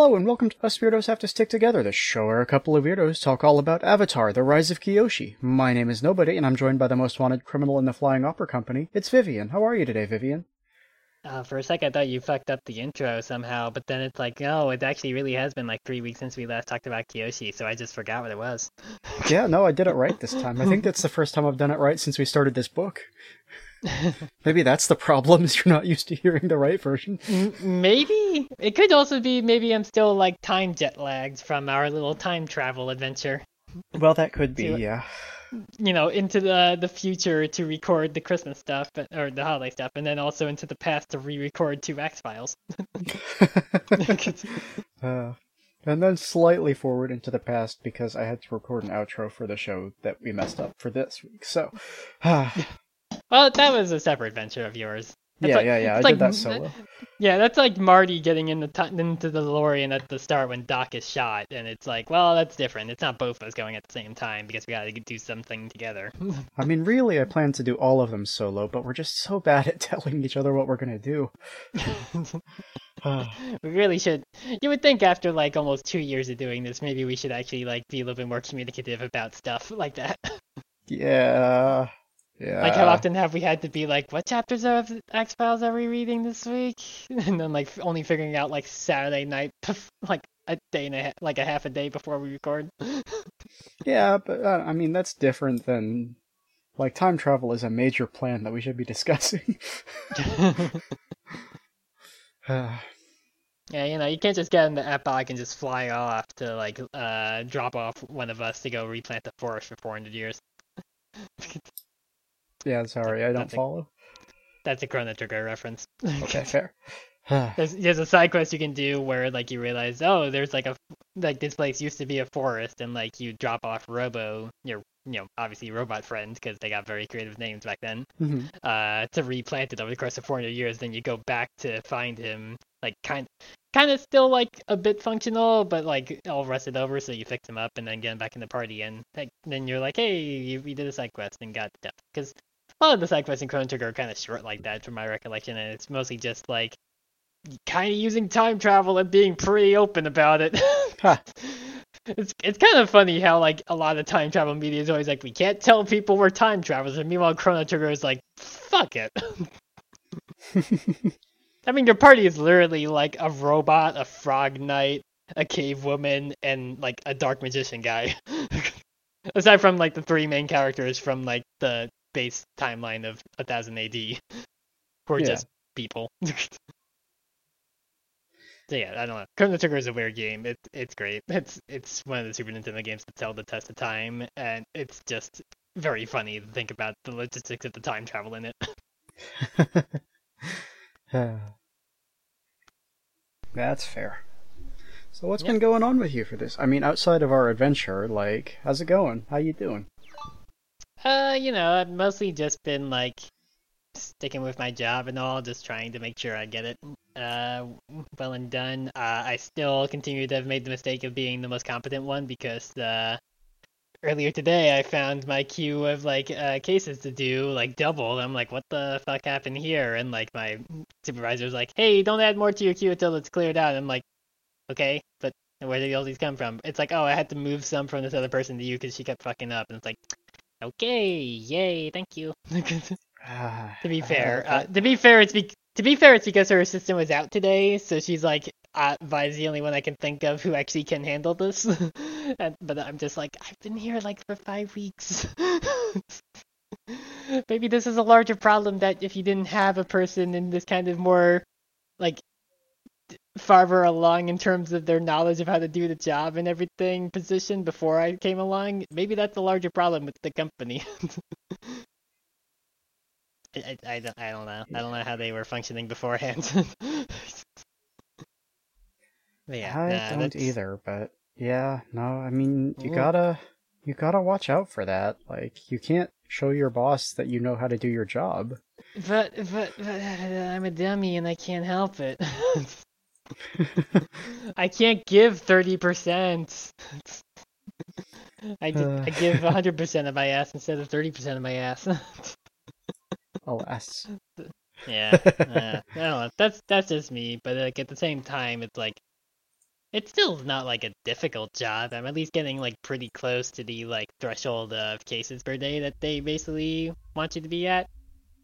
Hello and welcome to Us Weirdos Have to Stick Together, the show where a couple of weirdos talk all about Avatar, The Rise of Kyoshi. My name is Nobody, and I'm joined by the most wanted criminal in the Flying Opera Company. It's Vivian. How are you today, Vivian? Uh, for a sec, I thought you fucked up the intro somehow, but then it's like, no, it actually really has been like three weeks since we last talked about Kyoshi, so I just forgot what it was. yeah, no, I did it right this time. I think that's the first time I've done it right since we started this book. maybe that's the problem is you're not used to hearing the right version. Maybe. It could also be maybe i'm still like time jet lagged from our little time travel adventure. Well that could be yeah. you know into the the future to record the christmas stuff or the holiday stuff and then also into the past to re-record two x files uh, and then slightly forward into the past because i had to record an outro for the show that we messed up for this week so well, that was a separate venture of yours. That's yeah, like, yeah, yeah. I like, did that solo. Yeah, that's like Marty getting in the t- into the DeLorean at the start when Doc is shot, and it's like, well, that's different. It's not both of us going at the same time because we got to do something together. I mean, really, I plan to do all of them solo, but we're just so bad at telling each other what we're gonna do. we really should. You would think after like almost two years of doing this, maybe we should actually like be a little bit more communicative about stuff like that. yeah. Yeah. Like how often have we had to be like, what chapters of X Files are we reading this week? And then like only figuring out like Saturday night, like a day and a half, like a half a day before we record. yeah, but uh, I mean that's different than like time travel is a major plan that we should be discussing. Yeah, you know, you can't just get in the epoch and just fly off to like uh drop off one of us to go replant the forest for 400 years. Yeah, sorry, I don't that's follow. A, that's a Chrono Trigger reference. Okay, fair. there's, there's a side quest you can do where like you realize, oh, there's like a like this place used to be a forest, and like you drop off Robo, your you know obviously robot friend because they got very creative names back then, mm-hmm. uh, to replant it over the course of 400 years. Then you go back to find him, like kind kind of still like a bit functional, but like all rusted over. So you fix him up and then get him back in the party, and like, then you're like, hey, you, you did a side quest and got stuff because a lot of the side quests in Chrono Trigger are kind of short like that, from my recollection, and it's mostly just like kind of using time travel and being pretty open about it. huh. It's it's kind of funny how like a lot of time travel media is always like we can't tell people we're time travelers, and meanwhile Chrono Trigger is like fuck it. I mean, your party is literally like a robot, a frog knight, a cave woman, and like a dark magician guy. Aside from like the three main characters from like the base timeline of 1000 AD, are yeah. just people. so yeah, I don't know. Chrono Trigger is a weird game. It's it's great. It's it's one of the Super Nintendo games that tell the test of time, and it's just very funny to think about the logistics of the time travel in it. That's fair. So what's yep. been going on with you for this? I mean, outside of our adventure, like, how's it going? How you doing? Uh, you know, I've mostly just been like sticking with my job and all, just trying to make sure I get it uh well and done. Uh, I still continue to have made the mistake of being the most competent one because uh earlier today I found my queue of like uh, cases to do like double. I'm like, what the fuck happened here? And like my supervisor's like, hey, don't add more to your queue until it's cleared out. I'm like, okay, but where did all these come from? It's like, oh, I had to move some from this other person to you because she kept fucking up. And it's like, Okay, yay, thank you. Ah, to be fair, uh, to be fair, it's be- to be fair, it's because her assistant was out today, so she's like, uh, Vi's the only one I can think of who actually can handle this. and, but I'm just like, I've been here like for five weeks. Maybe this is a larger problem that if you didn't have a person in this kind of more like farther along in terms of their knowledge of how to do the job and everything position before I came along. Maybe that's a larger problem with the company. I, I, don't, I don't know. I don't know how they were functioning beforehand. yeah, I nah, don't that's... either. But yeah, no. I mean, you Ooh. gotta you gotta watch out for that. Like, you can't show your boss that you know how to do your job. But but, but I'm a dummy and I can't help it. I can't give 30%. I, uh, I give 100% of my ass instead of 30% of my ass. Alas. Yeah, uh, I don't know. That's that's just me, but like at the same time, it's like it's still not like a difficult job. I'm at least getting like pretty close to the like threshold of cases per day that they basically want you to be at.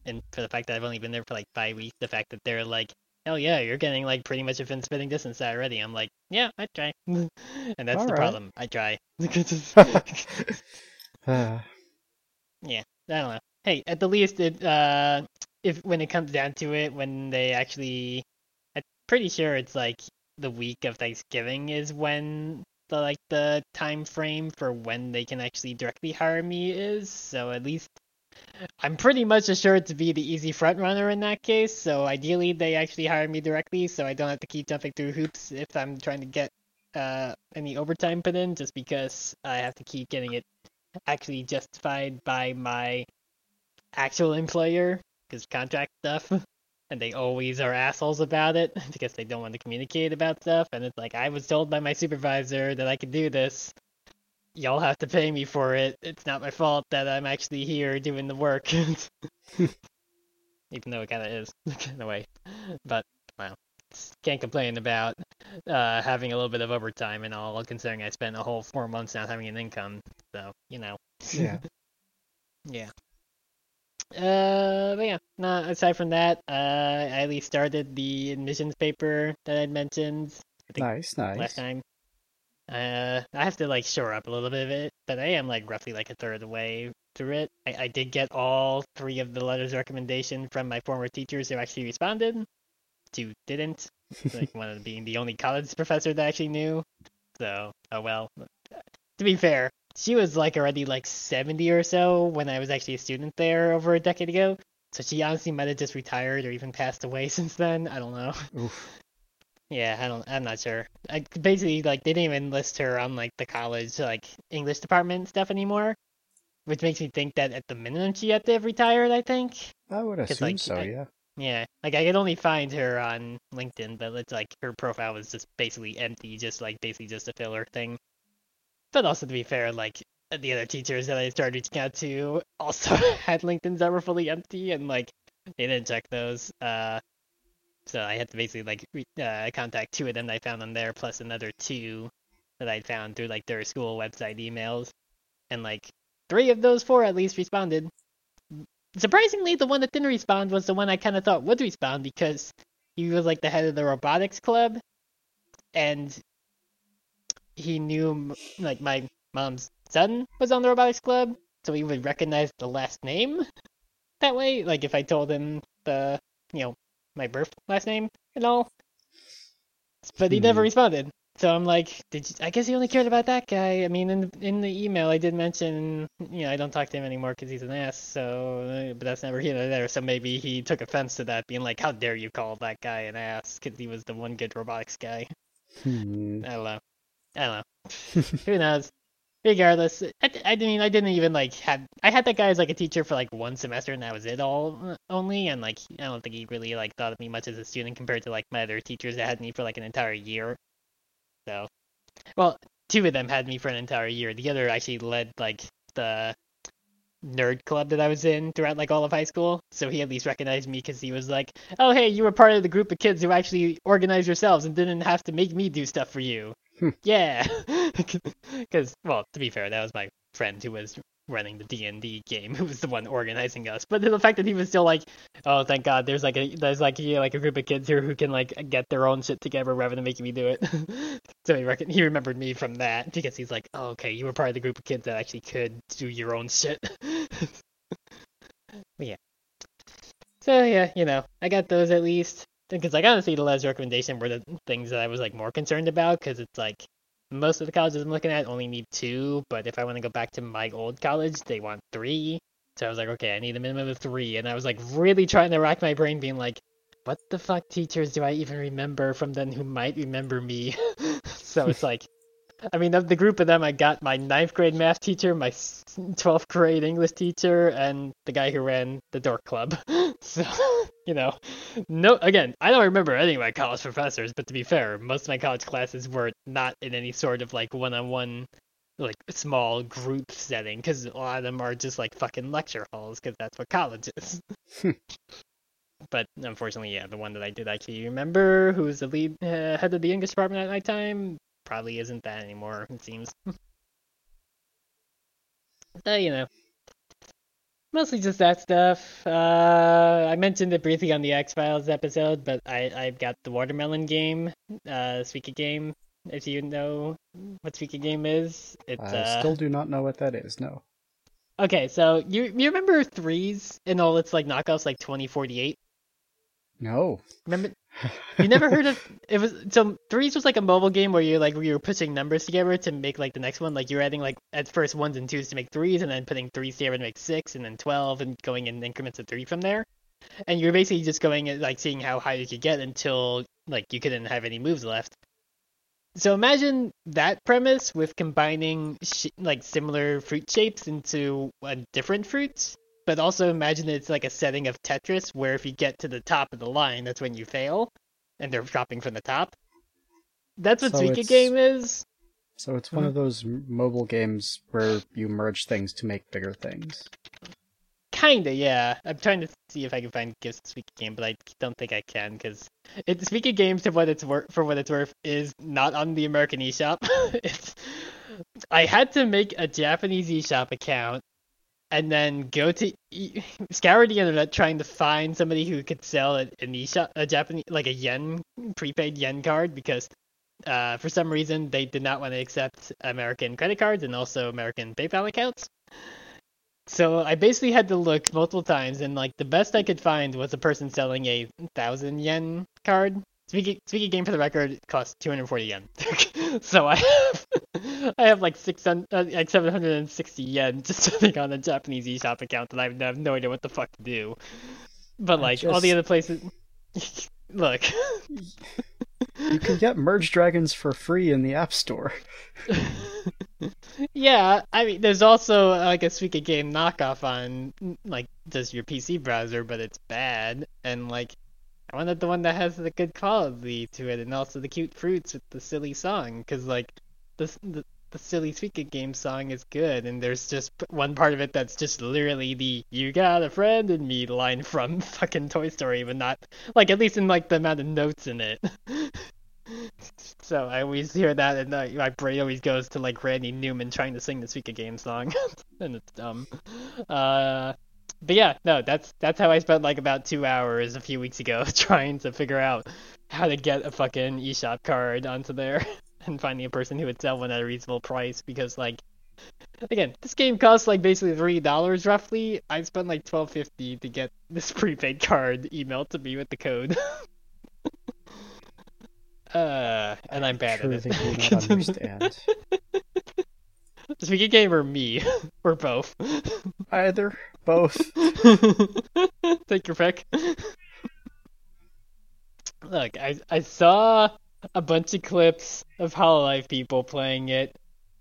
And for the fact that I've only been there for like five weeks, the fact that they're like, hell yeah, you're getting like pretty much within spitting distance already. I'm like, yeah, I try. and that's All the right. problem. I try. Yeah, I don't know. Hey, at the least, it uh, if when it comes down to it, when they actually, I'm pretty sure it's like the week of Thanksgiving is when the like the time frame for when they can actually directly hire me is. So at least I'm pretty much assured to be the easy front runner in that case. So ideally, they actually hire me directly, so I don't have to keep jumping through hoops if I'm trying to get uh any overtime put in, just because I have to keep getting it actually justified by my actual employer because contract stuff and they always are assholes about it because they don't want to communicate about stuff and it's like i was told by my supervisor that i could do this y'all have to pay me for it it's not my fault that i'm actually here doing the work even though it kind of is in a way but well can't complain about uh, having a little bit of overtime and all considering i spent a whole four months not having an income so you know yeah. yeah. Uh, but yeah, no, aside from that, uh, I at least started the admissions paper that I'd mentioned Nice, nice. last time. Uh, I have to like shore up a little bit of it, but I am like roughly like a third of the way through it. I, I did get all three of the letters of recommendation from my former teachers who actually responded. Two didn't, like one of them being the only college professor that I actually knew. So, oh well. To be fair, she was like already like 70 or so when I was actually a student there over a decade ago. So she honestly might have just retired or even passed away since then. I don't know. Oof. Yeah, I don't. I'm not sure. I, basically, like they didn't even list her on like the college like English department stuff anymore, which makes me think that at the minimum she had to have retired. I think. I would assume like, so, I- yeah. Yeah, like I could only find her on LinkedIn, but it's like her profile was just basically empty, just like basically just a filler thing. But also to be fair, like the other teachers that I started reaching out to also had LinkedIn's that were fully empty, and like they didn't check those. Uh, so I had to basically like uh, contact two of them that I found on there, plus another two that I found through like their school website emails, and like three of those four at least responded. Surprisingly, the one that didn't respond was the one I kind of thought would respond because he was like the head of the robotics club, and he knew like my mom's son was on the robotics club, so he would recognize the last name that way. Like if I told him the you know my birth last name and all, but he never Hmm. responded. So I'm like, did you, I guess he only cared about that guy. I mean, in in the email I did mention, you know, I don't talk to him anymore because he's an ass. So, but that's never here nor there. So maybe he took offense to that, being like, how dare you call that guy an ass? Because he was the one good robotics guy. Hmm. I don't know. I don't know. Who knows? Regardless, I, I mean, I didn't even like have. I had that guy as like a teacher for like one semester, and that was it all only. And like, I don't think he really like thought of me much as a student compared to like my other teachers that had me for like an entire year. So, well, two of them had me for an entire year. The other actually led like the nerd club that I was in throughout like all of high school. So he at least recognized me because he was like, "Oh, hey, you were part of the group of kids who actually organized yourselves and didn't have to make me do stuff for you." Hmm. yeah, because well, to be fair, that was my friend who was running the D and D game, who was the one organizing us. But the fact that he was still like, "Oh, thank God, there's like a there's like like a group of kids here who can like get their own shit together rather than making me do it." so he reckon he remembered me from that because he's like, "Oh, okay, you were part of the group of kids that actually could do your own shit." yeah. So yeah, you know, I got those at least because like honestly, the last recommendation were the things that I was like more concerned about because it's like most of the colleges I'm looking at only need two, but if I want to go back to my old college, they want three. So I was like, okay, I need a minimum of three, and I was like really trying to rack my brain, being like, what the fuck teachers do I even remember from then who might remember me? so it's like, I mean, of the group of them, I got my ninth grade math teacher, my 12th grade English teacher, and the guy who ran the dork club. so, you know, no, again, I don't remember any of my college professors, but to be fair, most of my college classes were not in any sort of like one-on-one, like small group setting, because a lot of them are just like fucking lecture halls, because that's what college is. but unfortunately, yeah, the one that I did actually remember, who was the lead uh, head of the English department at my time, probably isn't that anymore. It seems. so you know, mostly just that stuff. Uh, I mentioned it briefly on the X Files episode, but I I've got the watermelon game, uh, Suika game. If you know what Suika game is, it's I uh, still do not know what that is. No. okay. So you you remember threes and all its like knockoffs like twenty forty eight. No. Remember you never heard of it was so threes was like a mobile game where you like where you were pushing numbers together to make like the next one. Like you're adding like at first ones and twos to make threes and then putting threes together to make six and then 12 and going in increments of three from there. And you're basically just going and like seeing how high you could get until like you couldn't have any moves left. So imagine that premise with combining sh- like similar fruit shapes into a different fruit but also imagine it's like a setting of Tetris where if you get to the top of the line, that's when you fail, and they're dropping from the top. That's what So Suika game is. So it's one Mhm. of those mobile games where you merge things to make bigger things. Kinda, yeah. I'm trying to see if I can find gifts to Suika game, but I don't think I can because it Suika games to what it's worth for what it's worth is not on the American eShop. it's I had to make a Japanese eShop account and then go to scour the internet trying to find somebody who could sell an eShop, a Japanese like a yen prepaid yen card because uh, for some reason they did not want to accept American credit cards and also American PayPal accounts. So I basically had to look multiple times, and like the best I could find was a person selling a thousand yen card. Suika Suika game for the record, costs 240 yen. so I have I have like 600 uh, like 760 yen just sitting on a Japanese eShop account that I have no idea what the fuck to do. But like all the other places, look. You can get Merge Dragons for free in the App Store. yeah, I mean, there's also uh, like a Suika game knockoff on like just your PC browser, but it's bad. And like, I wanted the one that has the good quality to it, and also the cute fruits with the silly song, because like the, the the silly Suika game song is good, and there's just one part of it that's just literally the "You got a friend in me" line from fucking Toy Story, but not like at least in like the amount of notes in it. So I always hear that, and uh, my brain always goes to like Randy Newman trying to sing the Suika game song, and it's dumb. Uh, but yeah, no, that's that's how I spent like about two hours a few weeks ago trying to figure out how to get a fucking eShop card onto there and finding a person who would sell one at a reasonable price because like. Again, this game costs like basically three dollars roughly. I spent like twelve fifty to get this prepaid card emailed to me with the code. Uh, and I'm bad at it. not understand. Suika game or me, or both. Either, both. Take your pick. Look, I I saw a bunch of clips of Hololive people playing it,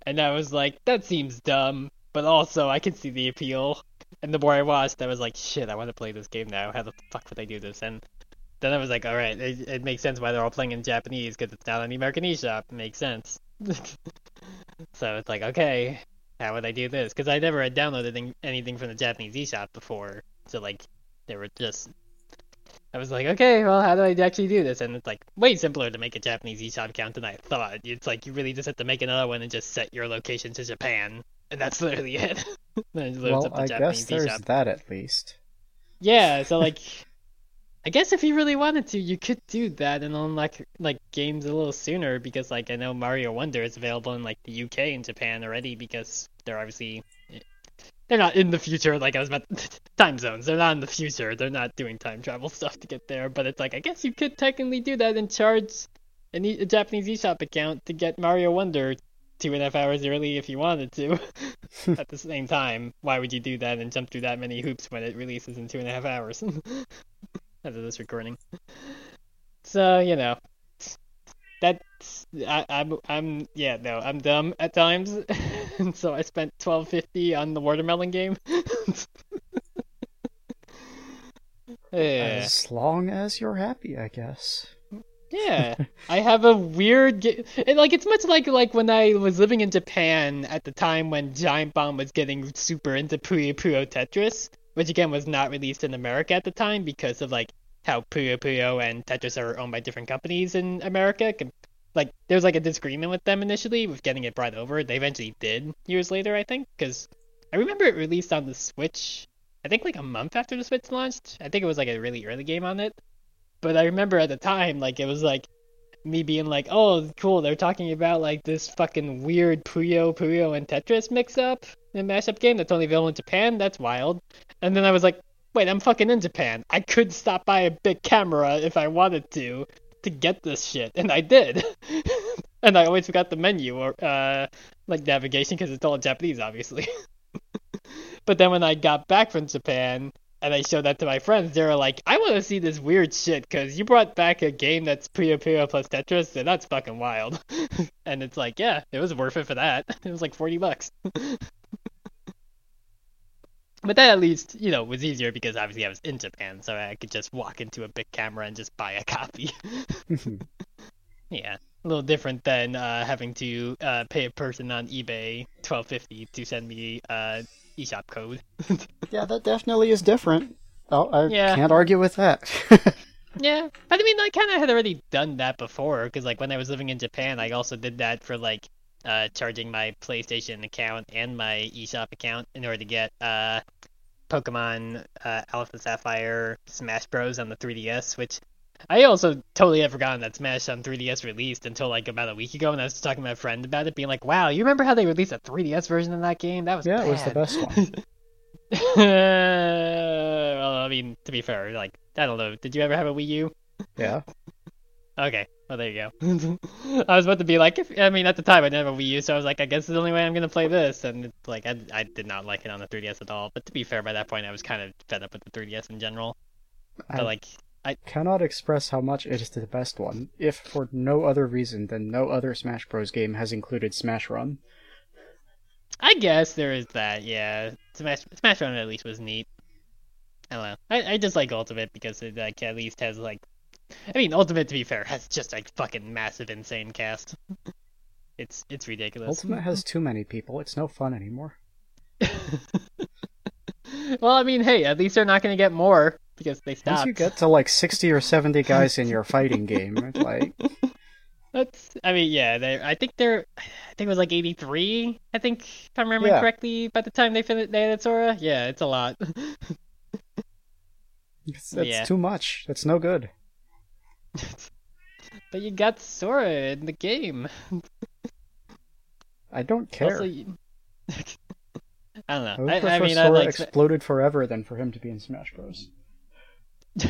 and I was like, that seems dumb, but also I can see the appeal. And the more I watched, I was like, shit, I want to play this game now. How the fuck would I do this? And then I was like, all right, it, it makes sense why they're all playing in Japanese because it's not on the American eShop. It makes sense. so it's like, okay, how would I do this? Because I never had downloaded anything from the Japanese eShop before, so like, they were just. I was like, okay, well, how do I actually do this? And it's like way simpler to make a Japanese eShop account than I thought. It's like you really just have to make another one and just set your location to Japan, and that's literally it. then it loads Well, I Japanese guess there's eShop. that at least. Yeah, so like, I guess if you really wanted to, you could do that and unlock like games a little sooner because like I know Mario Wonder is available in like the UK and Japan already because they're obviously eh, they're not in the future like I was about time zones. They're not in the future. They're not doing time travel stuff to get there. But it's like I guess you could technically do that and charge an e- a Japanese eShop account to get Mario Wonder two and a half hours early if you wanted to. At the same time, why would you do that and jump through that many hoops when it releases in two and a half hours after this recording? So you know, that's I, I'm I'm yeah no I'm dumb at times, and so I spent twelve fifty on the watermelon game. yeah. As long as you're happy, I guess. Yeah, I have a weird it, like it's much like like when I was living in Japan at the time when Giant Bomb was getting super into Puyo Puyo Tetris, which again was not released in America at the time because of like how Puyo Puyo and Tetris are owned by different companies in America like there was like a disagreement with them initially with getting it brought over. They eventually did years later, I think, because I remember it released on the Switch. I think like a month after the Switch launched. I think it was like a really early game on it. But I remember at the time, like it was like me being like, "Oh, cool! They're talking about like this fucking weird Puyo Puyo and Tetris mix-up in mashup game that's only available in Japan. That's wild." And then I was like, "Wait, I'm fucking in Japan. I could stop by a Bic Camera if I wanted to to get this shit, and I did." and I always forgot the menu or uh like navigation because it's all Japanese, obviously. but then when I got back from Japan and I showed that to my friends, they were like, "I want to see this weird shit because you brought back a game that's Puyo Puyo plus Tetris, and that's fucking wild." and it's like, yeah, it was worth it for that. It was like forty bucks. but that at least, you know, was easier because obviously I was in Japan, so I could just walk into a Bic Camera and just buy a copy. yeah, a little different than uh, having to uh, pay a person on eBay twelve fifty to send me uh, eShop code. yeah, that definitely is different. Oh, I Yeah. can't argue with that. Yeah, but I mean, I kind of had already done that before because, like, when I was living in Japan, I also did that for like uh, charging my PlayStation account and my eShop account in order to get uh, Pokemon uh, Alpha Sapphire Smash Bros on the 3DS, which I also totally had forgotten that Smash on 3DS released until like about a week ago, and I was talking to my friend about it, being like, "Wow, you remember how they released a 3DS version of that game? That was yeah, it was the best one. well, I mean, to be fair, like, I don't know. Did you ever have a Wii U? Yeah. Okay, well there you go. I was about to be like, if, I mean, at the time I didn't have a Wii U, so I was like, I guess it's the only way I'm gonna play this, and it's like, I, I did not like it on the 3DS at all. But to be fair, by that point I was kind of fed up with the 3DS in general. I But like, cannot express how much it is the best one, if for no other reason than no other Smash Bros. game has included Smash Run. I guess there is that. Yeah, Smash Smash Run at least was neat. I don't know. I, I just like Ultimate because it like at least has like, I mean, Ultimate to be fair has just like fucking massive, insane cast. It's it's ridiculous. Ultimate has too many people. It's no fun anymore. well, I mean, hey, at least they're not gonna get more because they Once stopped. you get to like 60 or 70 guys in your fighting game, like, That's, I mean, yeah, they. I think they're, I think it was like 83. I think if I'm remembering Yeah. correctly. By the time they finished, they added Sora. Yeah, it's a lot. it's, it's Yeah. too much. That's no good. but you got Sora in the game. I don't care. Also, you- I don't know. I, prefer I mean, I Sora like. exploded forever than for him to be in Smash Bros.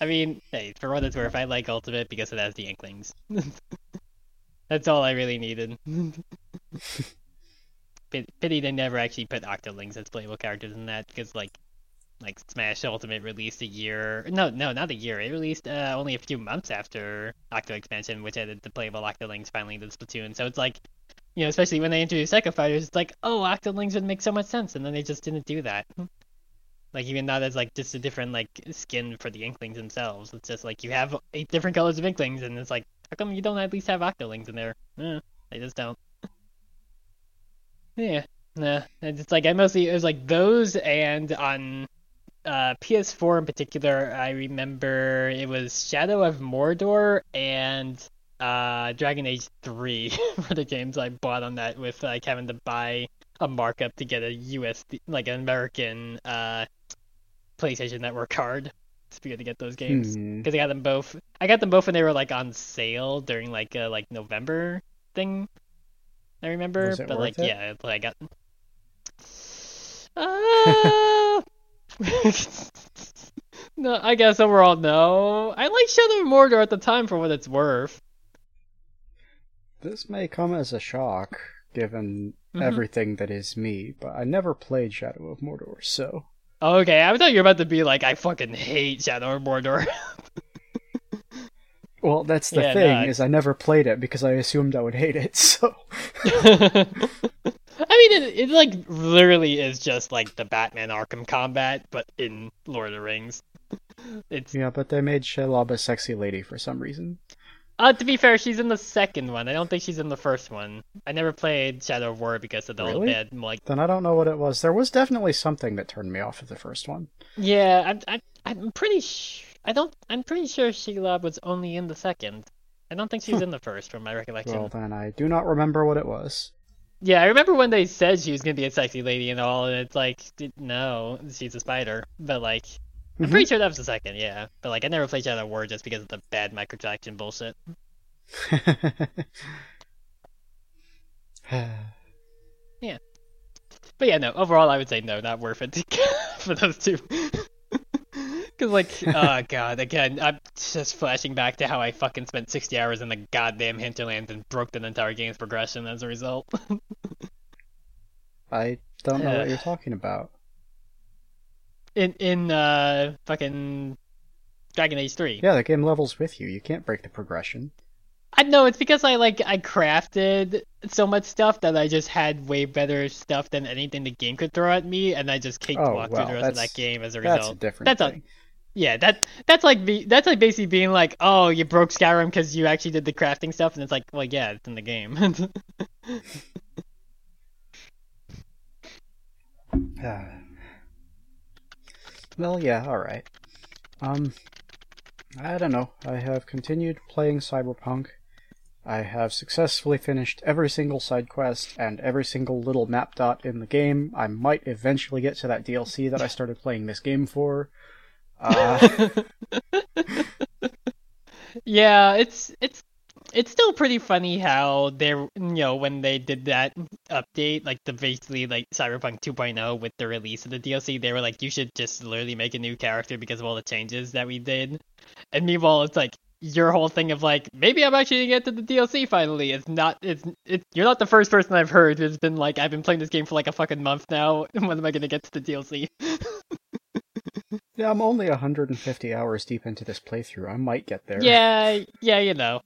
I mean, hey, for what it's worth, I like Ultimate because it has the Inklings. That's all I really needed. Pit- Pity they never actually put Octolings as playable characters in that, because like, like Smash Ultimate released a year. No, no, not a year. It released uh, only a few months after Octo Expansion, which added the playable Octolings finally to Splatoon. So it's like, you know, especially when they introduced Echo Fighters, it's like, oh, Octolings would make so much sense, and then they just didn't do that. Like even not as like just a different like skin for the Inklings themselves. It's just like you have eight different colors of Inklings, and it's like, how come you don't at least have Octolings in there? Eh, they just don't. Yeah, nah. It's like I mostly it was like those and on uh, PS4 in particular. I remember it was Shadow of Mordor and uh, Dragon Age 3 were the games I bought on that with like having to buy a markup to get a US like an American uh, PlayStation Network card to be able to get those games because I got them both. I got them both when they were like on sale during like a like November thing. I remember, Was it but like it? yeah, but I got. Uh... no, I guess overall no. I like Shadow of Mordor at the time for what it's worth. This may come as a shock, given Mhm. everything that is me, but I never played Shadow of Mordor, so. Okay, I thought you were about to be like, I fucking hate Shadow of Mordor. Well, that's the Yeah, thing, no, is I never played it because I assumed I would hate it, so. I mean, it, it like literally is just like the Batman Arkham combat, but in Lord of the Rings. It's Yeah, but they made Shelob a sexy lady for some reason. Uh, to be fair, she's in the second one. I don't think she's in the first one. I never played Shadow of War because of the Really? bad like. Then I don't know what it was. There was definitely something that turned me off of the first one. Yeah, I'm I'm I'm pretty sh- I don't I'm pretty sure Shelob was only in the second. I don't think she was in the first, from my recollection. Well, then I do not remember what it was. Yeah, I remember when they said she was gonna be a sexy lady and all, and it's like, no, she's a spider. But like, I'm Mhm. pretty sure that was the second, yeah. But like, I never played Shadow War just because of the bad microtransaction bullshit. Yeah. But yeah, no. Overall, I would say no, not worth it for those two. Because like, oh god, again, I'm just flashing back to how I fucking spent 60 hours in the goddamn hinterlands and broke the entire game's progression as a result. I don't know Yeah. what you're talking about. In in uh fucking Dragon Age 3. Yeah, the game levels with you. You can't break the progression. I know it's because I like I crafted so much stuff that I just had way better stuff than anything the game could throw at me, and I just caked Oh, walk well, through the rest of that game as a result. That's a different That's a- thing. Yeah, that that's like be, that's like basically being like, oh, you broke Skyrim because you actually did the crafting stuff, and it's like, well, yeah, it's in the game. Well, yeah, alright. Um, I don't know. I have continued playing Cyberpunk. I have successfully finished every single side quest and every single little map dot in the game. I might eventually get to that DLC that I started playing this game for. Uh, yeah, it's it's it's still pretty funny how they're you know when they did that update, like the basically like Cyberpunk 2.0 with the release of the DLC, they were like, you should just literally make a new character because of all the changes that we did. And meanwhile, it's like your whole thing of like maybe I'm actually gonna get to the DLC finally. It's not. It's it's you're not the first person I've heard who's been like I've been playing this game for like a fucking month now. When am I gonna get to the DLC? yeah, I'm only 150 hours deep into this playthrough. I might get there. Yeah, yeah, you know.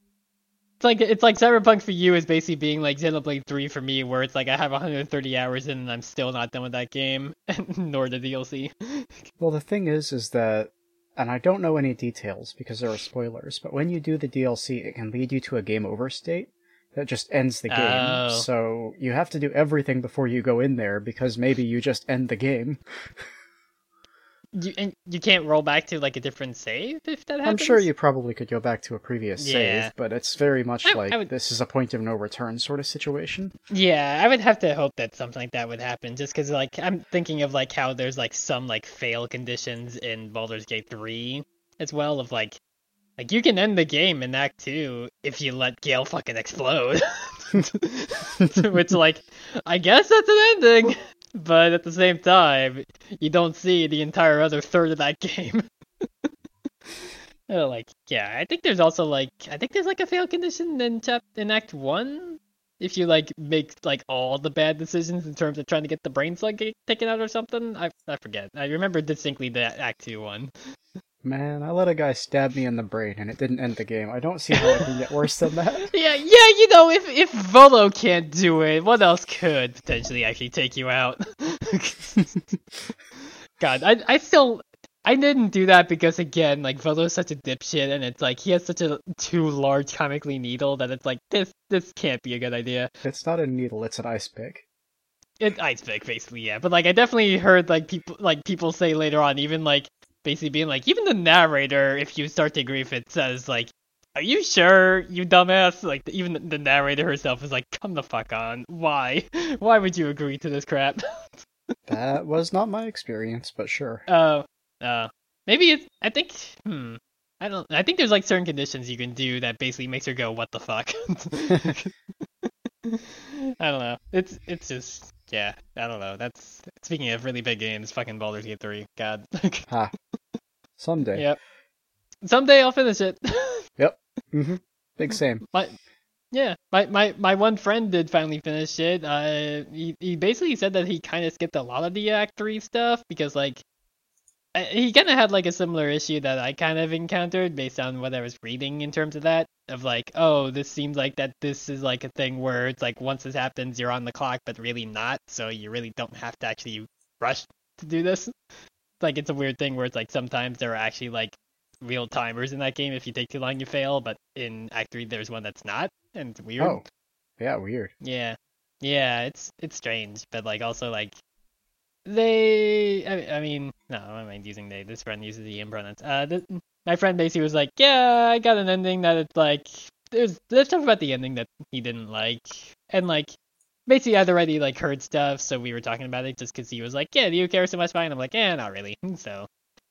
It's like it's like Cyberpunk for you is basically being like Xenoblade 3 for me, where it's like I have 130 hours in and I'm still not done with that game, nor the DLC. Well, the thing is, is that, and I don't know any details because there are spoilers, but when you do the DLC, it can lead you to a game over state that just ends the game. Oh. So you have to do everything before you go in there because maybe you just end the game. You and you can't roll back to like a different save if that happens. I'm sure you probably could go back to a previous Yeah. save, but it's very much I- I like would- this is a point of no return sort of situation. Yeah, I would have to hope that something like that would happen, just because like I'm thinking of like how there's like some like fail conditions in Baldur's Gate 3 as well of like like you can end the game in Act 2 if you let Gale fucking explode. Which like I guess that's an ending, but at the same time you don't see the entire other third of that game. Uh, like yeah, I think there's also like I think there's like a fail condition in chap in Act 1 if you like make like all the bad decisions in terms of trying to get the brain slug taken out or something. I I forget. I remember distinctly the Act Two one. Man, I let a guy stab me in the brain and it didn't end the game. I don't see how it can get worse than that. Yeah, yeah. You know, if if Volo can't do it, what else could potentially actually take you out? God, I I still. I didn't do that because again, like Volo's such a dipshit, and it's like he has such a too large comically needle that it's like this this can't be a good idea. It's not a needle, it's an ice pick. An ice pick basically, yeah. But like I definitely heard like people like people say later on, even like basically being like, even the narrator, if you start to grief, it says like, "Are you sure, you dumbass?" Like even the, narrator herself is like, "Come the fuck on, why? Why would you agree to this crap?" That was not my experience, but sure. Oh, uh, maybe it's. I think. Hmm. I don't. I think there's like certain conditions you can do that basically makes her go, "What the fuck." I don't know. It's it's just yeah. I don't know. That's speaking of really big games. Fucking Baldur's Gate three. God. Ha. Someday. yep. Someday I'll finish it. hmm Big same. my yeah. My my my one friend did finally finish it. Uh, he he basically said that he kind of skipped a lot of the Act three stuff because like. He kind of had like a similar issue that I kind of encountered based on what I was reading in terms of that. Of like, oh, this seems like that this is like a thing where it's like once this happens, you're on the clock, but really not. So you really don't have to actually rush to do this. Like it's a weird thing where it's like sometimes there are actually like real timers in that game. If you take too long, you fail. But in Act Three, there's one that's not, and it's weird. Oh. Yeah, weird. Yeah, yeah, it's it's strange, but like also like they. I, I mean, no, I mind using they. This friend uses the impronouns. Uh, th- my friend basically was like, yeah, I got an ending that it's like there's there's stuff about the ending that he didn't like, and like basically I'd already like heard stuff, so we were talking about it just because he was like, yeah, do you care so much about? And I'm like, yeah, not really. So,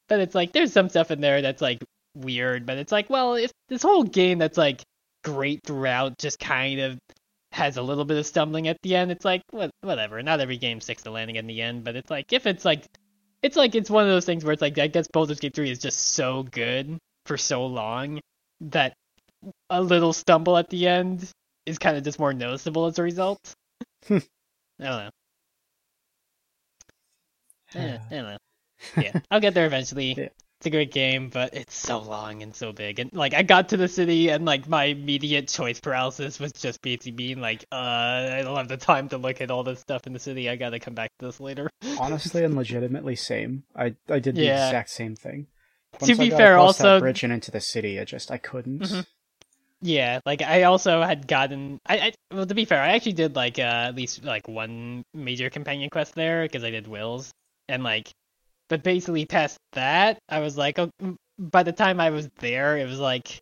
but it's like there's some stuff in there that's like weird, but it's like, well, if this whole game that's like great throughout just kind of has a little bit of stumbling at the end, it's like what whatever. Not every game sticks to landing in the end, but it's like if it's like it's like it's one of those things where it's like I guess Baldur's Gate 3 is just so good for so long that a little stumble at the end is kind of just more noticeable as a result. I don't know. Eh, I don't know. Yeah, I'll get there eventually. Yeah. It's a great game, but it's so long and so big. And like, I got to the city, and like my immediate choice paralysis was just basically being like, uh, I don't have the time to look at all this stuff in the city. I gotta come back to this later. Honestly and legitimately, same. I I did the Yeah. exact same thing. To Once I be fair, also- bridge and into the city, I just I couldn't. Mhm. Yeah, like I also had gotten I, I well to be fair, I actually did like uh, at least like one major companion quest there because I did Will's. And like but basically past that, I was like oh, by the time I was there, it was like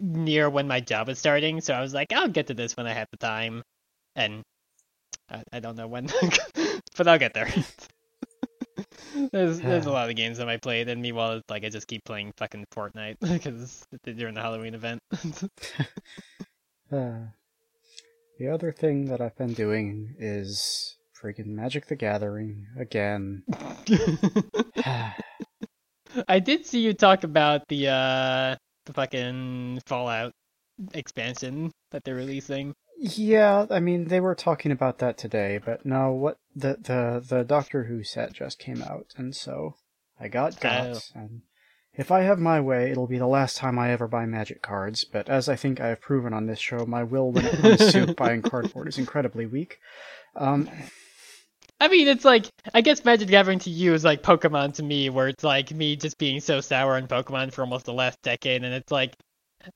near when my job was starting, so I was like I'll get to this when I have the time. And I, I don't know when but I'll get there. there's there's a lot of games that I played and meanwhile it's like I just keep playing fucking Fortnite because during the Halloween event. Uh, the other thing that I've been doing is freaking Magic the Gathering again. I did see you talk about the uh the fucking Fallout expansion that they're releasing. Yeah, I mean they were talking about that today, but no, what the the the Doctor Who set just came out, and so I got got, and if I have my way, it'll be the last time I ever buy Magic cards. But as I think I have proven on this show, my will when it comes to buying cardboard is incredibly weak. Um, I mean, it's like I guess Magic the Gathering to you is like Pokemon to me, where it's like me just being so sour on Pokemon for almost the last decade, and it's like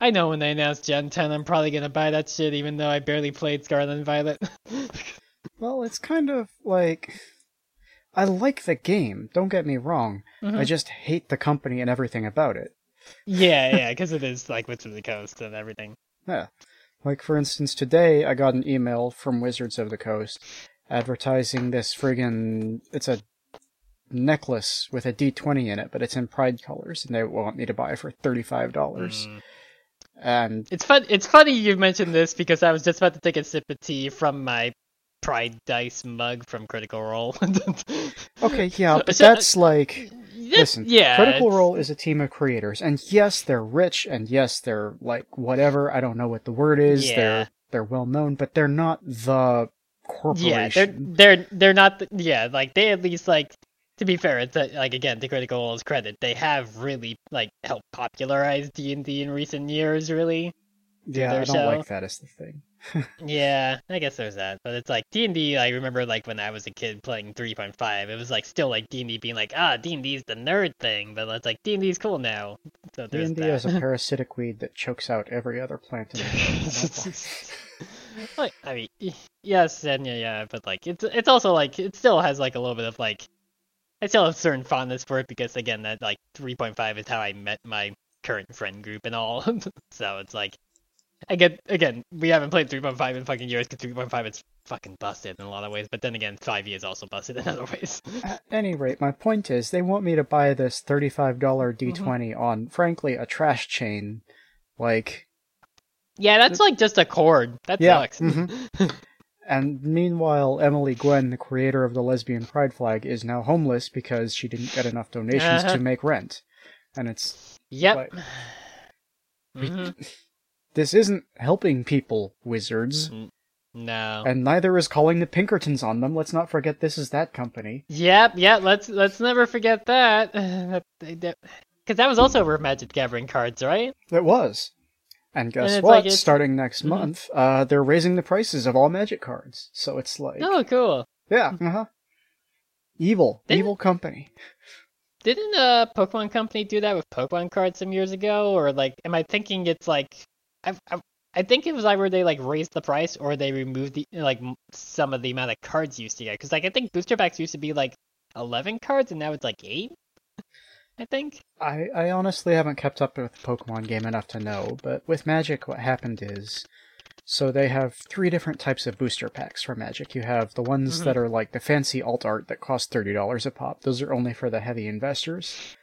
I know when they announce Gen 10, I'm probably gonna buy that shit, even though I barely played Scarlet and Violet. well, it's kind of like I like the game. Don't get me wrong. Mhm. I just hate the company and everything about it. yeah, yeah, because it is like Wizards of the Coast and everything. Yeah. Like, for instance, today I got an email from Wizards of the Coast advertising this friggin' It's a necklace with a D20 in it, but it's in pride colors, and they want me to buy it for $35. Mm. And It's fun. It's funny you mentioned this because I was just about to take a sip of tea from my Pride Dice mug from Critical Role. okay, yeah, but uh, that's like. Listen, yeah, Critical it's- Role is a team of creators, and yes, they're rich, and yes, they're like whatever. I don't know what the word is. Yeah. They're they're well known, but they're not the corporation. Yeah, they're they're they're not. The, yeah, like they at least like. To be fair, it's a, like again to Critical Role's credit, they have really like helped popularize D and D in recent years. Really, yeah, I don't show. like that as the thing. Yeah, I guess there's that. But it's like D and D. I remember like when I was a kid playing 3.5, it was like still like D and D being like, ah, D and D's the nerd thing, but it's like D and D's cool now. So there's D&D that. is a parasitic weed that chokes out every other plant in the world. like, I mean, yes and yeah, yeah, but like it's it's also like it still has like a little bit of like I still have a certain fondness for it because again that like 3.5 is how I met my current friend group and all. so it's like I get again we haven't played 3.5 in fucking years because 3.5 is fucking busted in a lot of ways, but then again 5e is also busted in other ways. At any rate, my point is, they want me to buy this $35 D20 Mm-hmm. on, frankly, a trash chain. Like, yeah, that's like just a cord. That Yeah, sucks. mhm. and meanwhile, Emily Gwen, the creator of the lesbian pride flag, is now homeless because she didn't get enough donations Uh-huh. to make rent. And it's, yep. Like- Mhm. this isn't helping people, wizards. No. And neither is calling the Pinkertons on them. Let's not forget this is that company. Yep, yep. let's let's never forget that. Because that was also over Magic Gathering cards, right? It was. And guess it's what? like Starting next Mhm. month, uh, they're raising the prices of all magic cards. So it's like, Oh, cool. yeah, uh huh. Evil, Didn't- evil company. Didn't uh Pokemon Company do that with Pokemon cards some years ago, or like, am I thinking it's like, I I, I think it was either they like raised the price or they removed the like some of the amount of cards you used to get. Because like I think booster packs used to be like eleven cards and now it's like eight. I think. I, I honestly haven't kept up with the Pokemon game enough to know, but with Magic, what happened is. So they have three different types of booster packs for Magic. You have the ones Mhm. that are like the fancy alt art that cost thirty dollars a pop. Those are only for the heavy investors.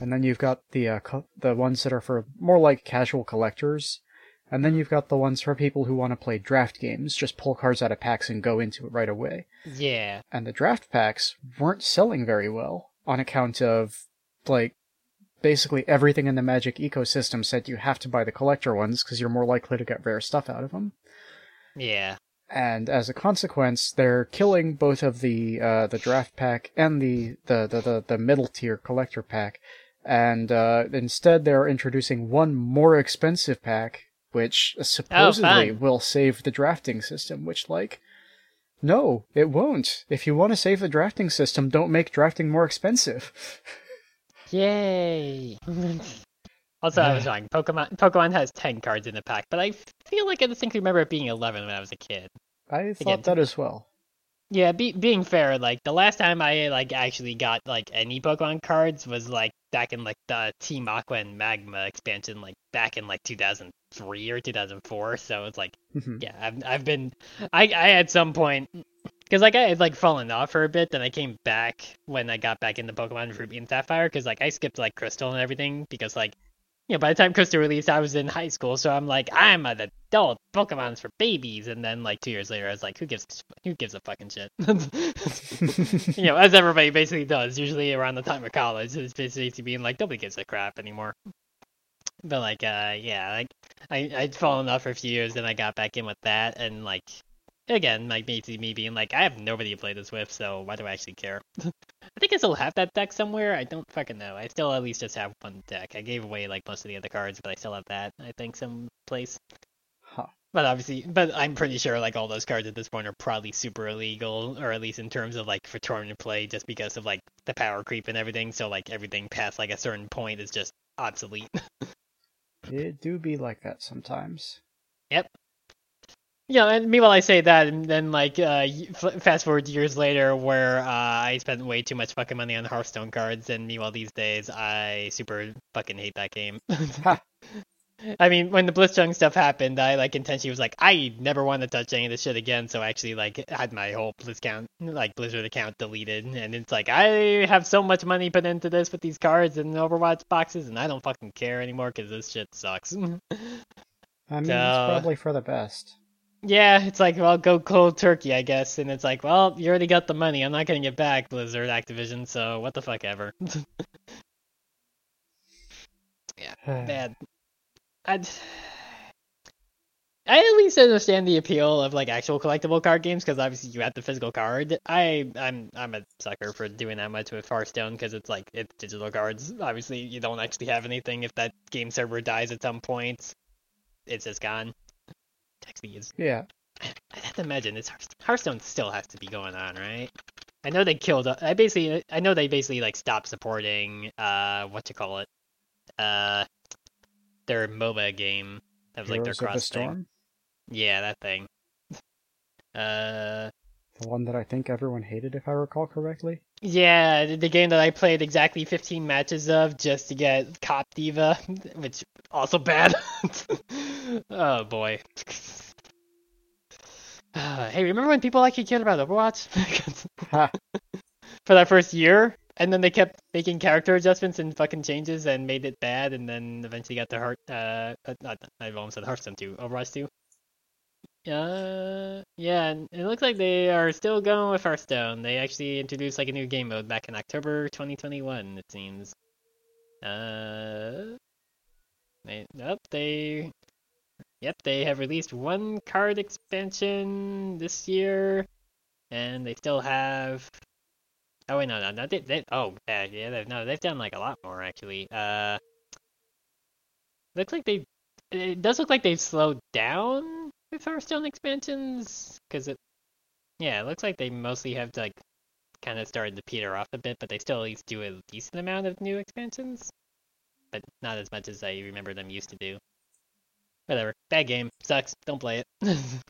And then you've got the uh, co- the ones that are for more like casual collectors. And then you've got the ones for people who want to play draft games, just pull cards out of packs and go into it right away. Yeah. And the draft packs weren't selling very well on account of like basically everything in the Magic ecosystem said you have to buy the collector ones because you're more likely to get rare stuff out of them. Yeah. And as a consequence, they're killing both of the uh, the draft pack and the the, the, the, the middle tier collector pack, and uh, instead they're introducing one more expensive pack, which supposedly fun. will save the drafting system. Which like, no, it won't. If you want to save the drafting system, don't make drafting more expensive. Yay. also, I was wrong. Pokemon Pokemon has ten cards in the pack, but I feel like I distinctly remember it being eleven when I was a kid. I thought Again, that as well. Yeah, be, being fair, like the last time I like actually got like any Pokemon cards was like back in like the Team Aqua and Magma expansion, like back in like 2003 or 2004. So it's like, Mhm. yeah, I've I've been, I I at some point, because like I had like fallen off for a bit, then I came back when I got back into Pokemon Ruby and Sapphire, because like I skipped like Crystal and everything because like. You know, by the time Crystal released, I was in high school, so I'm like, I'm an adult. Pokemon's for babies, and then like two years later, I was like, who gives who gives a fucking shit? you know, as everybody basically does, usually around the time of college, it's basically being like, nobody gives a crap anymore. But like, uh, yeah, like I I'd fallen off for a few years, then I got back in with that, and like, again, like basically me being like, I have nobody to play this with, so why do I actually care? I think I still have that deck somewhere. I don't fucking know. I still at least just have one deck. I gave away like most of the other cards, but I still have that. I think someplace. Huh. But obviously, but I'm pretty sure like all those cards at this point are probably super illegal, or at least in terms of like for tournament play, just because of like the power creep and everything. So like everything past like a certain point is just obsolete. It do be like that sometimes. Yeah, and meanwhile I say that, and then like uh, fast forward years later, where uh, I spent way too much fucking money on Hearthstone cards, and meanwhile these days I super fucking hate that game. I mean, when the Blitzchung stuff happened, I like intentionally was like, I never want to touch any of this shit again, so I actually like had my whole Blizz account, like Blizzard account deleted, and it's like I have so much money put into this with these cards and Overwatch boxes, and I don't fucking care anymore because this shit sucks. I mean, it's probably for the best. Yeah, it's like, well, go cold turkey, I guess. And it's like, well, you already got the money. I'm not going to get back, Blizzard, Activision, so what the fuck ever. Yeah, bad. I'd... I at least understand the appeal of like actual collectible card games because obviously you have the physical card. I I'm I'm a sucker for doing that much with Hearthstone because it's like it's digital cards. Obviously you don't actually have anything if that game server dies at some point. It's just gone. Is yeah. I have to imagine this Hearth- Hearthstone still has to be going on, right? I know they killed. I basically, I know they basically like stopped supporting uh, what you call it, uh, their MOBA game. That was like their Heroes of the cross thing. Yeah, that thing. Uh, the one that I think everyone hated, if I recall correctly. yeah, the- game that I played exactly 15 matches of just to get Cop D.Va, which also bad. oh boy. Uh, hey, remember when people actually cared about Overwatch? For that first year, and then they kept making character adjustments and fucking changes and made it bad, and then eventually got the heart. Uh, not I almost said Hearthstone 2, Overwatch 2. Uh, yeah, it looks like they are still going with Hearthstone. They actually introduced like a new game mode back in October 2021, it seems. Uh, they, nope, they, yep, they have released one card expansion this year, and they still have. Oh wait, no, no, no, they, they oh, yeah, yeah, they've, no, they've done like a lot more actually. Uh, looks like they, it does look like they've slowed down with Hearthstone expansions, because it, yeah, it looks like they mostly have like kind of started to peter off a bit, but they still at least do a decent amount of new expansions, but not as much as I remember them used to do. Whatever, bad game, sucks, don't play it.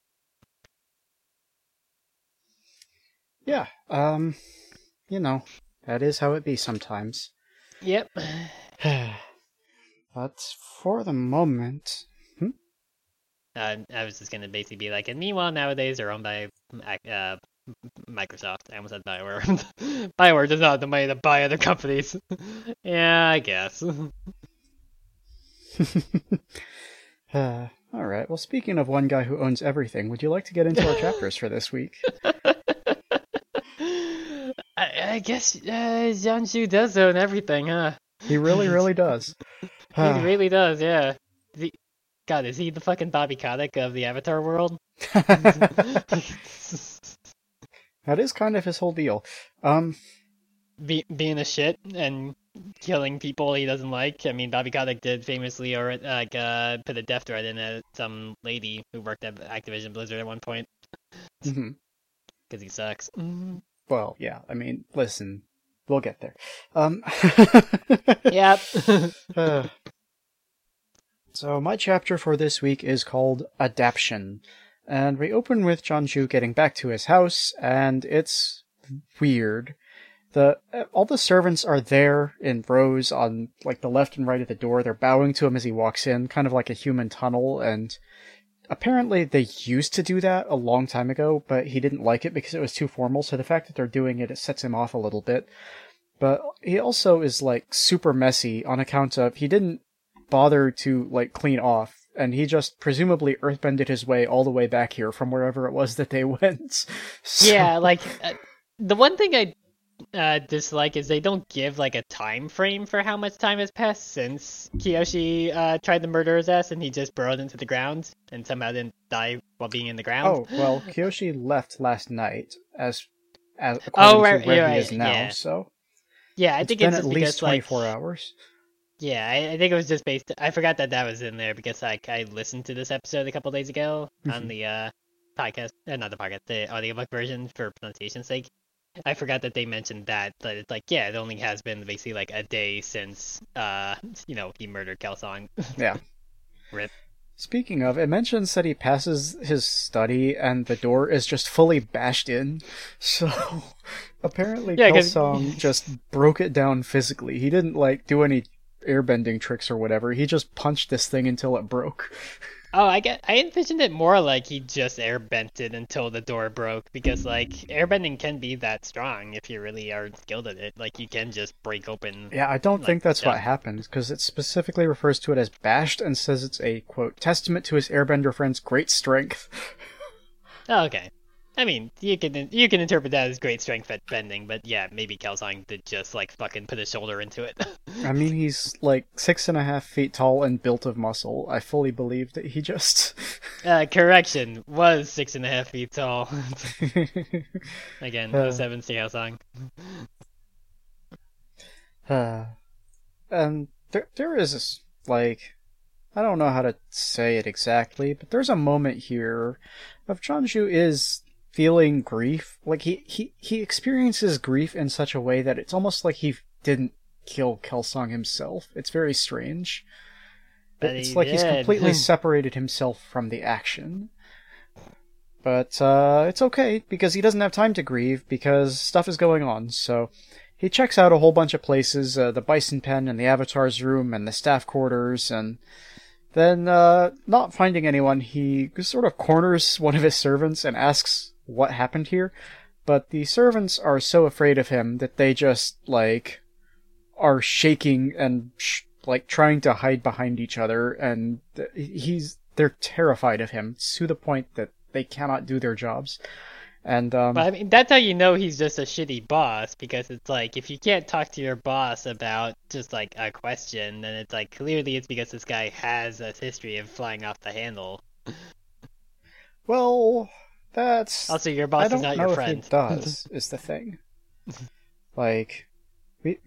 Yeah. Um, you know, that is how it be sometimes. Yep. but for the moment? Uh, I was just gonna basically be like, and meanwhile, nowadays they're owned by uh, Microsoft. I almost said Bioware. Bioware does not have the money to buy other companies. yeah, I guess. uh, all right. Well, speaking of one guy who owns everything, would you like to get into our chapters for this week? I, I guess uh, Jianzhu does own everything, huh? He really, really does. he really does, yeah. The, God, is he the fucking Bobby Kotick of the Avatar world? that is kind of his whole deal. Um, Be, being a shit and killing people he doesn't like. I mean, Bobby Kotick did famously or like uh, put a death threat in at some lady who worked at Activision Blizzard at one point because mm-hmm. he sucks. Well, yeah. I mean, listen, we'll get there. Um, yep. uh, so my chapter for this week is called Adaption, and we open with Jianzhu getting back to his house, and it's weird. The uh, all the servants are there in rows on like the left and right of the door. They're bowing to him as he walks in, kind of like a human tunnel, and apparently they used to do that a long time ago, but he didn't like it because it was too formal. So the fact that they're doing it, it sets him off a little bit. But he also is like super messy on account of he didn't bother to like clean off and he just presumably earthbended his way all the way back here from wherever it was that they went. So... Yeah, like uh, the one thing I uh, dislike is they don't give like a time frame for how much time has passed since Kyoshi uh, tried to murder his ass and he just burrowed into the ground and somehow didn't die while being in the ground. Oh well, Kyoshi left last night as as according oh, right, to where right, he is now. Yeah. So yeah, I it's think been it's at least twenty four like, hours. Yeah, I, I, think it was just based. I forgot that that was in there because like I listened to this episode a couple days ago mm-hmm. on the uh, podcast, uh, not the podcast, the audiobook version for pronunciation's sake. I forgot that they mentioned that, but it's like, yeah, it only has been basically like a day since, uh, you know, he murdered Kelsang. Yeah. Rip. Speaking of, it mentions that he passes his study and the door is just fully bashed in. So apparently yeah, Kelsang just broke it down physically. He didn't like do any airbending tricks or whatever. He just punched this thing until it broke. Oh, I get. I envisioned it more like he just airbent it until the door broke because like airbending can be that strong if you really are skilled at it. Like you can just break open. Yeah, I don't like, think that's what happened because it specifically refers to it as bashed and says it's a quote testament to his airbender friend's great strength. oh, okay. I mean, you can you can interpret that as great strength at bending, but yeah, maybe Kelsang did just like fucking put his shoulder into it. I mean, he's like six and a half feet tall and built of muscle. I fully believe that he just. uh, correction was six and a half feet tall. Again, uh, 07 Kelsang. Uh, and there there is like I don't know how to say it exactly, but there's a moment here of Jianzhu is feeling grief. Like he, he, he experiences grief in such a way that it's almost like he didn't kill Kelsang himself. It's very strange. But it's like did. he's completely separated himself from the action. But uh, it's okay because he doesn't have time to grieve because stuff is going on. So he checks out a whole bunch of places: uh, the Bison Pen and the Avatar's room and the staff quarters, and then uh, not finding anyone, he sort of corners one of his servants and asks what happened here, but the servants are so afraid of him that they just like are shaking and sh- like trying to hide behind each other and he's they're terrified of him to the point that they cannot do their jobs. And um, but I mean, that's how you know he's just a shitty boss because it's like if you can't talk to your boss about just like a question, then it's like clearly it's because this guy has a history of flying off the handle. Well, that's also your boss I don't is not know your friend. If he does is the thing. like, we,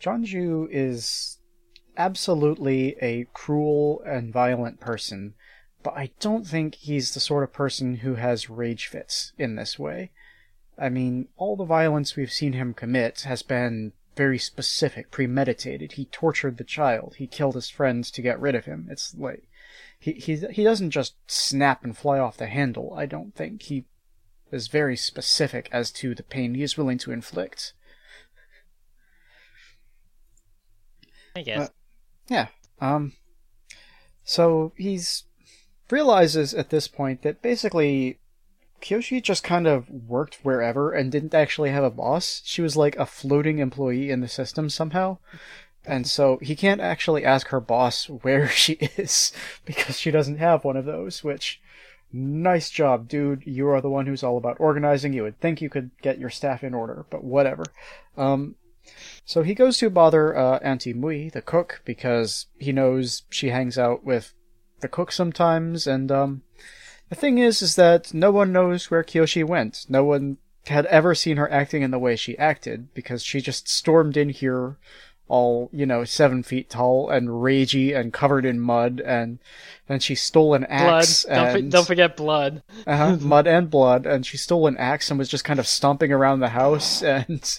Jianzhu is absolutely a cruel and violent person, but I don't think he's the sort of person who has rage fits in this way. I mean, all the violence we've seen him commit has been very specific, premeditated. He tortured the child. He killed his friends to get rid of him. It's like he he he doesn't just snap and fly off the handle. I don't think he is very specific as to the pain he is willing to inflict. I guess. Yeah. Um. So he's realizes at this point that basically Kyoshi just kind of worked wherever and didn't actually have a boss. She was like a floating employee in the system somehow. And so he can't actually ask her boss where she is because she doesn't have one of those, which nice job, dude. You are the one who's all about organizing. You would think you could get your staff in order, but whatever. Um, so he goes to bother uh, Auntie Mui, the cook, because he knows she hangs out with the cook sometimes, and um, the thing is, is that no one knows where Kyoshi went. No one had ever seen her acting in the way she acted, because she just stormed in here all, you know, seven feet tall and ragey and covered in mud, and then she stole an Blood. axe. Don't, don't forget blood. uh-huh, mud and blood, and she stole an axe and was just kind of stomping around the house and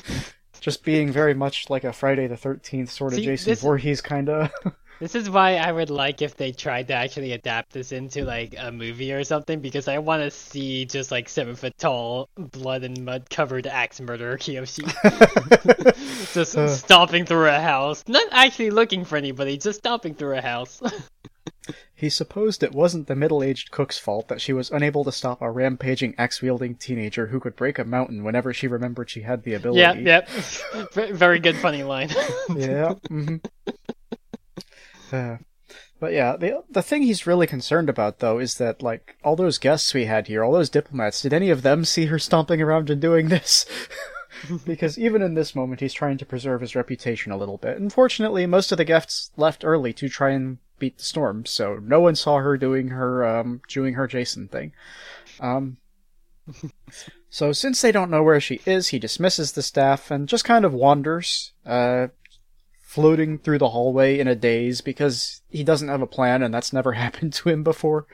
just being very much like a Friday the Thirteenth sort of See, Jason this- Voorhees kind of. This is why I would like if they tried to actually adapt this into like a movie or something because I want to see just like seven foot tall, blood and mud covered axe murderer Kyoshi just Uh. stomping through a house, not actually looking for anybody, just stomping through a house. he supposed it wasn't the middle-aged cook's fault that she was unable to stop a rampaging axe-wielding teenager who could break a mountain whenever she remembered she had the ability. yep, yep. Ve- Very good funny line. yeah. hmm Uh, but yeah, the the thing he's really concerned about though is that like all those guests we had here, all those diplomats, did any of them see her stomping around and doing this? because even in this moment, he's trying to preserve his reputation a little bit. Unfortunately, most of the guests left early to try and beat the storm, so no one saw her doing her um doing her Jason thing. Um. So since they don't know where she is, he dismisses the staff and just kind of wanders, uh, floating through the hallway in a daze because he doesn't have a plan and that's never happened to him before.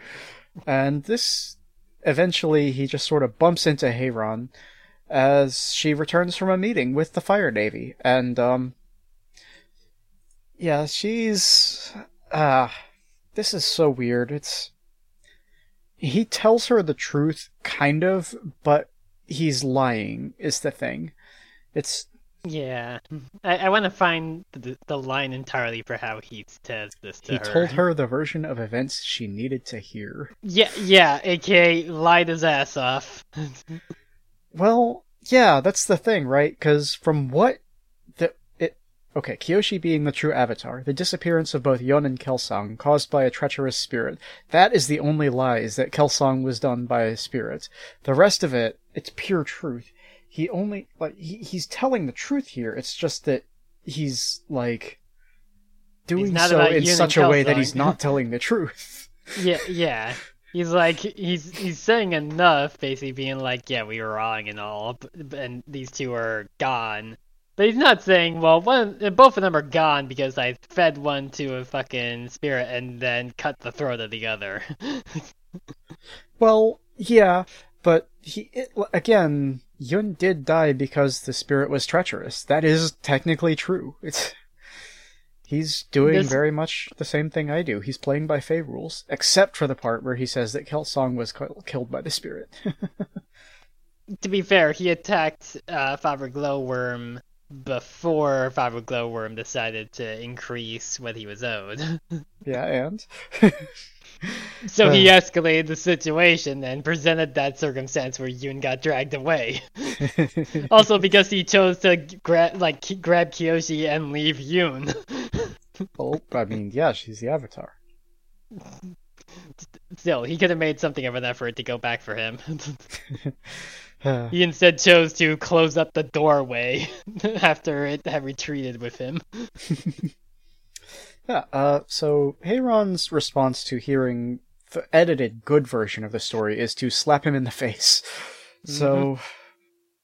And this eventually he just sort of bumps into Hei-Ran as she returns from a meeting with the fire navy and um yeah, she's ah this is so weird. It's he tells her the truth kind of, but he's lying is the thing. It's yeah, mm-hmm. I, I want to find the, the line entirely for how he says this to he her. told her the version of events she needed to hear. Yeah, yeah, aka lied his ass off. Well, yeah, that's the thing, right? Because from what the it okay, Kyoshi being the true avatar, the disappearance of both Yun and Kelsang caused by a treacherous spirit. That is the only lie is that Kelsang was done by a spirit. The rest of it, it's pure truth. He only like he, he's telling the truth here. It's just that he's like doing not so in such a way that he's not telling the truth. yeah, yeah. He's like he's he's saying enough, basically being like, yeah, we were wrong and all, and these two are gone. But he's not saying, well, one, both of them are gone because I fed one to a fucking spirit and then cut the throat of the other. Well, yeah, but he it, again, Yun did die because the spirit was treacherous. That is technically true. It's he's doing very much the same thing I do. He's playing by Fey rules, except for the part where he says that Kelsang was ki- killed by the spirit. to be fair, he attacked uh, Glowworm before Father Glowworm decided to increase what he was owed. yeah, and So he escalated the situation and presented that circumstance where Yun got dragged away. also because he chose to grab like grab Kyoshi and leave Yun. well, I mean, yeah, she's the avatar. Still, he could have made something of an effort to go back for him. He instead chose to close up the doorway after it had retreated with him. Yeah, uh, so Hei-Ran's response to hearing the edited good version of the story is to slap him in the face. So,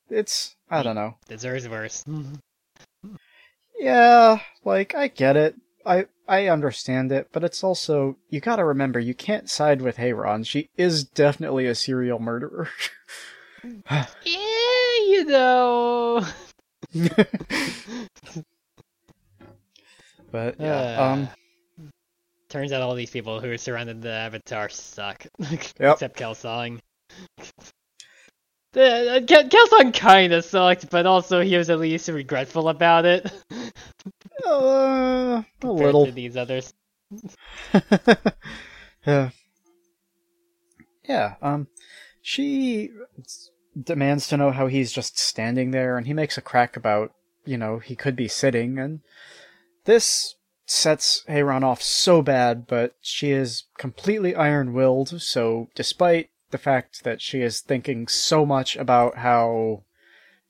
it's, I don't know. Deserves worse. Yeah, like, I get it. I, I understand it, but it's also, you gotta remember, you can't side with Hei-Ran. She is definitely a serial murderer. yeah, you know. but, yeah, Uh, um, Turns out all these people who surrounded the Avatar suck. Yep. Except Kelsang. The, uh, Kel- kinda sucked, but also he was at least regretful about it. Uh, a little. to these others. yeah. Yeah, um, she demands to know how he's just standing there, and he makes a crack about, you know, he could be sitting, and this sets Hei-Ran off so bad, but she is completely iron willed, so despite the fact that she is thinking so much about how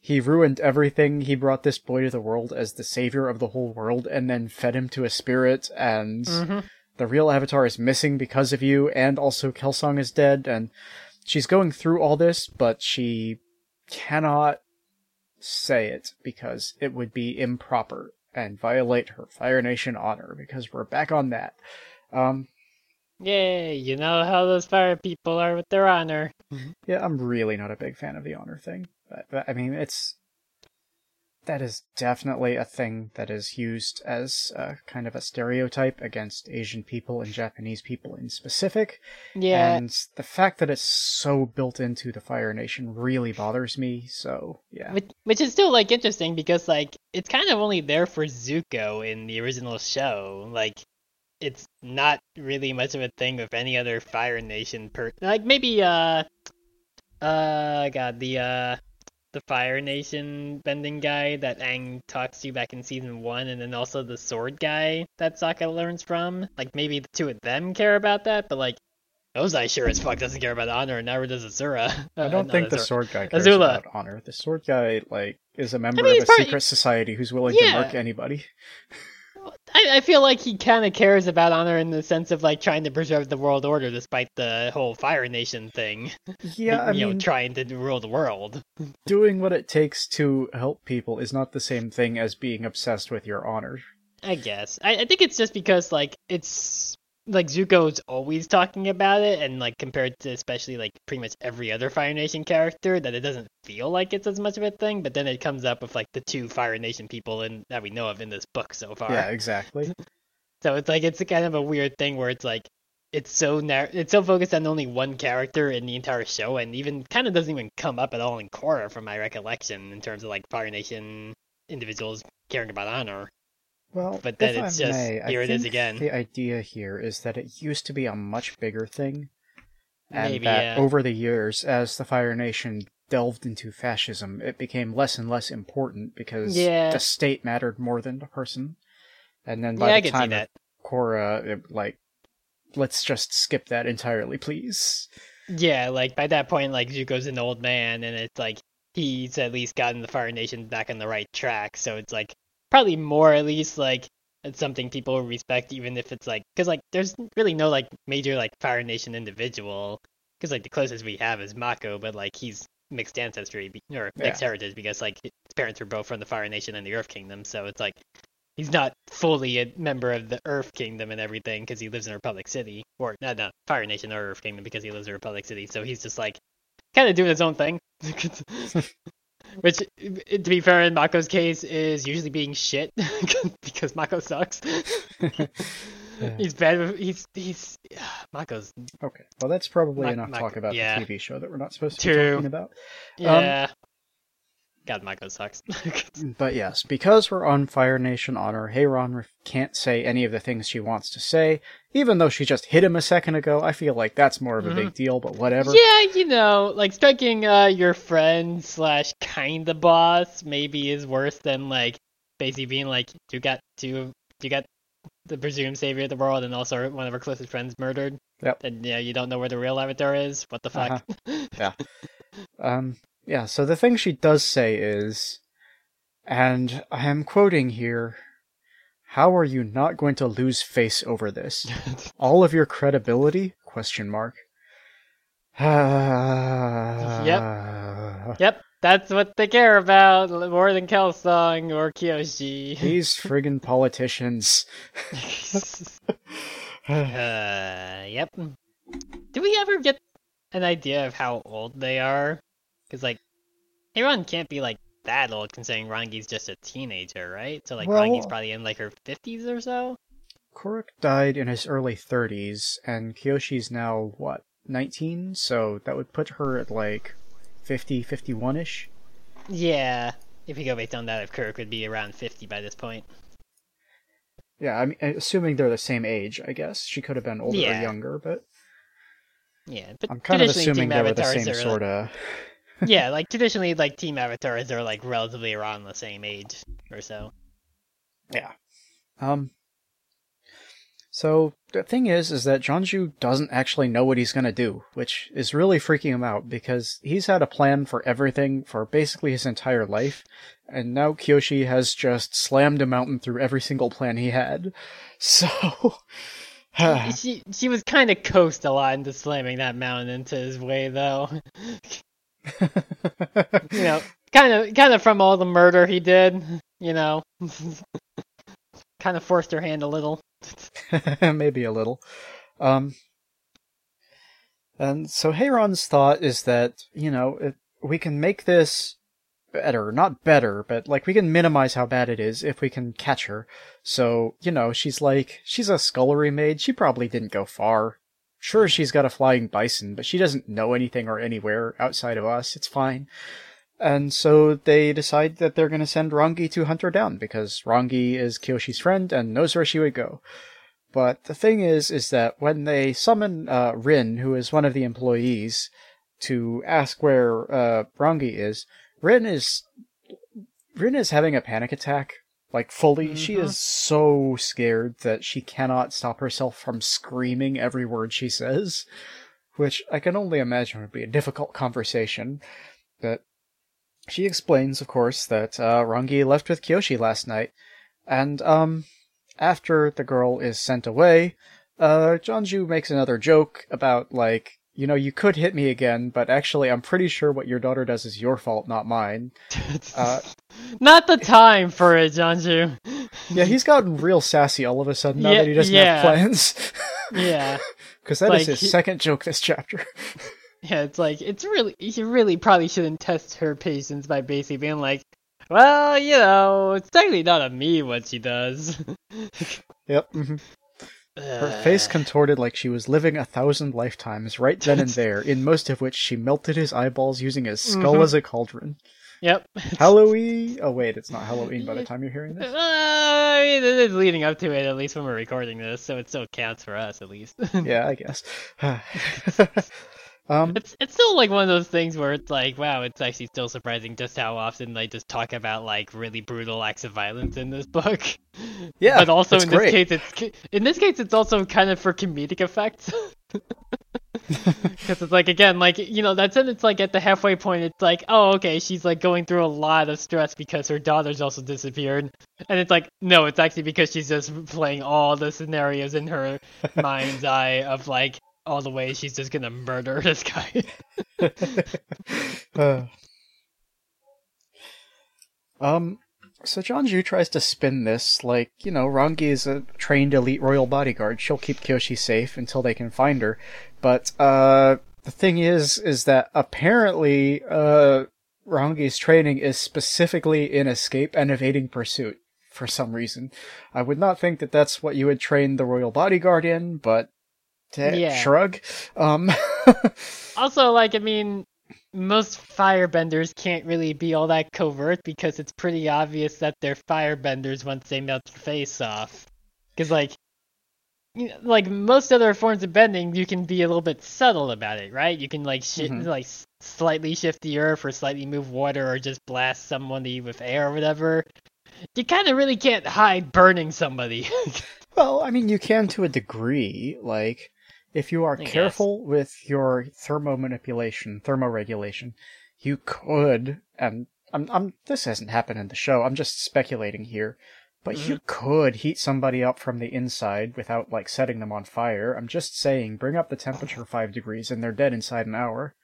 he ruined everything, he brought this boy to the world as the savior of the whole world, and then fed him to a spirit, and Mm-hmm. the real Avatar is missing because of you, and also Kelsang is dead, and she's going through all this, but she cannot say it because it would be improper and violate her Fire Nation honor because we're back on that. Um, Yay! You know how those fire people are with their honor. yeah, I'm really not a big fan of the honor thing, but, but I mean, it's that is definitely a thing that is used as a kind of a stereotype against Asian people and Japanese people in specific. Yeah, And the fact that it's so built into the Fire Nation really bothers me. So yeah, which, which is still like interesting because like it's kind of only there for Zuko in the original show. Like it's not really much of a thing with any other Fire Nation per like maybe uh uh god the uh the Fire Nation bending guy that Aang talks to back in season one, and then also the sword guy that Sokka learns from. Like maybe the two of them care about that, but like Ozai sure as fuck doesn't care about honor, and neither does Azura. I don't think the Azura. sword guy cares Azula. about honor. The sword guy like is a member mean, of a probably- secret society who's willing Yeah. to murk anybody. I, I feel like he kind of cares about honor in the sense of like trying to preserve the world order despite the whole Fire Nation thing. Yeah, I you mean, know, trying to rule the world. doing what it takes to help people is not the same thing as being obsessed with your honor. I guess. I, I think it's just because like it's like Zuko's always talking about it, and like compared to especially like pretty much every other Fire Nation character, that it doesn't feel like it's as much of a thing. But then it comes up with like the two Fire Nation people in that we know of in this book so far. Yeah, exactly. So it's like it's a kind of a weird thing where it's like it's so nar- it's so focused on only one character in the entire show, and even kind of doesn't even come up at all in Korra, from my recollection, in terms of like Fire Nation individuals caring about honor. Well, But then it's I just, may, I here it is again. The idea here is that it used to be a much bigger thing, and Maybe, that yeah. over the years, as the Fire Nation delved into fascism, it became less and less important because Yeah. the state mattered more than the person. And then by yeah, the time that. of Korra, it, like, let's just skip that entirely, please. Yeah, like by that point, like Zuko's an old man, and it's like he's at least gotten the Fire Nation back on the right track. So it's like probably more at least like it's something people respect, even if it's like because like there's really no like major like Fire Nation individual because like the closest we have is Mako, but like he's mixed ancestry or mixed heritage because like his parents were both from the Fire Nation and the Earth Kingdom. So it's like he's not fully a member of the Earth Kingdom and everything because he lives in Republic City, or not, not Fire Nation or Earth Kingdom because he lives in Republic City. So he's just like kind of doing his own thing, which, to be fair, in Mako's case, is usually being shit because Mako sucks. he's bad. He's he's Mako's Okay, well, that's probably Ma- enough Ma- talk about yeah. the TV show that we're not supposed to True. be talking about. yeah. Um, God, Mako sucks. But yes, because we're on Fire Nation honor, Hei-Ran can't say any of the things she wants to say, even though she just hit him a second ago. I feel like that's more of a big deal, but whatever. Yeah, you know, like striking uh, your friend slash kind of boss maybe is worse than like basically being like you got two, you got the presumed savior of the world and also one of our closest friends murdered. Yep. And yeah, you don't know where the real avatar is. What the fuck? Yeah. Um, yeah, so the thing she does say is, and I am quoting here, how are you not going to lose face over this? All of your credibility? Question mark. yep. Yep, that's what they care about more than Kelsang or Kyoshi. These friggin' politicians. Uh, yep. Do we ever get an idea of how old they are? Because, like, Hei-Ran can't be, like, that old considering Rangi's just a teenager, right? So, like, Well- Rangi's probably in, like, her 50s or so? Kuruk died in his early 30s, and Kyoshi's now, what, 19? So that would put her at like 50, 51 ish. Yeah. If you go based on that, if Kirk would be around 50 by this point. Yeah, I mean, assuming they're the same age, I guess she could have been older Yeah. or younger, but Yeah, but I'm kind of assuming they were the same sort of. Yeah, like traditionally, like team avatars are like relatively around the same age or so. Yeah. Um. So the thing is, is that Jonju doesn't actually know what he's gonna do, which is really freaking him out because he's had a plan for everything for basically his entire life, and now Kyoshi has just slammed a mountain through every single plan he had. So. she she was kind of coast a lot into slamming that mountain into his way, though. you know, kind of kind of from all the murder he did. You know, kind of forced her hand a little. Maybe a little. Um, and so Hei-Ran's thought is that, you know, if we can make this better, not better, but like we can minimize how bad it is if we can catch her. So, you know, she's like, she's a scullery maid. She probably didn't go far. Sure, she's got a flying bison, but she doesn't know anything or anywhere outside of us. It's fine. And so they decide that they're going to send Rangi to hunt her down because Rangi is Kyoshi's friend and knows where she would go. But the thing is, is that when they summon uh, Rin, who is one of the employees, to ask where uh, Rangi is, Rin is Rin is having a panic attack. Like fully, she Mhm. is so scared that she cannot stop herself from screaming every word she says, which I can only imagine would be a difficult conversation. But she explains, of course, that uh, Rangi left with Kyoshi last night, and um, after the girl is sent away, uh, Jonju makes another joke about like, you know, you could hit me again, but actually, I'm pretty sure what your daughter does is your fault, not mine. Uh, Not the time for it, Janju. Yeah, he's gotten real sassy all of a sudden now Yeah, that he doesn't yeah. have plans. Yeah, Because that is Like, his he- second joke this chapter. yeah. It's like it's really you really probably shouldn't test her patience by basically being like, well, you know, it's technically not on me what she does. yep. mhm. Her face contorted like she was living a thousand lifetimes right then and there, in most of which she melted his eyeballs using his skull Mhm. as a cauldron. Yep. Halloween? Oh wait, it's not Halloween by the time you're hearing Uh, this. I mean, it is leading up to it at least when we're recording this, so it still counts for us at least. Yeah, I guess. um, It's it's still like one of those things where it's like, wow, it's actually still surprising just how often they just talk about like really brutal acts of violence in this book. yeah, but also in this case, it's in this case it's also kind of for comedic effect. Because it's like again, like you know, that's it. It's like at the halfway point, it's like, oh, okay, she's like going through a lot of stress because her daughter's also disappeared, and it's like, no, it's actually because she's just playing all the scenarios in her mind's eye of like all the way she's just gonna murder this guy. Uh. um, so Jonju tries to spin this like, you know, Rangi is a trained elite royal bodyguard. She'll keep Kyoshi safe until they can find her. But, uh, the thing is, is that apparently, uh, Rangi's training is specifically in escape and evading pursuit for some reason. I would not think that that's what you would train the royal bodyguard in, but Yeah. shrug. Um, Also, like, I mean, most firebenders can't really be all that covert because it's pretty obvious that they're firebenders once they melt your face off. Because, like, you know, like most other forms of bending, you can be a little bit subtle about it, right? You can like shi Mhm. like s- slightly shift the earth or slightly move water or just blast somebody with air or whatever. You kind of really can't hide burning somebody. Well, I mean, you can to a degree. Like, if you are I guess. careful with your thermo manipulation, thermoregulation, you could, and I'm, I'm, this hasn't happened in the show, I'm just speculating here, but you could heat somebody up from the inside without, like, setting them on fire. I'm just saying, bring up the temperature five degrees and they're dead inside an hour.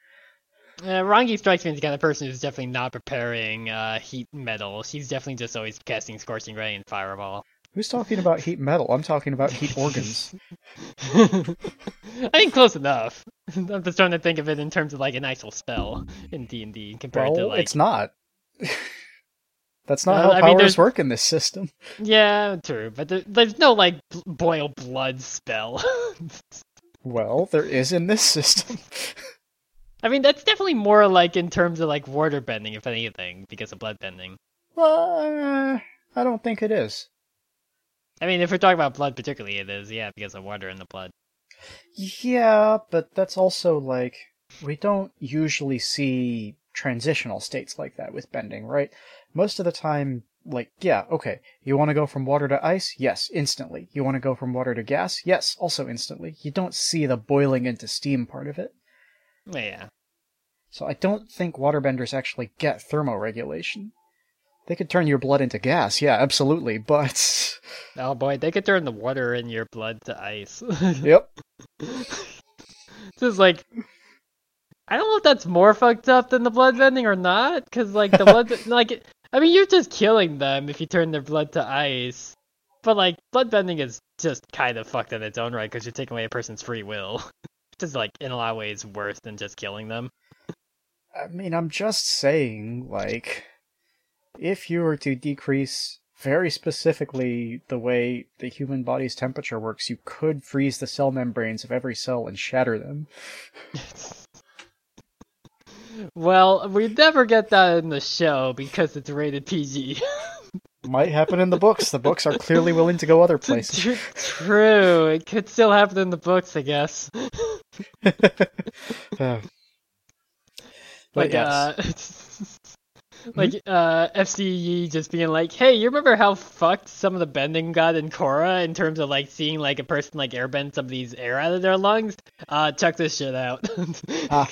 Uh, Rangi strikes me as the kind of person who's definitely not preparing uh, heat metal. She's definitely just always casting Scorching Ray and Fireball. Who's talking about heat metal? I'm talking about heat organs. I think close enough. I'm just trying to think of it in terms of like an actual spell in D and D compared well, to like it's not. That's not Well, how I mean, powers there's- work in this system. yeah, true, but there, there's no like boil blood spell. Well, there is in this system. I mean, that's definitely more like in terms of like water bending, if anything, because of blood bending. well, uh, I don't think it is. I mean, if we're talking about blood, particularly, it is yeah because of water in the blood. Yeah, but that's also like we don't usually see transitional states like that with bending, right? Most of the time, like, yeah, okay, you want to go from water to ice? Yes, instantly. You want to go from water to gas? Yes, also instantly. You don't see the boiling into steam part of it. Yeah. So I don't think waterbenders actually get thermoregulation. They could turn your blood into gas, yeah, absolutely, but. Oh boy, they could turn the water in your blood to ice. yep. Just like I don't know if that's more fucked up than the blood bending or not, because like the blood, like I mean, you're just killing them if you turn their blood to ice. But like blood bending is just kind of fucked in its own right because you're taking away a person's free will, which is like in a lot of ways worse than just killing them. I mean, I'm just saying, like, if you were to decrease very specifically the way the human body's temperature works, you could freeze the cell membranes of every cell and shatter them. Well, we never get that in the show because it's rated PG. Might happen in the books. The books are clearly willing to go other places. True. It could still happen in the books, I guess. uh, like, yes. uh, like uh, F.C. Yee just being like, "Hey, you remember how fucked some of the bending got in Korra in terms of like seeing like a person like airbend some of these air out of their lungs? Uh, check this shit out." ah,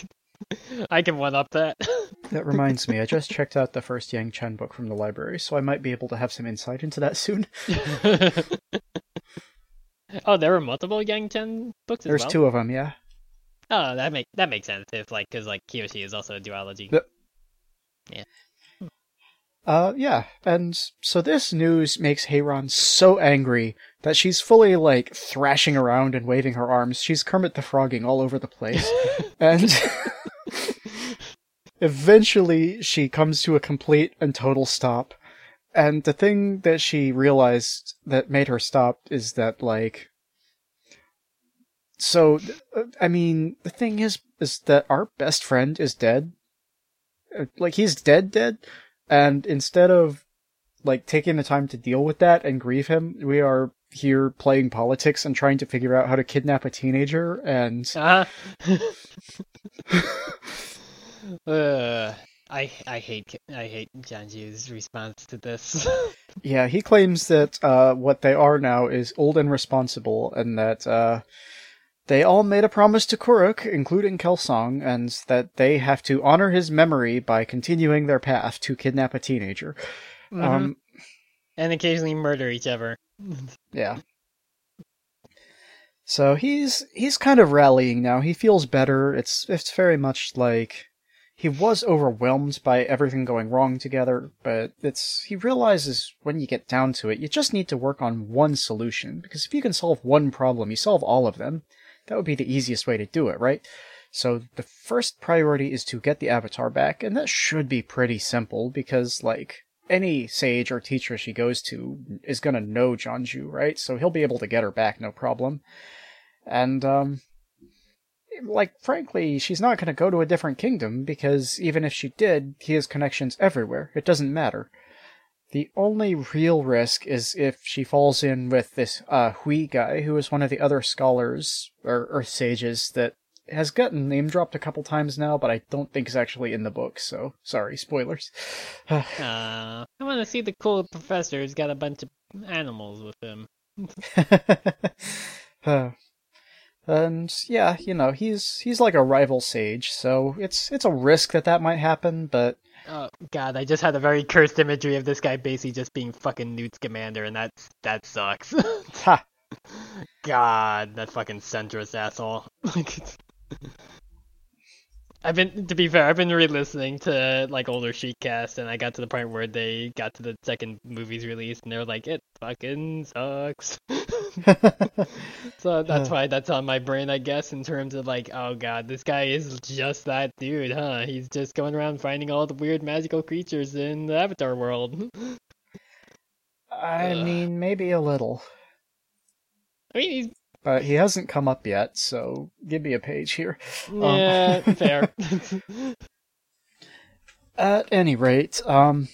I can one up that. that reminds me, I just checked out the first Yang Chen book from the library, so I might be able to have some insight into that soon. oh, there were multiple Yang Chen books as There's well? two of them, yeah. Oh, that make that makes sense if like because like Kyoshi is also a duology. Yep. Yeah. Uh, yeah, and so this news makes Hei-Ran so angry that she's fully like thrashing around and waving her arms. She's Kermit the Frogging all over the place, and eventually she comes to a complete and total stop. And the thing that she realized that made her stop is that like so uh, I mean the thing is is that our best friend is dead. Uh, Like he's dead dead and instead of like taking the time to deal with that and grieve him, we are here playing politics and trying to figure out how to kidnap a teenager and Uh, uh, I I hate I hate Janju's response to this. Yeah, he claims that uh, what they are now is old and responsible, and that uh, they all made a promise to Kuruk, including Kelsang, and that they have to honor his memory by continuing their path to kidnap a teenager. Mhm. Um, and occasionally murder each other. yeah. So he's he's kind of rallying now. He feels better. It's it's very much like he was overwhelmed by everything going wrong together, but it's he realizes when you get down to it, you just need to work on one solution because if you can solve one problem, you solve all of them. That would be the easiest way to do it, right? So the first priority is to get the avatar back, and that should be pretty simple because like any sage or teacher she goes to is gonna know Jonju, right? So he'll be able to get her back, no problem. And um like frankly, she's not gonna go to a different kingdom because even if she did, he has connections everywhere. It doesn't matter. The only real risk is if she falls in with this uh Hui guy, who is one of the other scholars or earth sages that has gotten name dropped a couple times now, but I don't think is actually in the book, so sorry, spoilers. Uh, I want to see the cool professor who's got a bunch of animals with him. Uh, and yeah, you know, he's he's like a rival sage, so it's it's a risk that that might happen, but Oh god, I just had a very cursed imagery of this guy basically just being fucking Newt Scamander, and that that sucks. God, that fucking centrist asshole. I've been, to be fair, I've been re-listening to like older Sheetcast, and I got to the point where they got to the second movie's release, and they're like, "It fucking sucks." so that's why that's on my brain, I guess, in terms of like, oh god, this guy is just that dude, huh? He's just going around finding all the weird magical creatures in the Avatar world. I Ugh. mean, maybe a little, I mean, he's but he hasn't come up yet, so give me a page here. yeah, fair. At any rate, um,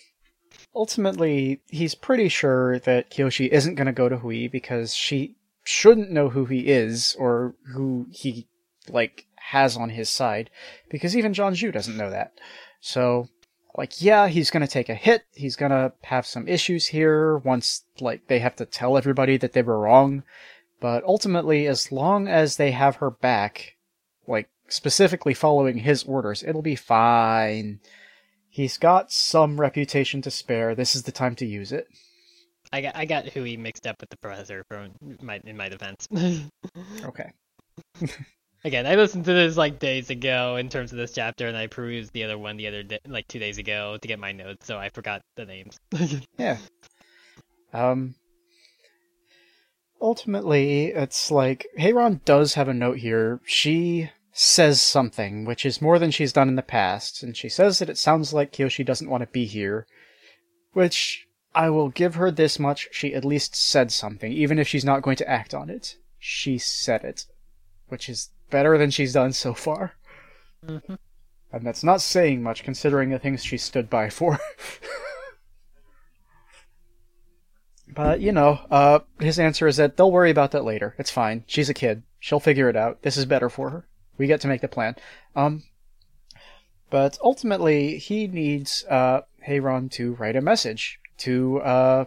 ultimately, he's pretty sure that Kyoshi isn't going to go to Hui because she shouldn't know who he is or who he like has on his side because even Jianzhu doesn't know that. So like yeah, he's going to take a hit. He's going to have some issues here once like they have to tell everybody that they were wrong. But ultimately as long as they have her back, like specifically following his orders, it'll be fine. He's got some reputation to spare. This is the time to use it. I got I got Hui mixed up with the professor for my in my defense. okay. Again, I listened to this like days ago in terms of this chapter, and I perused the other one the other day, like two days ago to get my notes, so I forgot the names. yeah. Um. Ultimately, it's like Hei-Ran does have a note here. She says something, which is more than she's done in the past, and she says that it sounds like Kyoshi doesn't want to be here, which I will give her this much. She at least said something, even if she's not going to act on it. She said it, which is better than she's done so far. Mm-hmm. And that's not saying much considering the things she stood by for. but, you know, uh, his answer is that they'll worry about that later. It's fine. She's a kid. She'll figure it out. This is better for her. We get to make the plan. Um, but ultimately, he needs uh, Hei-Ran to write a message to uh,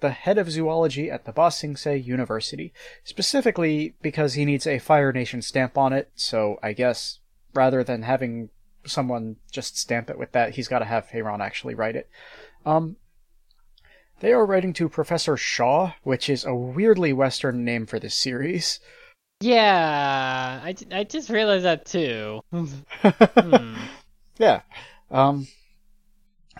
the head of zoology at the Ba University, specifically because he needs a Fire Nation stamp on it. So I guess rather than having someone just stamp it with that, he's got to have Hei-Ran actually write it. Um, they are writing to Professor Shaw, which is a weirdly Western name for this series. Yeah, I, I just realized that too. hmm. Yeah. Um,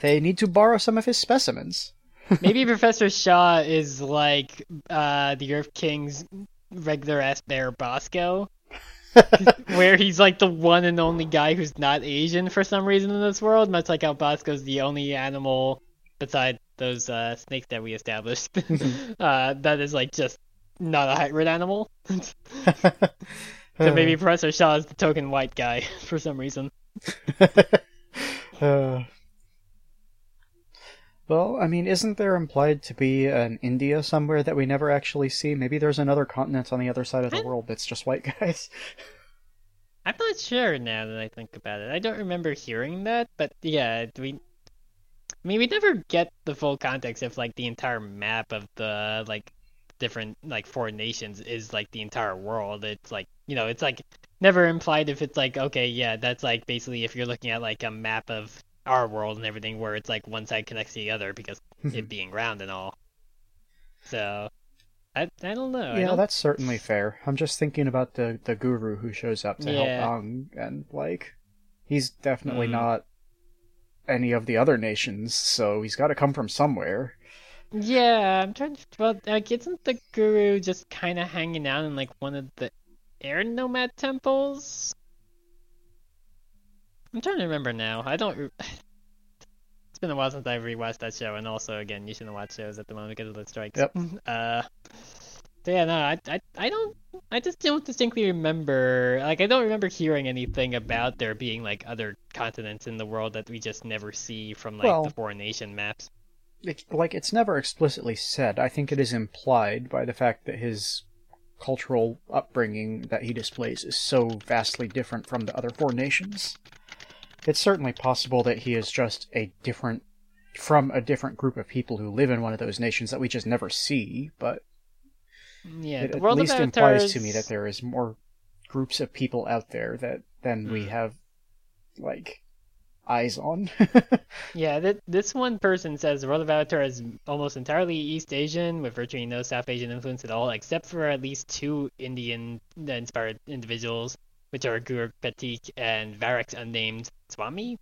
they need to borrow some of his specimens. Maybe Professor Shaw is like uh, the Earth King's regular ass bear Bosco. where he's like the one and only guy who's not Asian for some reason in this world, much like how Bosco's the only animal beside those uh, snakes that we established uh, that is like just not a hybrid animal. so maybe Professor Shaw is the token white guy for some reason. uh, well, I mean, isn't there implied to be an India somewhere that we never actually see? Maybe there's another continent on the other side of the world that's just white guys. I'm not sure now that I think about it. I don't remember hearing that, but yeah, we. I mean, we never get the full context if like the entire map of the like different like foreign nations is like the entire world. It's like you know, it's like never implied if it's like okay, yeah, that's like basically if you're looking at like a map of our world and everything where it's like one side connects to the other because it being round and all. So I I don't know. Yeah, don't... that's certainly fair. I'm just thinking about the the guru who shows up to Yeah. help Aang and like he's definitely Mm. not any of the other nations, so he's got to come from somewhere. Yeah, I'm trying to. Well, like, isn't the guru just kind of hanging out in like one of the air nomad temples? I'm trying to remember now. I don't. Re- it's been a while since I've rewatched that show, and also again, you shouldn't watch shows at the moment because of the strikes. Yep. Uh. Yeah, no, I, I, I don't. I just don't distinctly remember. Like, I don't remember hearing anything about there being like other continents in the world that we just never see from like Well- the foreign nation maps. It, like it's never explicitly said. I think it is implied by the fact that his cultural upbringing that he displays is so vastly different from the other four nations. It's certainly possible that he is just a different from a different group of people who live in one of those nations that we just never see, but Yeah, it the at world least implies to me that there is more groups of people out there that than we Hmm. have like eyes on. Yeah, th- this one person says the world of Avatar is almost entirely East Asian, with virtually no South Asian influence at all, except for at least two Indian-inspired individuals, which are Guru Pathik and Varrick's unnamed Swami.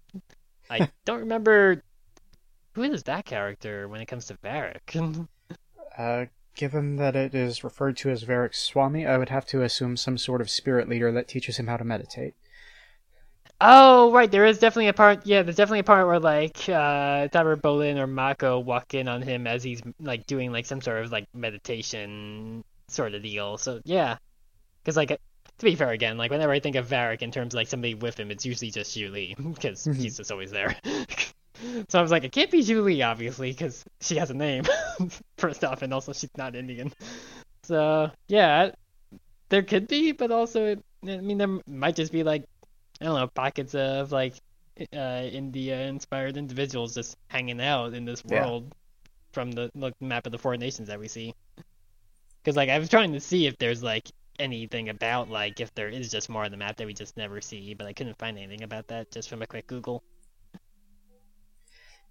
I don't remember who is that character when it comes to Varrick. uh, given that it is referred to as Varrick Swami, I would have to assume some sort of spirit leader that teaches him how to meditate. Oh, right. There is definitely a part. Yeah, there's definitely a part where like uh, Taber Bolin or Mako walk in on him as he's like doing like some sort of like meditation sort of deal. So yeah, because like to be fair again, like whenever I think of Varrick in terms of like somebody with him, it's usually just Zhu Li because Mhm. he's just always there. so I was like, it can't be Zhu Li, obviously, because she has a name, first off, and also she's not Indian. So yeah, there could be, but also, it, I mean, there might just be like, I don't know, pockets of like uh, India-inspired individuals just hanging out in this Yeah. world from the like, map of the four nations that we see. Because like I was trying to see if there's like anything about like if there is just more on the map that we just never see, but I couldn't find anything about that just from a quick Google.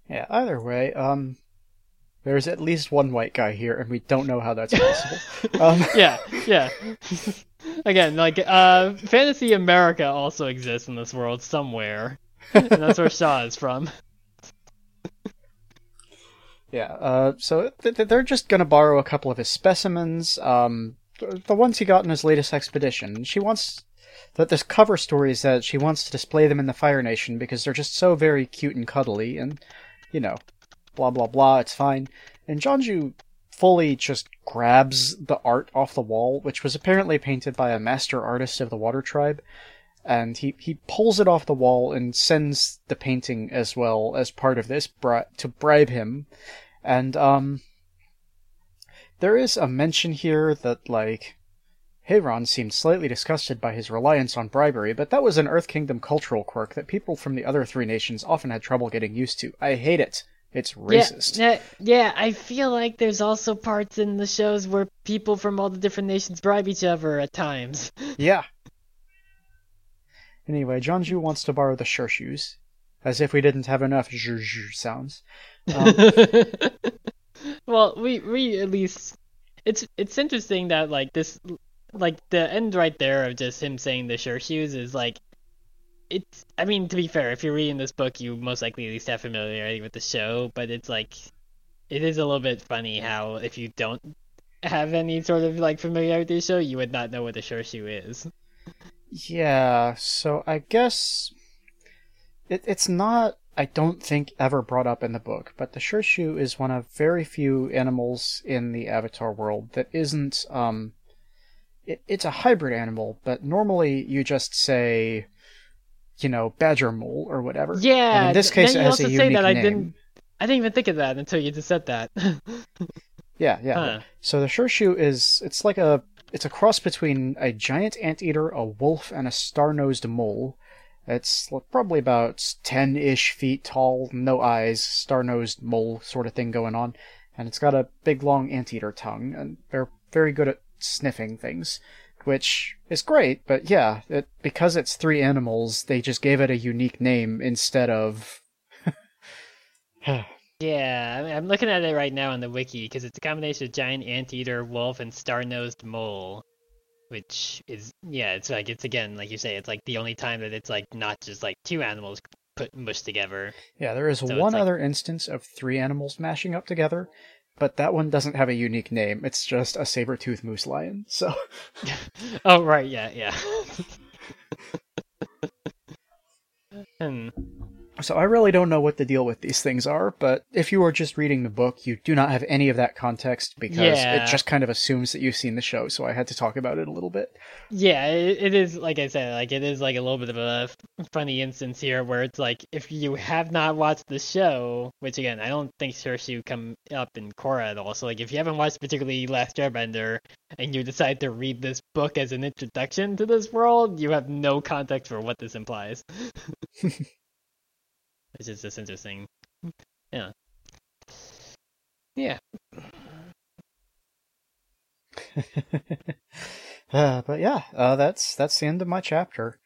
Yeah, either way, um, there's at least one white guy here, and we don't know how that's possible. um, yeah, yeah. Again, like uh, fantasy America also exists in this world somewhere, and that's where Shaw is from. Yeah, uh, so th- th- they're just gonna borrow a couple of his specimens, um, the ones he got in his latest expedition. She wants that this cover story is that she wants to display them in the Fire Nation because they're just so very cute and cuddly, and you know, blah blah blah. It's fine. And Jianzhu fully just grabs the art off the wall, which was apparently painted by a master artist of the Water Tribe, and he he pulls it off the wall and sends the painting as well as part of this bri- to bribe him and um there is a mention here that like Hei-Ran seemed slightly disgusted by his reliance on bribery, but that was an Earth Kingdom cultural quirk that people from the other three nations often had trouble getting used to. I hate it. It's racist. Yeah, yeah, I feel like there's also parts in the shows where people from all the different nations bribe each other at times. Yeah. Anyway, Jianzhu wants to borrow the Shirshus, as if we didn't have enough zh zh sounds. Um, well, we we at least it's it's interesting that like this like the end right there of just him saying the Shirshus is like it's I mean to be fair, if you're reading this book, you most likely at least have familiarity with the show, but it's like it is a little bit funny how if you don't have any sort of like familiarity with the show, you would not know what a Shirshu is. Yeah, so I guess it, it's not, I don't think, ever brought up in the book, but the Shirshu is one of very few animals in the Avatar world that isn't, um, it, it's a hybrid animal, but normally you just say, you know, badger mole or whatever. Yeah, And in this case, it has a unique say that I name. didn't I didn't even think of that until you just said that. Yeah, yeah. Huh. So the Shirshu is it's like a it's a cross between a giant anteater, a wolf, and a star-nosed mole. It's probably about ten-ish feet tall, no eyes, star-nosed mole sort of thing going on, and it's got a big long anteater tongue, and they're very good at sniffing things, which is great. But yeah, it, because it's three animals, they just gave it a unique name instead of. Yeah, I mean, I'm looking at it right now on the wiki because it's a combination of giant anteater, wolf, and star-nosed mole, which is yeah, it's like it's again like you say, it's like the only time that it's like not just like two animals put mushed together. Yeah, there is So it's one like- other instance of three animals mashing up together, but that one doesn't have a unique name. It's just a saber-toothed moose lion. So oh right, yeah, yeah. Hmm. So I really don't know what the deal with these things are, but if you are just reading the book, you do not have any of that context because Yeah. it just kind of assumes that you've seen the show, so I had to talk about it a little bit. Yeah, it, it is like I said, like it is like a little bit of a funny instance here where it's like if you have not watched the show, which again I don't think Shirshu come up in Korra at all. So like if you haven't watched particularly Last Airbender and you decide to read this book as an introduction to this world, you have no context for what this implies. Which is just interesting. Yeah. Yeah. uh, but yeah, uh, that's that's the end of my chapter.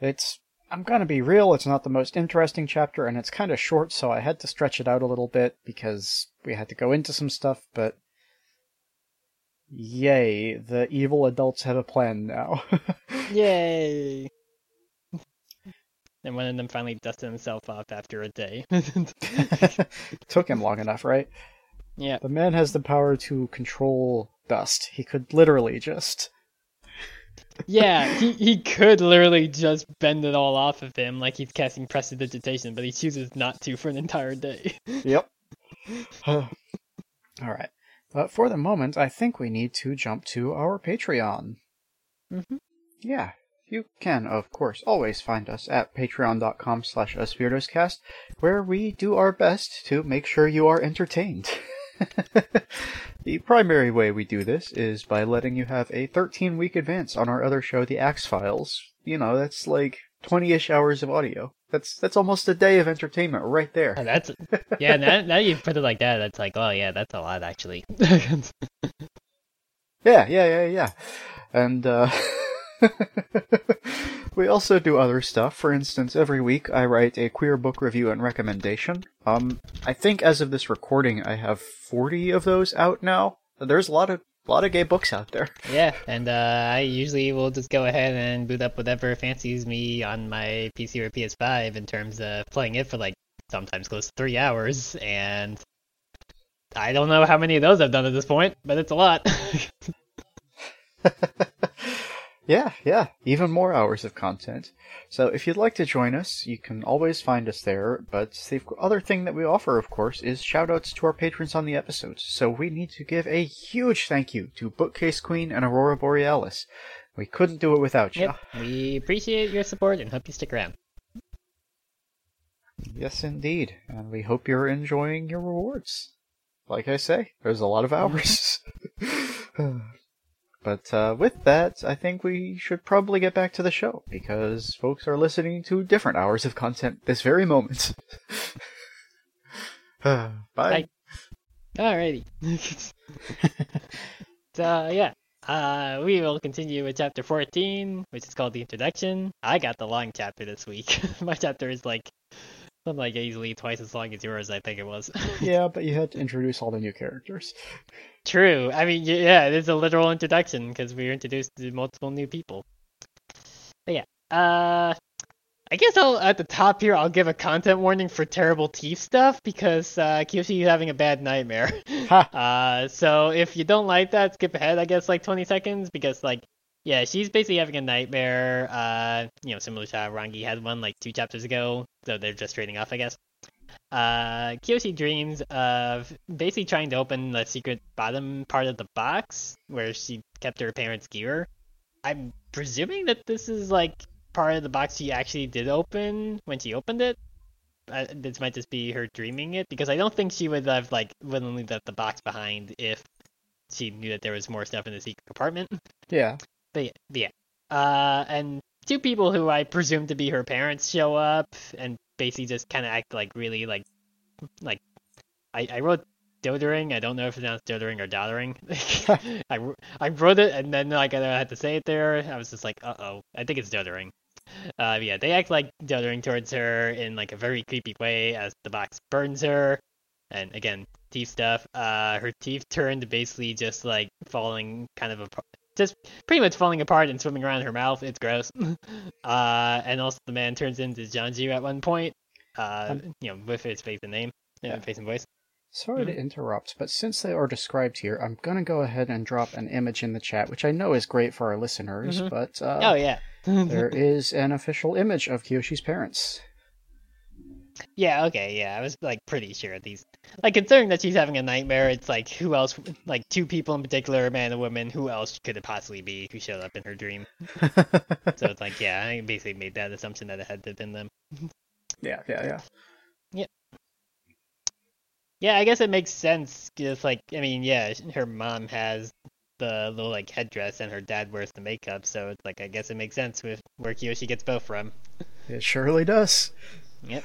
It's I'm gonna be real. It's not the most interesting chapter, and it's kind of short, so I had to stretch it out a little bit because we had to go into some stuff. But yay, the evil adults have a plan now. Yay! And one of them finally dusted himself off after a day. Took him long enough, right? yeah. The man has the power to control dust. He could literally just. Yeah, he, he could literally just bend it all off of him like he's casting prestidigitation, but he chooses not to for an entire day. Yep. All right. But for the moment, I think we need to jump to our Patreon. Mm-hmm. Yeah, you can, of course, always find us at patreon.com slash usweirdoscast, where we do our best to make sure you are entertained. the primary way we do this is by letting you have a 13 week advance on our other show, The Ax Files. You know, that's like 20-ish hours of audio. That's that's almost a day of entertainment right there. Oh, that's yeah. Now, now you put it like that, that's like, oh yeah, that's a lot actually. Yeah, yeah, yeah, yeah. And uh, we also do other stuff. For instance, every week I write a queer book review and recommendation. Um, I think as of this recording, I have 40 of those out now. There's a lot of a lot of gay books out there. yeah, and uh, I usually will just go ahead and boot up whatever fancies me on my PC or PS5 in terms of playing it for like sometimes close to three hours, and I don't know how many of those I've done at this point, but it's a lot. yeah, yeah, even more hours of content. So if you'd like to join us, you can always find us there. But the other thing that we offer, of course, is shoutouts to our patrons on the episodes. So we need to give a huge thank you to Bookcase Queen and Aurora Borealis. We couldn't do it without you. Yep, we appreciate your support and hope you stick around. Yes, indeed. And we hope you're enjoying your rewards like I say, there's a lot of hours. but uh, with that, I think we should probably get back to the show because folks are listening to different hours of content this very moment. Bye. Bye. Alrighty. so yeah, uh, we will continue with chapter 14, which is called the introduction. I got the long chapter this week. My chapter is like Something like easily twice as long as yours, I think it was. yeah, but you had to introduce all the new characters. True. I mean, yeah, it is a literal introduction because we were introduced to multiple new people. But yeah, uh, I guess I'll at the top here I'll give a content warning for terrible teeth stuff because uh, Kyoshi is having a bad nightmare. uh, so if you don't like that, skip ahead. I guess like 20 seconds because like yeah, she's basically having a nightmare. Uh, you know, similar to how Rangi had one like two chapters ago. So they're just trading off, I guess. Uh, Kyoshi dreams of basically trying to open the secret bottom part of the box where she kept her parents' gear. I'm presuming that this is like part of the box she actually did open when she opened it. Uh, this might just be her dreaming it because I don't think she would have like willingly left the box behind if she knew that there was more stuff in the secret compartment. Yeah. But yeah, yeah. Uh, and two people who I presume to be her parents show up and basically just kind of act like really like like I, I wrote doddering. I don't know if it's pronounced doddering or doddering. I, I wrote it and then like I had to say it there. I was just like, uh oh, I think it's doddering. Uh, yeah, they act like doddering towards her in like a very creepy way as the box burns her. And again, teeth stuff. Uh, her teeth turned basically just like falling kind of apart, just pretty much falling apart and swimming around her mouth. It's gross. uh, and also the man turns into Jianzhu at one point. Uh, um, you know, with his face and name, yeah, face and voice. Sorry mm-hmm. to interrupt, but since they are described here, I'm gonna go ahead and drop an image in the chat, which I know is great for our listeners. Mm-hmm. But uh, oh yeah, there is an official image of Kyoshi's parents. Yeah, okay, yeah, I was like pretty sure at least. Like considering that she's having a nightmare, it's like who else? Like two people in particular, a man and a woman. Who else could it possibly be who showed up in her dream? so it's like, yeah, I basically made that assumption that it had to have been them. yeah, yeah, yeah. Yeah. Yeah, I guess it makes sense. It's like, I mean, yeah, her mom has the little like headdress, and her dad wears the makeup, so it's like, I guess it makes sense with where Kyoshi gets both from. It surely does. Yep.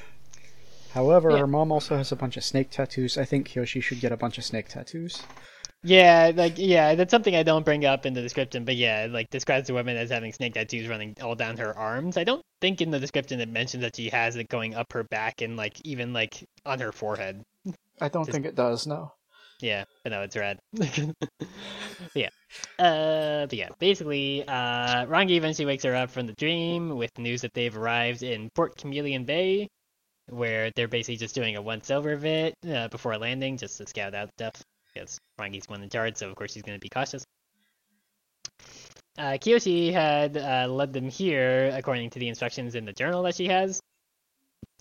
However, yeah. her mom also has a bunch of snake tattoos. I think Kyoshi should get a bunch of snake tattoos. Yeah, like yeah, that's something I don't bring up in the description, but yeah, like describes the woman as having snake tattoos running all down her arms. I don't think in the description it mentions that she has it going up her back and like even like on her forehead. I don't Just, think it does, no. Yeah, but no, it's red. yeah. Uh, but yeah, basically, uh, Rangi eventually wakes her up from the dream with news that they've arrived in Port Chameleon Bay, where they're basically just doing a once over of it uh, before landing, just to scout out stuff. Because Rangi's one in charge, so of course he's going to be cautious. Uh, Kyoshi had uh, led them here according to the instructions in the journal that she has.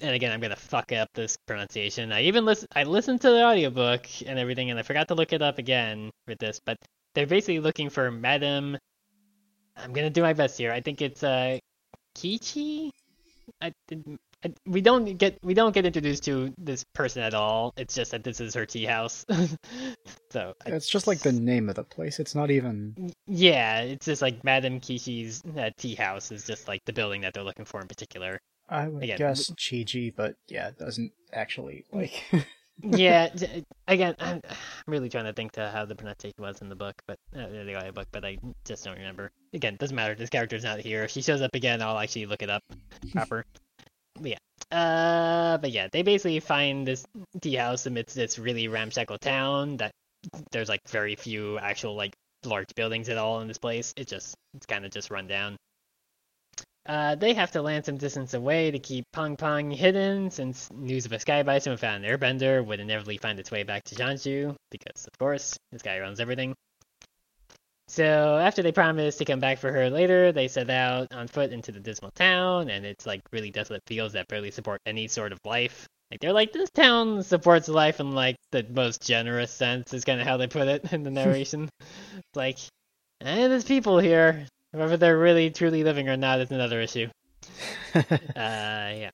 And again, I'm gonna fuck up this pronunciation. I even listen. I listened to the audiobook and everything, and I forgot to look it up again with this. But they're basically looking for Madame I'm gonna do my best here. I think it's uh Kichi. I, I, we don't get we don't get introduced to this person at all. It's just that this is her tea house. so I- It's just like the name of the place. It's not even. yeah, it's just like Madame Kishi's uh, tea house is just like the building that they're looking for in particular. I would Again, guess Chiji, but yeah, it doesn't actually like. yeah, again, I'm, I'm really trying to think to how the pronunciation was in the book, but uh, the audio book, but I just don't remember. Again, doesn't matter. This character's not here. If she shows up again, I'll actually look it up proper. But yeah, uh, but yeah, they basically find this tea house amidst this really ramshackle town. That there's like very few actual like large buildings at all in this place. It just it's kind of just run down. Uh, they have to land some distance away to keep Pengpeng hidden, since news of a Sky Bison without an airbender would inevitably find its way back to Jianzhu, because, of course, this guy runs everything. So, after they promise to come back for her later, they set out on foot into the dismal town, and it's like really desolate fields that barely support any sort of life. Like, they're like, this town supports life in, like, the most generous sense, is kind of how they put it in the narration. it's like, eh, there's people here. Whether they're really truly living or not is another issue. Uh, yeah.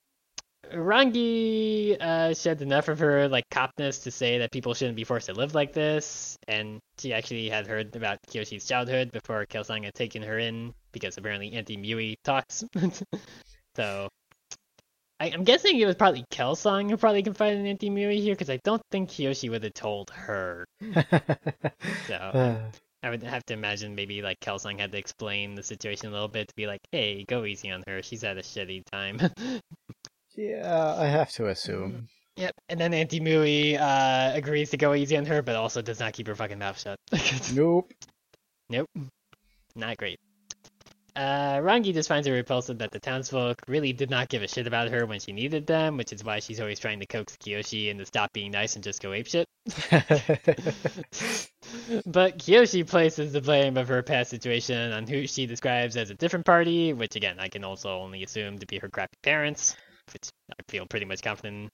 Rangi uh, sheds enough of her like copness to say that people shouldn't be forced to live like this, and she actually had heard about Kyoshi's childhood before Kelsang had taken her in, because apparently Auntie Mui talks. so, I, I'm guessing it was probably Kelsang who probably confided in Auntie Mui here, because I don't think Kyoshi would have told her. So Uh, I would have to imagine maybe like Kelsang had to explain the situation a little bit to be like, hey, go easy on her. She's had a shitty time. yeah, I have to assume. Yep, and then Auntie Mui uh, agrees to go easy on her, but also does not keep her fucking mouth shut. Nope. nope, not great. Uh, Rangi just finds it repulsive that the townsfolk really did not give a shit about her when she needed them, which is why she's always trying to coax Kyoshi into stop being nice and just go apeshit. but Kyoshi places the blame of her past situation on who she describes as a different party, which again I can also only assume to be her crappy parents, I feel pretty much confident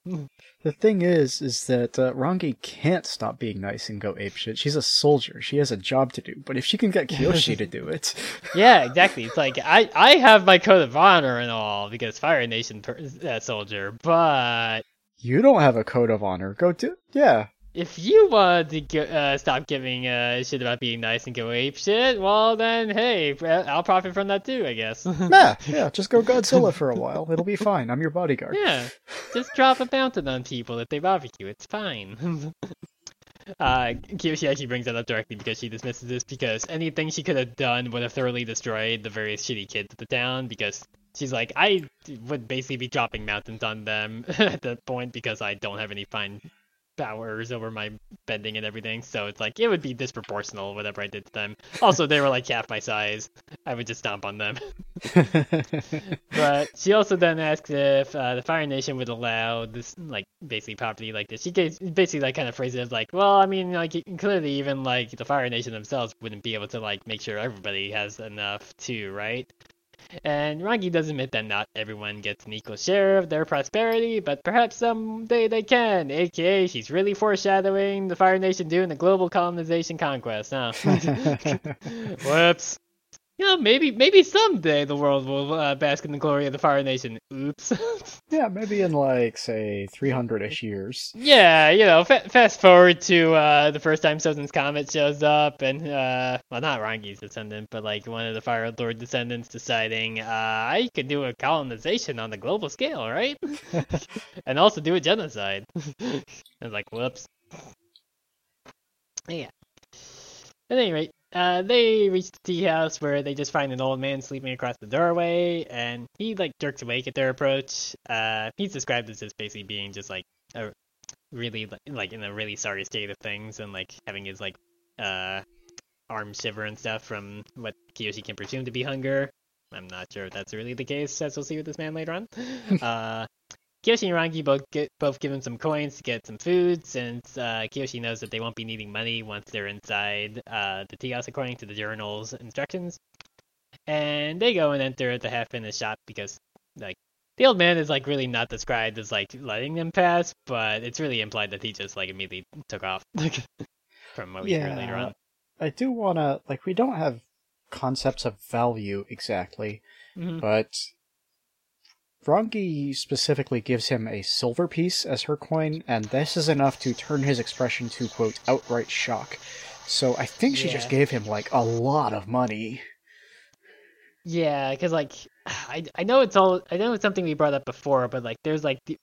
the thing is, is that uh, Rangi can't stop being nice and go apeshit. She's a soldier. She has a job to do. But if she can get Kyoshi to do it, Yeah, exactly. It's like I I have my code of honor and all because Fire Nation per- uh, soldier, but you don't have a code of honor. Go do. Yeah. If you want to uh, stop giving uh, shit about being nice and go ape shit, well then hey, I'll profit from that too, I guess. Yeah. Yeah. Just go Godzilla for a while. It'll be fine. I'm your bodyguard. yeah, just drop a fountain on people if they barbecue. It's fine. Uh, Kyoshi actually brings that up directly because she dismisses this because anything she could have done would have thoroughly destroyed the various shitty kids of the town because she's like, I would basically be dropping mountains on them at that point because I don't have any fine powers over my bending and everything. So it's like, it would be disproportional whatever I did to them. Also, they were like half my size. I would just stomp on them. But she also then asks if uh, the Fire Nation would allow this, like, basically property like this. She basically like kind of phrased it as like, well, I mean, like clearly even like the Fire Nation themselves wouldn't be able to like make sure everybody has enough too, right? And Rangi does admit that not everyone gets an equal share of their prosperity, but perhaps someday they can. AKA, she's really foreshadowing the Fire Nation doing the global colonization conquest, huh? Whoops. You know, maybe maybe someday the world will uh, bask in the glory of the Fire Nation. Oops. yeah, maybe in like say 300ish years. yeah, you know, fa- fast forward to uh, the first time Sozin's Comet shows up, and uh, well, not Rangi's descendant, but like one of the Fire Lord descendants deciding, uh, I could do a colonization on the global scale, right? and also do a genocide. and like, whoops. Yeah. At any rate, uh, they reach the tea house where they just find an old man sleeping across the doorway, and he like jerks awake at their approach. Uh, he's described as just basically being just like a really like, in a really sorry state of things, and like having his like uh arm shiver and stuff from what Kyoshi can presume to be hunger. I'm not sure if that's really the case, as we'll see with this man later on. uh, Kyoshi and Rangi both get both give him some coins to get some food, since uh, Kyoshi knows that they won't be needing money once they're inside uh, the tea house, according to the journal's instructions. And they go and enter the half-finished shop because, like, the old man is like really not described as like letting them pass, but it's really implied that he just like immediately took off from what we hear later on. I do want to like we don't have concepts of value exactly, Mhm. but Rangi specifically gives him a silver piece as her coin, and this is enough to turn his expression to quote outright shock. So I think she just gave him like a lot of money. Yeah, because like I I know it's all I know it's something we brought up before, but like there's like the,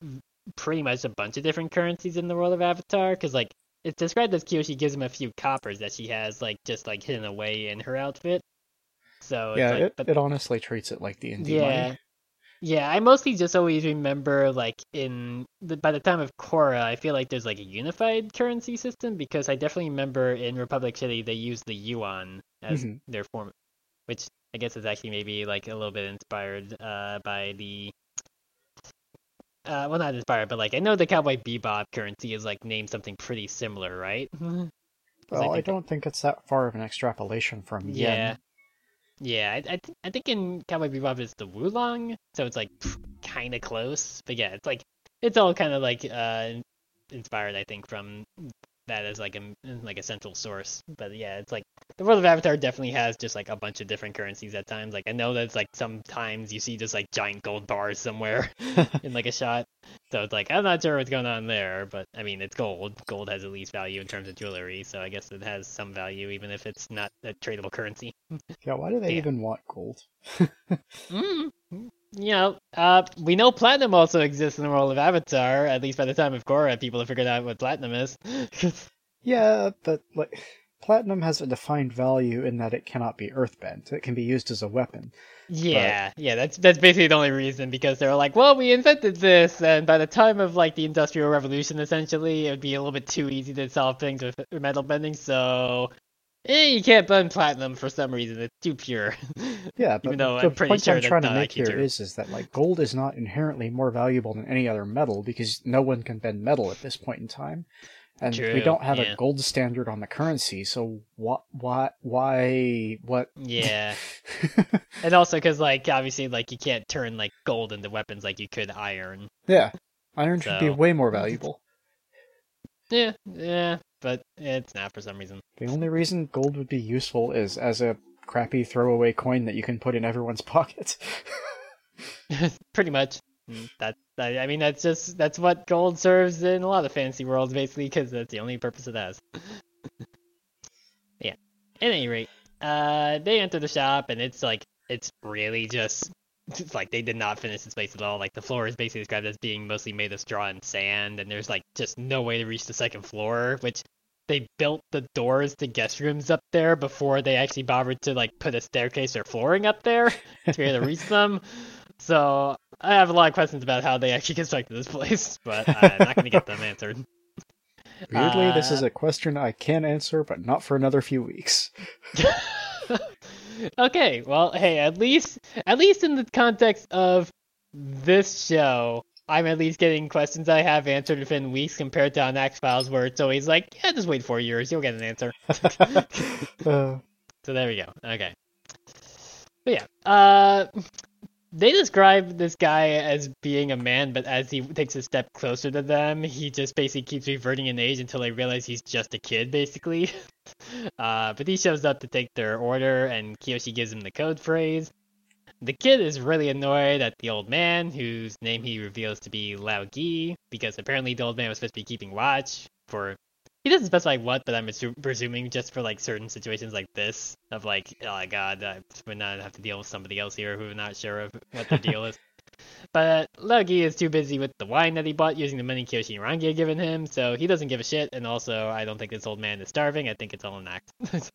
pretty much a bunch of different currencies in the world of Avatar. Because like it's described as Kyoshi gives him a few coppers that she has like just like hidden away in her outfit. So it's yeah, like, it, but it honestly treats it like the indie yeah, money. Yeah. I mostly just always remember like in the by the time of Korra, I feel like there's like a unified currency system because I definitely remember in Republic City they use the yuan as Mhm. their form, which I guess is actually maybe like a little bit inspired uh by the. Uh, well, not inspired, but like I know the Cowboy Bebop currency is like named something pretty similar, right? Well, I, think- don't think it's that far of an extrapolation from Yeah. yen. Yeah, I, I, th- I think in Cowboy Bebop it's the Woolong, so it's like kind of close. But yeah, it's like it's all kind of like uh inspired, I think, from that as like a like a central source. But yeah, it's like the world of Avatar definitely has just like a bunch of different currencies at times. Like I know that it's like sometimes you see just like giant gold bars somewhere in like a shot. So it's like I'm not sure what's going on there, but I mean it's gold. Gold has at least value in terms of jewelry, so I guess it has some value even if it's not a tradable currency. Yeah, why do they Yeah. even want gold? Mm. You know, uh, we know platinum also exists in the world of Avatar. At least by the time of Korra, people have figured out what platinum is. Yeah, but like platinum has a defined value in that it cannot be earthbent. It can be used as a weapon. yeah, yeah, that's that's basically the only reason because they were like, well, we invented this, and by the time of like the Industrial Revolution, essentially, it would be a little bit too easy to solve things with metal bending. So, eh, you can't bend platinum for some reason. It's too pure. Yeah, but Even though the I'm pretty point sure I'm trying to make here is, is that like gold is not inherently more valuable than any other metal because no one can bend metal at this point in time. And we don't have yeah. a gold standard on the currency, so what what why what yeah. And also because like obviously like you can't turn like gold into weapons like you could iron. Yeah. Iron should be way more valuable. Yeah, yeah, but it's not for some reason. The only reason gold would be useful is as a crappy throwaway coin that you can put in everyone's pocket. Pretty much. Mm, That, that I mean that's just that's what gold serves in a lot of fantasy worlds basically because that's the only purpose it has. yeah. At any rate, uh, they enter the shop and it's like it's really just it's like they did not finish this place at all. Like the floor is basically described as being mostly made of straw and sand, and there's like just no way to reach the second floor, which they built the doors to guest rooms up there before they actually bothered to like put a staircase or flooring up there to be able to reach them. So I have a lot of questions about how they actually constructed this place, but I'm not going to get them answered. Weirdly, this is Uh, a question I can answer, but not for another few weeks. okay, well, hey, at least at least in the context of this show, I'm at least getting questions I have answered within weeks compared to on Ax Files where it's always like, yeah, just wait four years, you'll get an answer. Uh, So there we go. Okay. But yeah, uh, they describe this guy as being a man, but as he takes a step closer to them, he just basically keeps reverting in age until they realize he's just a kid, basically. Uh, but he shows up to take their order, and Kyoshi gives him the code phrase. The kid is really annoyed at the old man, whose name he reveals to be Lao Ge, because apparently the old man was supposed to be keeping watch for he doesn't specify what, but I'm assu- presuming just for like certain situations like this of like, oh my god, I would not have to deal with somebody else here who's not sure of what the deal is. But Lao Ge is too busy with the wine that he bought using the money Kyoshi had given him, so he doesn't give a shit. And also, I don't think this old man is starving. I think it's all an act.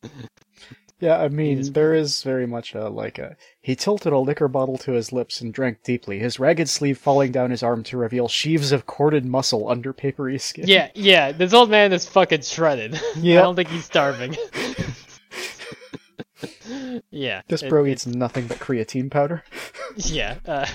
yeah, I mean, is- there is very much a like a. He tilted a liquor bottle to his lips and drank deeply, his ragged sleeve falling down his arm to reveal sheaves of corded muscle under papery skin. yeah, yeah, this old man is fucking shredded. I don't think he's starving. yeah. This bro it's- eats nothing but creatine powder. Yeah, uh,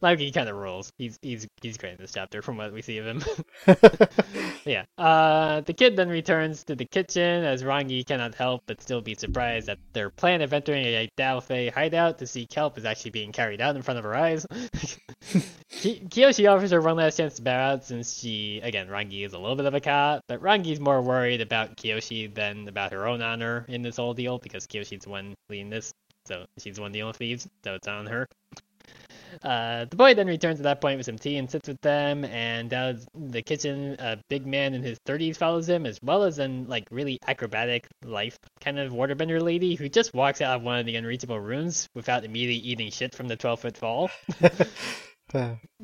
Lao Ge kind of rules. He's he's he's great in this chapter from what we see of him. yeah. Uh, the kid then returns to the kitchen as Rangi cannot help but still be surprised that their plan of entering a Daofei hideout to seek help is actually being carried out in front of her eyes. Ki- Kyoshi offers her one last chance to bow out since she, again, Rangi is a little bit of a cop, but Rangi's more worried about Kyoshi than about her own honor in this whole deal because Kyoshi's one leading this. So she's one of the only thieves, so it's on her. Uh, the boy then returns at that point with some tea and sits with them. And down the kitchen, a big man in his 30s follows him, as well as an like really acrobatic life kind of waterbender lady who just walks out of one of the unreachable rooms without immediately eating shit from the 12 foot fall.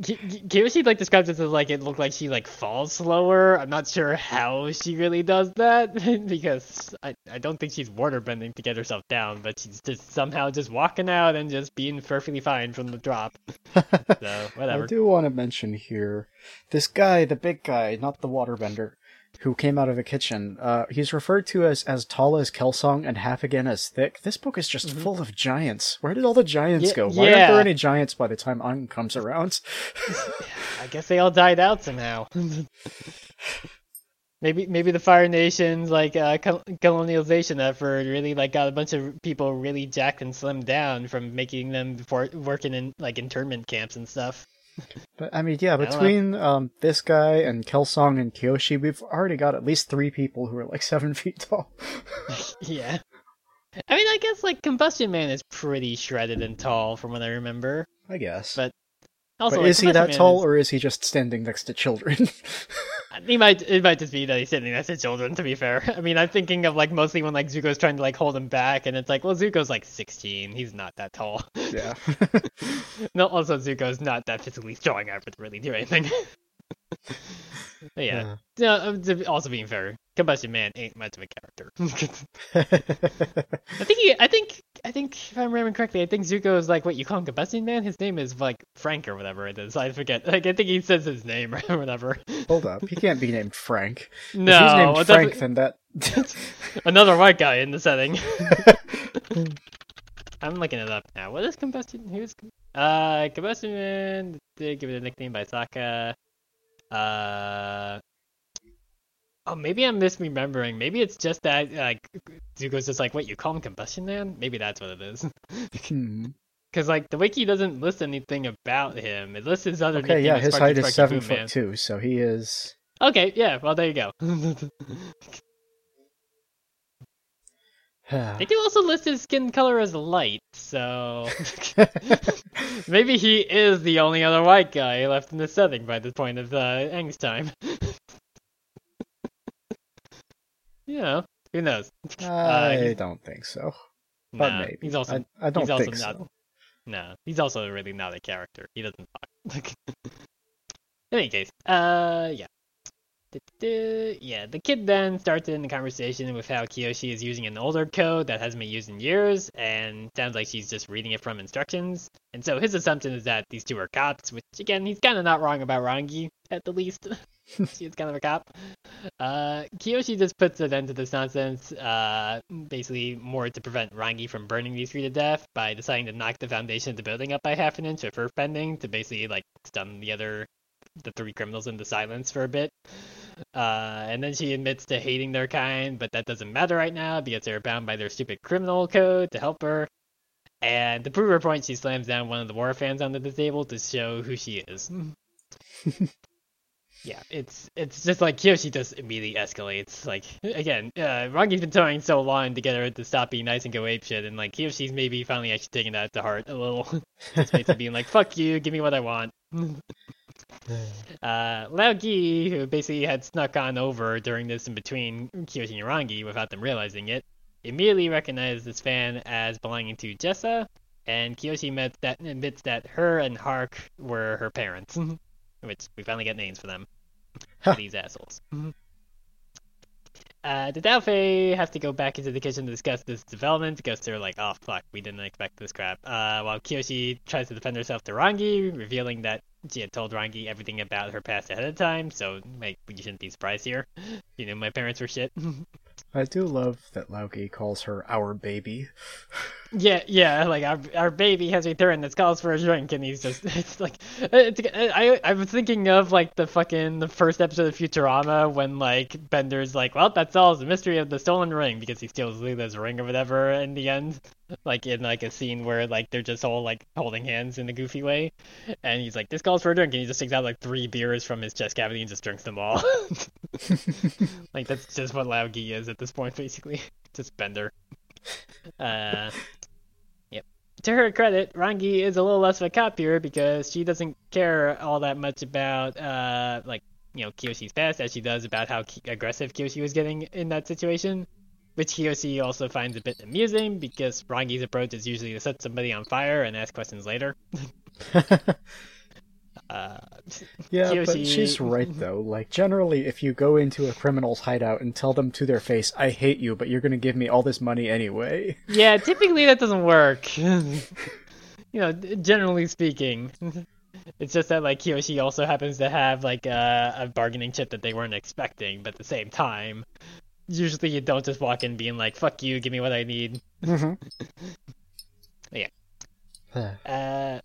Ki- Kyoshi like describes this as like it looked like she like falls slower. I'm not sure how she really does that because I, I don't think she's water bending to get herself down, but she's just somehow just walking out and just being perfectly fine from the drop. So whatever. I do want to mention here this guy, the big guy, not the waterbender, who came out of the kitchen. Uh, he's referred to as as tall as Kelsang and half again as thick. This book is just full of giants. Where did all the giants Ye- go? Why aren't there any giants by the time Aang comes around? I guess they all died out somehow. maybe maybe the Fire Nation's like uh, col- colonialization effort really like got a bunch of people really jacked and slimmed down from making them for working in like internment camps and stuff. But I mean, yeah, between um this guy and Kelsang and Kyoshi, we've already got at least three people who are like seven feet tall. yeah. I mean, I guess like Combustion Man is pretty shredded and tall from what I remember. I guess. But Also, But like, is he that Man tall, is- or is he just standing next to children? He might it might just be that he's sitting next to children. To be fair, I mean, I'm thinking of like mostly when like Zuko's trying to like hold him back, and it's like, well, Zuko's like 16. He's not that tall. yeah. no, also Zuko's not that physically strong enough to really do anything. But yeah. No, um, to also being fair, Combustion Man ain't much of a character. I think he, I think, I think if I'm remembering correctly, I think Zuko is like what you call him, Combustion Man. His name is like Frank or whatever it is. I forget. Like I think he says his name or whatever. Hold up, he can't be named Frank. No, if he's named well, Frank, then that. another white guy in the setting. I'm looking it up now. What is Combustion? Who's uh Combustion Man? They give it a nickname by Sokka. Uh. Oh, maybe I'm misremembering. Maybe it's just that like Zuko's just like, wait, you call him Combustion Man? Maybe that's what it is. Hmm. Because like the wiki doesn't list anything about him. It lists his other Okay, yeah, his Sparky height is seven Boom foot Man. two, so he is. Okay, yeah. Well, there you go. They do also list his skin color as light, so maybe he is the only other white guy left in the setting by the point of uh, Aang's time. yeah, who knows? I he's- don't think so, but Nah, maybe. he's also I, I don't he's think not. so. No, he's also really not a character. He doesn't talk. In any case, uh, yeah. Yeah, the kid then starts in the conversation with how Kyoshi is using an older code that hasn't been used in years, and sounds like she's just reading it from instructions. And so his assumption is that these two are cops, which again, he's kind of not wrong about Rangi, at the least. she is kind of a cop. Uh, Kyoshi just puts an end to this nonsense, uh, basically more to prevent Rangi from burning these three to death by deciding to knock the foundation of the building up by half an inch with her bending to basically like stun the other, the three criminals into silence for a bit. Uh, and then she admits to hating their kind, but that doesn't matter right now because they're bound by their stupid criminal code to help her. And to prove her point, she slams down one of the war fans onto the table to show who she is. yeah, it's it's just like Kyoshi just immediately escalates. Like again, uh, Rangi's been trying so long to get her to stop being nice and go ape shit, and like Kyoshi's maybe finally actually taking that to heart a little. just basically being like, "Fuck you, give me what I want." Uh, Lao Ge, who basically had snuck on over during this in between Kyoshi and Rangi without them realizing it, immediately recognized this fan as belonging to Jesa, and Kyoshi admits that, admits that her and Hark were her parents, which we finally get names for them. These assholes. Uh, the Daofei have to go back into the kitchen to discuss this development because they're like, oh fuck, we didn't expect this crap. Uh, while Kyoshi tries to defend herself to Rangi, revealing that she had told Rangi everything about her past ahead of time, so like you shouldn't be surprised here. You know, my parents were shit. I do love that Lao Ge calls her our baby. yeah, yeah, like our our baby has returned. That calls for a drink, and he's just it's like it's, I I was thinking of like the fucking the first episode of Futurama when like Bender's like, well, that solves the mystery of the stolen ring because he steals Leela's ring or whatever in the end. Like in like a scene where like they're just all like holding hands in a goofy way, and he's like, "This calls for a drink," and he just takes out like three beers from his chest cavity and just drinks them all. like that's just what Lao Ge is at this point, basically. Just Bender. uh, yep. To her credit, Rangi is a little less of a cop here because she doesn't care all that much about uh like you know Kyoshi's past as she does about how aggressive Kyoshi was getting in that situation. Which Kyoshi also finds a bit amusing because Rangi's approach is usually to set somebody on fire and ask questions later. uh, Yeah, but she's right though. Like generally, if you go into a criminal's hideout and tell them to their face, "I hate you, but you're going to give me all this money anyway," Yeah, typically that doesn't work. you know, generally speaking. It's just that like Kyoshi also happens to have like a, a bargaining chip that they weren't expecting, but at the same time, usually you don't just walk in being like "fuck you, give me what I need." Yeah. Uh,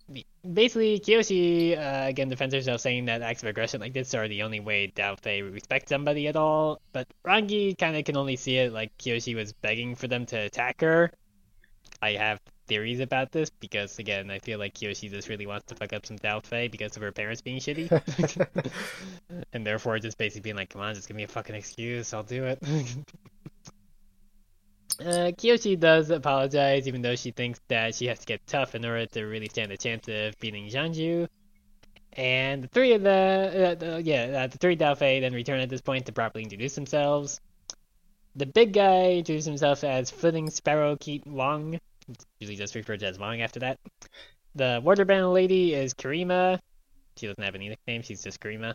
basically, Kyoshi uh, again defends herself, saying that acts of aggression like this are the only way Dao Fei respect somebody at all. But Rangi kind of can only see it like Kyoshi was begging for them to attack her. I have theories about this because again, I feel like Kyoshi just really wants to fuck up some Daofei because of her parents being shitty, and therefore just basically being like, "Come on, just give me a fucking excuse, I'll do it." Uh, Kyoshi does apologize, even though she thinks that she has to get tough in order to really stand a chance of beating Jianzhu. And the three of the, uh, yeah, uh, the three Daofei then return at this point to properly introduce themselves. The big guy introduces himself as Flitting Sparrow Keat Wong, usually just referred to as Wong after that. The waterband lady is Kirima. She doesn't have any nickname, she's just Kirima.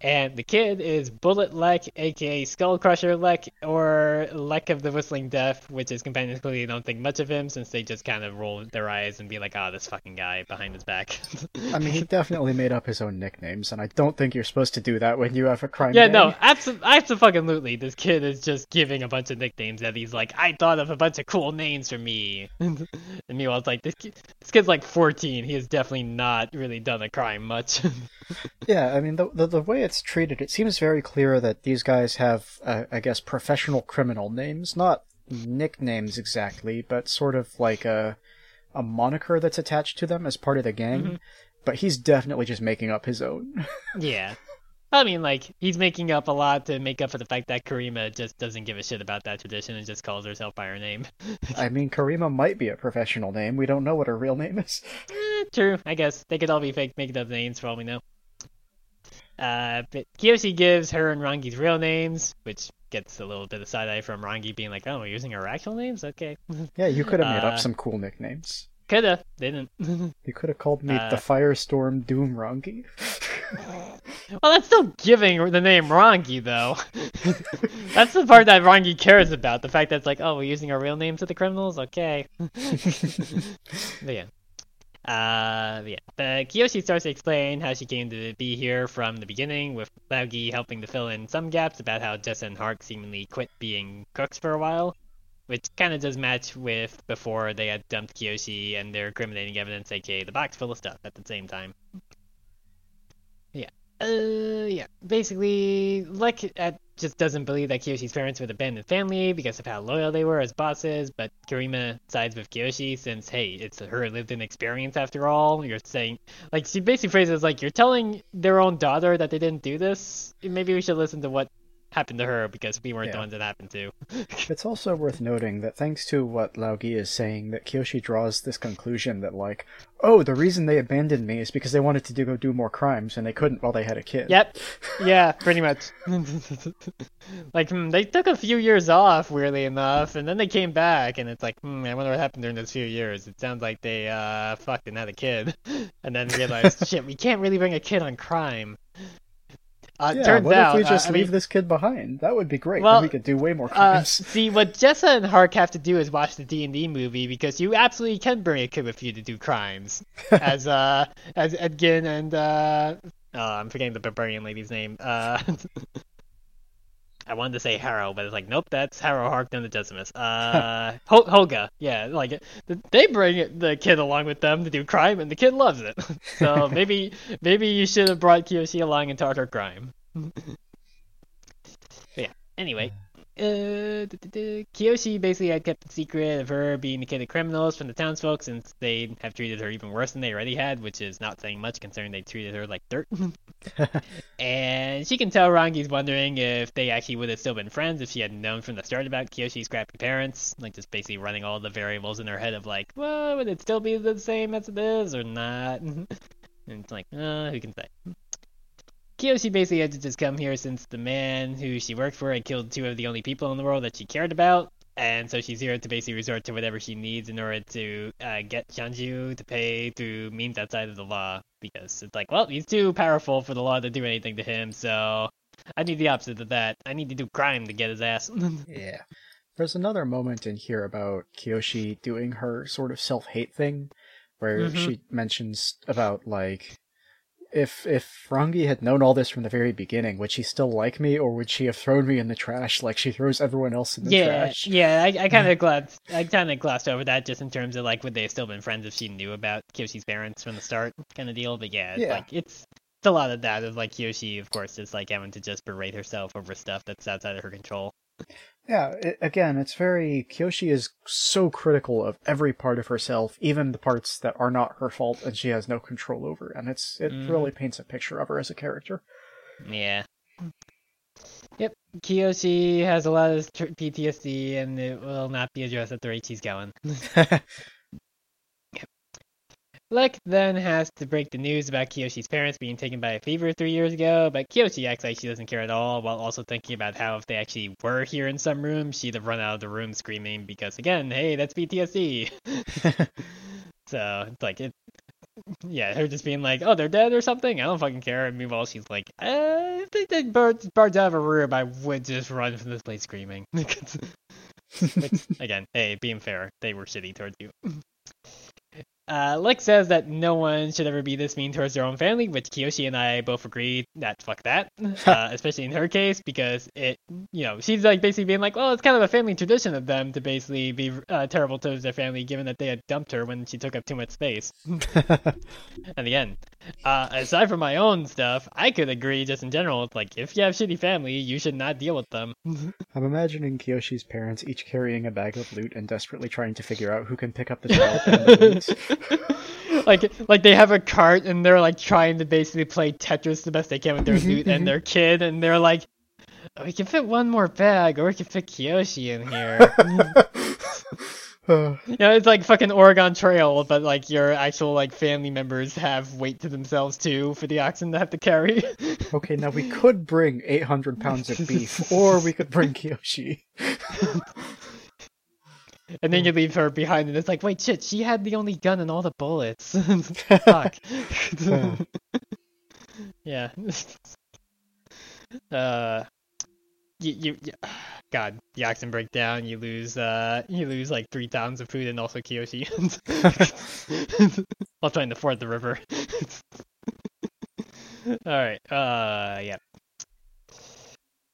And the kid is Bullet Lek, aka Skull Crusher Lek, or Lek of the Whistling Death, which his companions clearly don't think much of him since they just kind of roll their eyes and be like, oh, this fucking guy behind his back. I mean, he definitely made up his own nicknames, and I don't think you're supposed to do that when you have a crime. yeah, gang. no, abso- absolutely. This kid is just giving a bunch of nicknames that he's like, I thought of a bunch of cool names for me. and meanwhile, it's like, this, kid, this kid's like 14. He has definitely not really done a crime much. Yeah, I mean, the, the the way it's treated, it seems very clear that these guys have, uh, I guess, professional criminal names, not nicknames exactly, but sort of like a a moniker that's attached to them as part of the gang. Mhm. But he's definitely just making up his own. Yeah. I mean, like, he's making up a lot to make up for the fact that Kirima just doesn't give a shit about that tradition and just calls herself by her name. I mean, Kirima might be a professional name. We don't know what her real name is. Eh, true, I guess. They could all be fake making up names for all we know. Uh, but Kyoshi gives her and Rangi's real names, which gets a little bit of side eye from Rangi being like, oh, we're using our actual names? Okay. Yeah, you could have made Uh, up some cool nicknames. Coulda, didn't. You could have called me uh, the Firestorm Doom Rangi. well, that's still giving the name Rangi, though. that's the part that Rangi cares about. The fact that it's like, oh, we're using our real names to the criminals? Okay. But yeah. Uh, yeah. The Kyoshi starts to explain how she came to be here from the beginning, with Lao Ge helping to fill in some gaps about how Jesa and Hark seemingly quit being cooks for a while, which kind of does match with before they had dumped Kyoshi and their incriminating evidence, aka the box full of stuff, at the same time. Yeah. Uh, yeah. Basically, like uh, just doesn't believe that Kyoshi's parents were the abandoned family because of how loyal they were as bosses, but Kirima sides with Kyoshi since, hey, it's her lived in experience after all. You're saying, like, she basically phrases like, you're telling their own daughter that they didn't do this? Maybe we should listen to what happened to her because we weren't the ones that happened to. It's also worth noting that thanks to what Lao Ge is saying, that Kyoshi draws this conclusion that, like, oh, the reason they abandoned me is because they wanted to do, go do more crimes and they couldn't while they had a kid. Yep. Yeah, pretty much. like, hmm, they took a few years off, weirdly enough, and then they came back, and it's like, hmm, I wonder what happened during those few years. It sounds like they, uh, fucked and had a kid, and then realized, shit, we can't really bring a kid on crime. Uh, Yeah, what out, if we uh, just I leave mean, this kid behind? That would be great. Well, then we could do way more uh, crimes. see, what Jesa and Hark have to do is watch the D and D movie because you absolutely can bring a kid with you to do crimes, as uh, as Edgin and uh, oh, I'm forgetting the barbarian lady's name. Uh, I wanted to say Harrow, but it's like, nope, that's Harrowhark Nonagesimus. Uh, Ho- Holga, yeah, like th- they bring the kid along with them to do crime, and the kid loves it. so maybe maybe you should have brought Kyoshi along and taught her crime. Yeah. Anyway, uh, Kyoshi basically had kept the secret of her being the kid of criminals from the townsfolk since they have treated her even worse than they already had, which is not saying much considering they treated her like dirt. and she can tell Rangi's wondering if they actually would have still been friends if she had known from the start about Kyoshi's crappy parents, like just basically running all the variables in her head of like, well, would it still be the same as it is or not? and it's like, uh, who can say? Kyoshi basically had to just come here since the man who she worked for had killed two of the only people in the world that she cared about, and so she's here to basically resort to whatever she needs in order to uh, get Jianzhu to pay through means outside of the law, because it's like, well, he's too powerful for the law to do anything to him, so I need the opposite of that. I need to do crime to get his ass. yeah. There's another moment in here about Kyoshi doing her sort of self-hate thing, where mm-hmm. she mentions about like if if Rangi had known all this from the very beginning, would she still like me, or would she have thrown me in the trash like she throws everyone else in the yeah, trash? Yeah, I, I kind of glanced, I kind of glossed over that just in terms of like would they have still been friends if she knew about Kyoshi's parents from the start, kind of deal. But yeah, yeah. like it's it's a lot of that of like Kyoshi, of course, just like having to just berate herself over stuff that's outside of her control. Yeah, it, again, it's very. Kyoshi is so critical of every part of herself, even the parts that are not her fault and she has no control over, and it's it mm. really paints a picture of her as a character. Yeah. Yep, Kyoshi has a lot of PTSD, and it will not be addressed at the rate she's going. Lek then has to break the news about Kyoshi's parents being taken by a fever three years ago, but Kyoshi acts like she doesn't care at all, while also thinking about how if they actually were here in some room, she'd have run out of the room screaming because, again, hey, that's PTSD. so it's like it, yeah, her just being like, oh, they're dead or something. I don't fucking care. And meanwhile, she's like, uh, if they did birds, birds out of a room, I would just run from this place screaming. Which, again, hey, being fair, they were shitty towards you. Uh, Lek says that no one should ever be this mean towards their own family, which Kyoshi and I both agree that fuck that, uh, especially in her case because it, you know, she's like basically being like, well, it's kind of a family tradition of them to basically be uh, terrible towards their family, given that they had dumped her when she took up too much space. and again, uh, aside from my own stuff, I could agree just in general. It's like if you have shitty family, you should not deal with them. I'm imagining Kyoshi's parents each carrying a bag of loot and desperately trying to figure out who can pick up the child and the loot. like like they have a cart and they're like trying to basically play Tetris the best they can with their mm-hmm, loot and mm-hmm. their kid and they're like oh, we can fit one more bag or we can fit Kyoshi in here. you know, it's like fucking Oregon Trail, but like your actual like family members have weight to themselves too for the oxen to have to carry. okay, now we could bring 800 pounds of beef, or we could bring Kyoshi. And then you leave her behind, and it's like, wait, shit, she had the only gun and all the bullets. Fuck. yeah. uh, you, you, you, God, the oxen break down. You lose, uh, you lose like three tons of food, and also Kyoshi. While trying to ford the river. all right. Uh, yeah.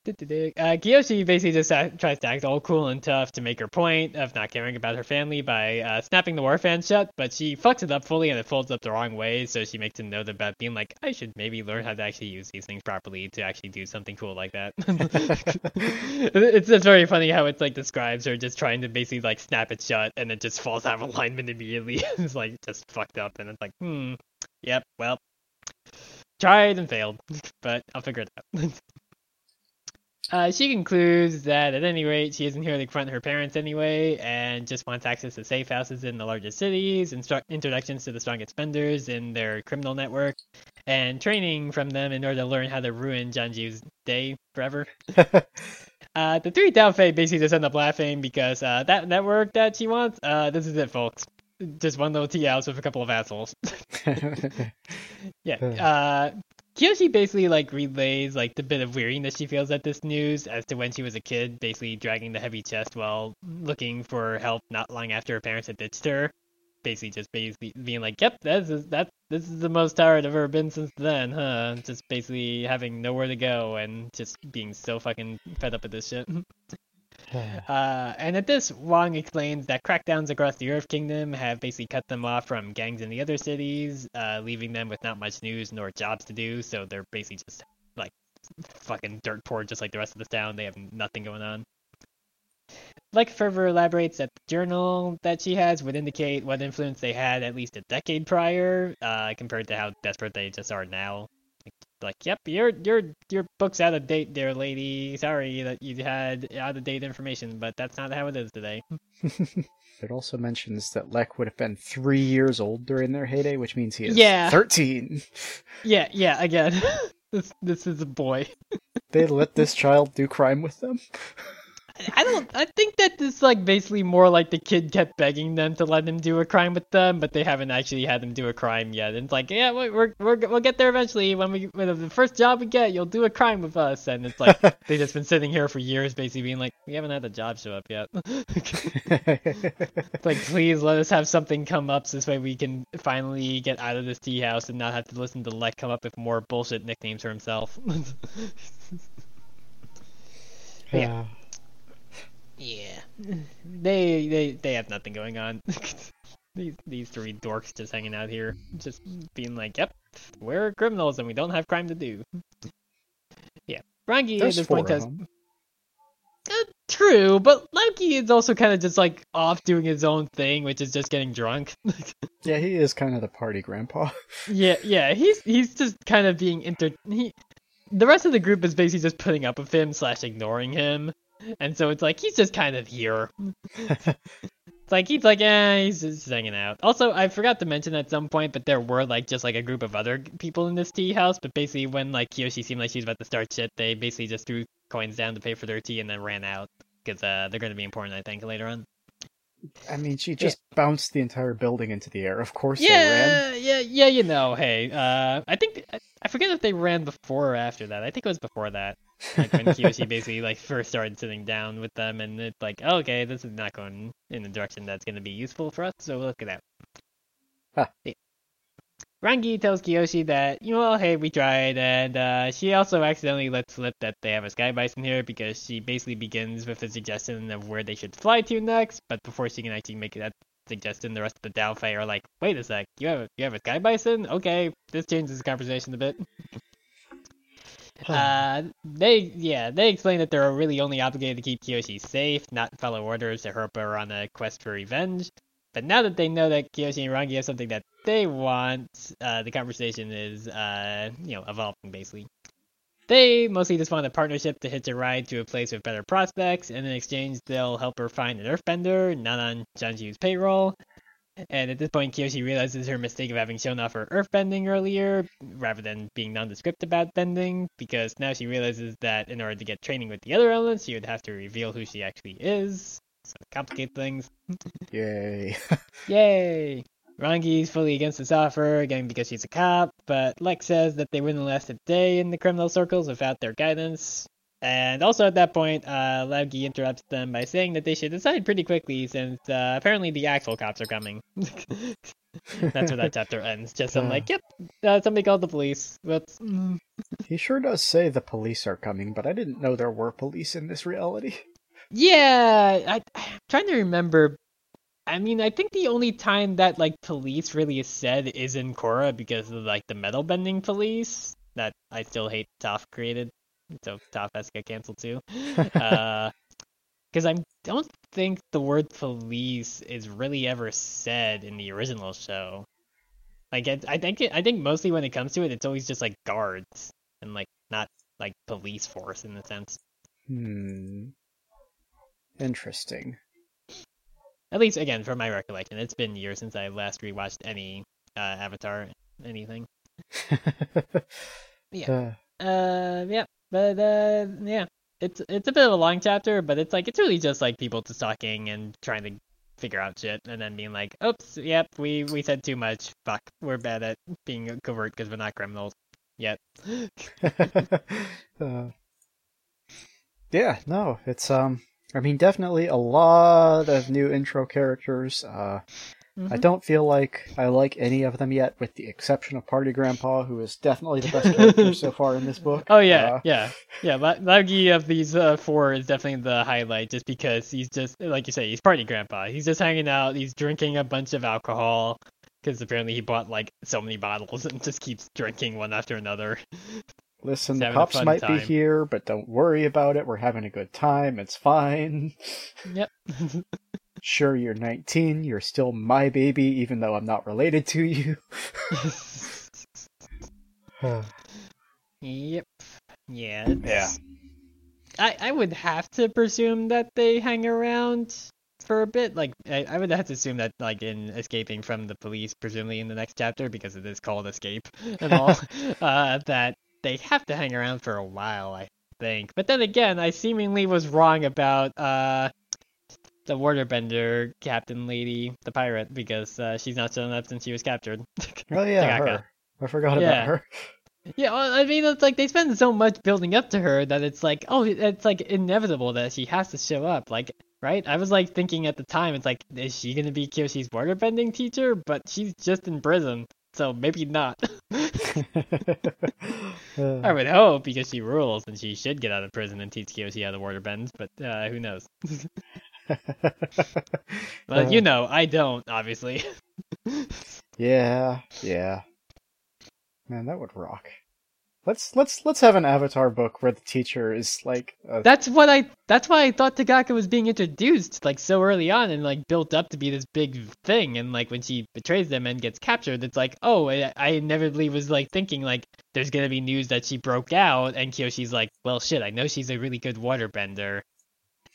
Uh, Kyoshi basically just tries to act all cool and tough to make her point of not caring about her family by uh, snapping the war fan shut, but she fucks it up fully and it folds up the wrong way, so she makes him know about being like, I should maybe learn how to actually use these things properly to actually do something cool like that. it's just very funny how it's like describes her just trying to basically like snap it shut and it just falls out of alignment immediately. it's like just fucked up and it's like, hmm, yep, well, tried and failed, but I'll figure it out. Uh, she concludes that at any rate, she isn't here to confront her parents anyway, and just wants access to safe houses in the largest cities, instru- introductions to the strongest spenders in their criminal network, and training from them in order to learn how to ruin Jianzhu's day forever. uh, the three Daofei basically just end up laughing because uh, that network that she wants, uh, this is it, folks. Just one little tea house with a couple of assholes. yeah. Kyoshi basically like relays like the bit of weariness she feels at this news as to when she was a kid, basically dragging the heavy chest while looking for help not long after her parents had ditched her. Basically just basically being like, Yep, that's that this is the most tired I've ever been since then, huh? Just basically having nowhere to go and just being so fucking fed up with this shit. Uh, and at this, Wong explains that crackdowns across the Earth Kingdom have basically cut them off from gangs in the other cities, uh, leaving them with not much news nor jobs to do. So they're basically just like fucking dirt poor, just like the rest of the town. They have nothing going on. Like Fervor elaborates that the journal that she has would indicate what influence they had at least a decade prior, uh, compared to how desperate they just are now. Like, yep, your your your book's out of date, dear lady. Sorry that you had out of date information, but that's not how it is today. it also mentions that Lek would have been three years old during their heyday, which means he is Yeah. thirteen. Yeah, yeah. Again, this this is a boy. they let this child do crime with them. I don't. I think that this like basically more like the kid kept begging them to let him do a crime with them, but they haven't actually had him do a crime yet. And it's like, yeah, we're, we're, we'll get there eventually. When we when the first job we get, you'll do a crime with us. And it's like they've just been sitting here for years, basically being like, we haven't had the job show up yet. It's like, please let us have something come up so this way we can finally get out of this tea house and not have to listen to Lek come up with more bullshit nicknames for himself. Yeah. Yeah, they they they have nothing going on. these these three dorks just hanging out here, just being like, "Yep, we're criminals and we don't have crime to do." yeah, Rangi at this point of has uh, true, but Lao Ge is also kind of just like off doing his own thing, which is just getting drunk. Yeah, he is kind of the party grandpa. yeah, yeah, he's he's just kind of being inter. He, the rest of the group is basically just putting up with him slash ignoring him, and so it's like he's just kind of here. It's like he's like, eh, he's just hanging out. Also, I forgot to mention at some point, but there were like just like a group of other people in this tea house. But basically, when like Kyoshi seemed like she was about to start shit, they basically just threw coins down to pay for their tea and then ran out because uh, they're going to be important, I think, later on. I mean, she just bounced the entire building into the air. Of course they ran. Yeah, yeah, yeah. You know, hey, uh, I think I forget if they ran before or after that. I think it was before that. Like when Kyoshi basically like first started sitting down with them, and it's like, oh, okay, this is not going in the direction that's going to be useful for us. So we'll look at that. Huh. Yeah. Rangi tells Kyoshi that, you know, hey, we tried, and uh, she also accidentally lets slip that they have a sky bison here because she basically begins with a suggestion of where they should fly to next, but before she can actually make that suggestion, the rest of the Daofei are like, wait a sec, you have a, you have a sky bison? Okay, this changes the conversation a bit. Uh, they yeah, they explain that they're really only obligated to keep Kyoshi safe, not follow orders to help her on a quest for revenge. But now that they know that Kyoshi and Rangi have something that they want, uh, the conversation is uh, you know, evolving basically. They mostly just want a partnership to hitch a ride to a place with better prospects, and in exchange, they'll help her find an earthbender, not on Jianzhu's payroll. And at this point, Kyoshi realizes her mistake of having shown off her earthbending earlier, rather than being nondescript about bending, because now she realizes that in order to get training with the other elements, she would have to reveal who she actually is. So it complicates things. Yay. Yay! Rangi's fully against this offer, again because she's a cop, but Lex says that they wouldn't last a day in the criminal circles without their guidance. And also at that point, uh, Lao Ge interrupts them by saying that they should decide pretty quickly since uh, apparently the actual cops are coming. That's where that chapter ends. Just I'm like, yep, uh, somebody called the police. Whoops. he sure does say the police are coming, but I didn't know there were police in this reality. Yeah, I, I'm trying to remember. I mean, I think the only time that like police really is said is in Korra because of like the metal bending police that I still hate Toph created. So Toph has to get canceled too. Uh, because I don't think the word police is really ever said in the original show. Like it, I think it, I think mostly when it comes to it, it's always just like guards and like not like police force in the sense. Hmm. Interesting. At least again, from my recollection, it's been years since I last rewatched any uh, Avatar anything. Yeah. Uh, Uh, yeah, but uh, yeah, it's it's a bit of a long chapter, but it's like it's really just like people just talking and trying to figure out shit, and then being like, "Oops, yep, we we said too much. Fuck, we're bad at being covert because we're not criminals yet." uh, yeah, no, it's um I mean definitely a lot of new intro characters. Uh I Mhm. don't feel like I like any of them yet, with the exception of Party Grandpa, who is definitely the best character so far in this book. Oh yeah, Uh, yeah, yeah. La- Lao Ge of these uh, four is definitely the highlight, just because he's just like you say, he's party grandpa. He's just hanging out. He's drinking a bunch of alcohol because apparently he bought like so many bottles and just keeps drinking one after another. Listen, the cops might be here, but don't worry about it. We're having a good time. It's fine. Yep. Sure, you're 19. You're still my baby, even though I'm not related to you. yep. Yeah. Yeah. I I would have to presume that they hang around for a bit. Like I, I would have to assume that like in escaping from the police, presumably in the next chapter because it is called Escape and all, uh, that they have to hang around for a while. I think. But then again, I seemingly was wrong about uh the waterbender captain lady, the pirate, because uh, she's not shown up since she was captured. oh yeah, her. I forgot Yeah. about her. Yeah, well, I mean, it's like they spend so much building up to her that it's like, oh, it's like inevitable that she has to show up. Like, right? I was like thinking at the time, it's like, is she gonna be Kyoshi's waterbending teacher? But she's just in prison, so maybe not. Uh, I would hope because she rules and she should get out of prison and teach Kyoshi how to waterbend. But uh, who knows? Well, Uh, you know, I don't, obviously. Yeah, yeah. Man, that would rock. Let's let's let's have an Avatar book where the teacher is like a That's what I. That's why I thought Tagaka was being introduced like so early on and like built up to be this big thing. And like when she betrays them and gets captured, it's like, oh, I, I inevitably was like thinking like there's gonna be news that she broke out, and Kyoshi's like, well, shit, I know she's a really good waterbender.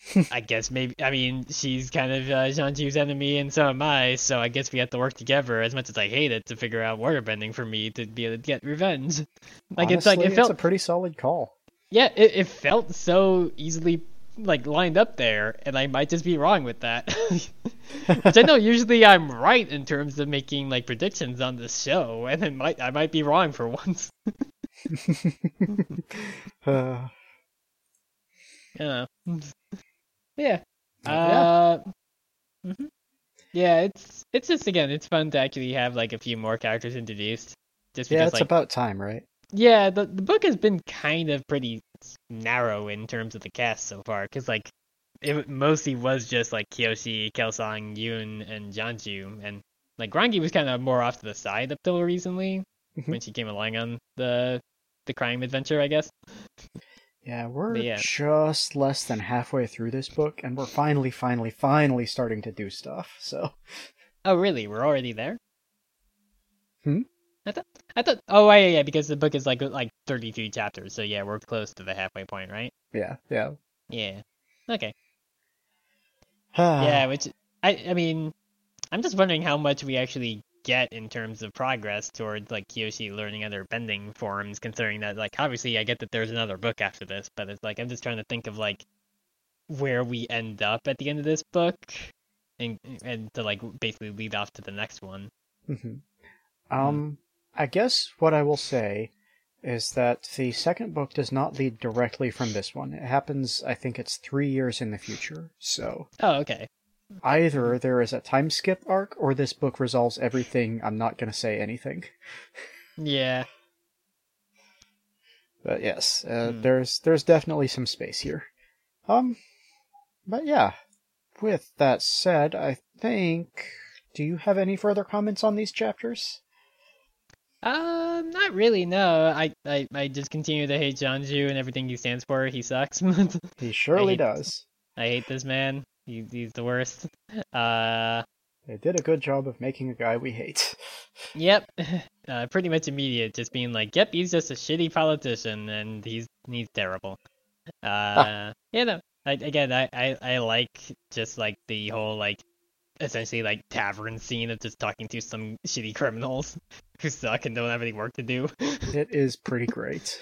I guess maybe I mean she's kind of uh, Jianzhu's enemy and so am I, so I guess we have to work together as much as I hate it to figure out waterbending for me to be able to get revenge. Like it's like it felt a pretty solid call. yeah, it, it felt so easily like lined up there, and I might just be wrong with that. Which I know usually I'm right in terms of making like predictions on this show, and it might I might be wrong for once. Uh, know. Yeah. Yeah. Uh, mhm. Yeah, it's it's just again, it's fun to actually have like a few more characters introduced. Just yeah, because it's like about time, right? Yeah, the the book has been kind of pretty narrow in terms of the cast so far, because like it mostly was just like Kyoshi, Kelsang, Yun, and Jianzhu, and like Rangi was kind of more off to the side up till recently Mhm. when she came along on the the crime adventure, I guess. Yeah, we're yeah. just less than halfway through this book, and we're finally, finally, finally starting to do stuff. So, Oh, really? We're already there? Hmm? I thought I thought. Oh, yeah, yeah, because the book is like like thirty three chapters, so yeah, we're close to the halfway point, right? yeah, yeah. Yeah. Okay. Ah. Yeah, which I I mean, I'm just wondering how much we actually get in terms of progress towards like Kyoshi learning other bending forms, considering that like obviously I get that there's another book after this, but it's like I'm just trying to think of like where we end up at the end of this book, and and to like basically lead off to the next one. Mhm. Um, I guess what I will say is that the second book does not lead directly from this one. It happens, I think it's three years in the future. So Oh, okay. Either there is a time skip arc, or this book resolves everything. I'm not going to say anything. Yeah. But yes, uh, Hmm. there's there's definitely some space here. Um, but yeah. With that said, I think. Do you have any further comments on these chapters? Um, not really. No, I I I just continue to hate Jianzhu and everything he stands for. He sucks. He surely hate- does. I hate this man. He, he's the worst. Uh, They did a good job of making a guy we hate. yep. Uh, pretty much immediate, just being like, yep, he's just a shitty politician and he's he's terrible. Uh, yeah, no. I, again, I, I I like just like the whole like essentially like tavern scene of just talking to some shitty criminals who suck and don't have any work to do. It is pretty great.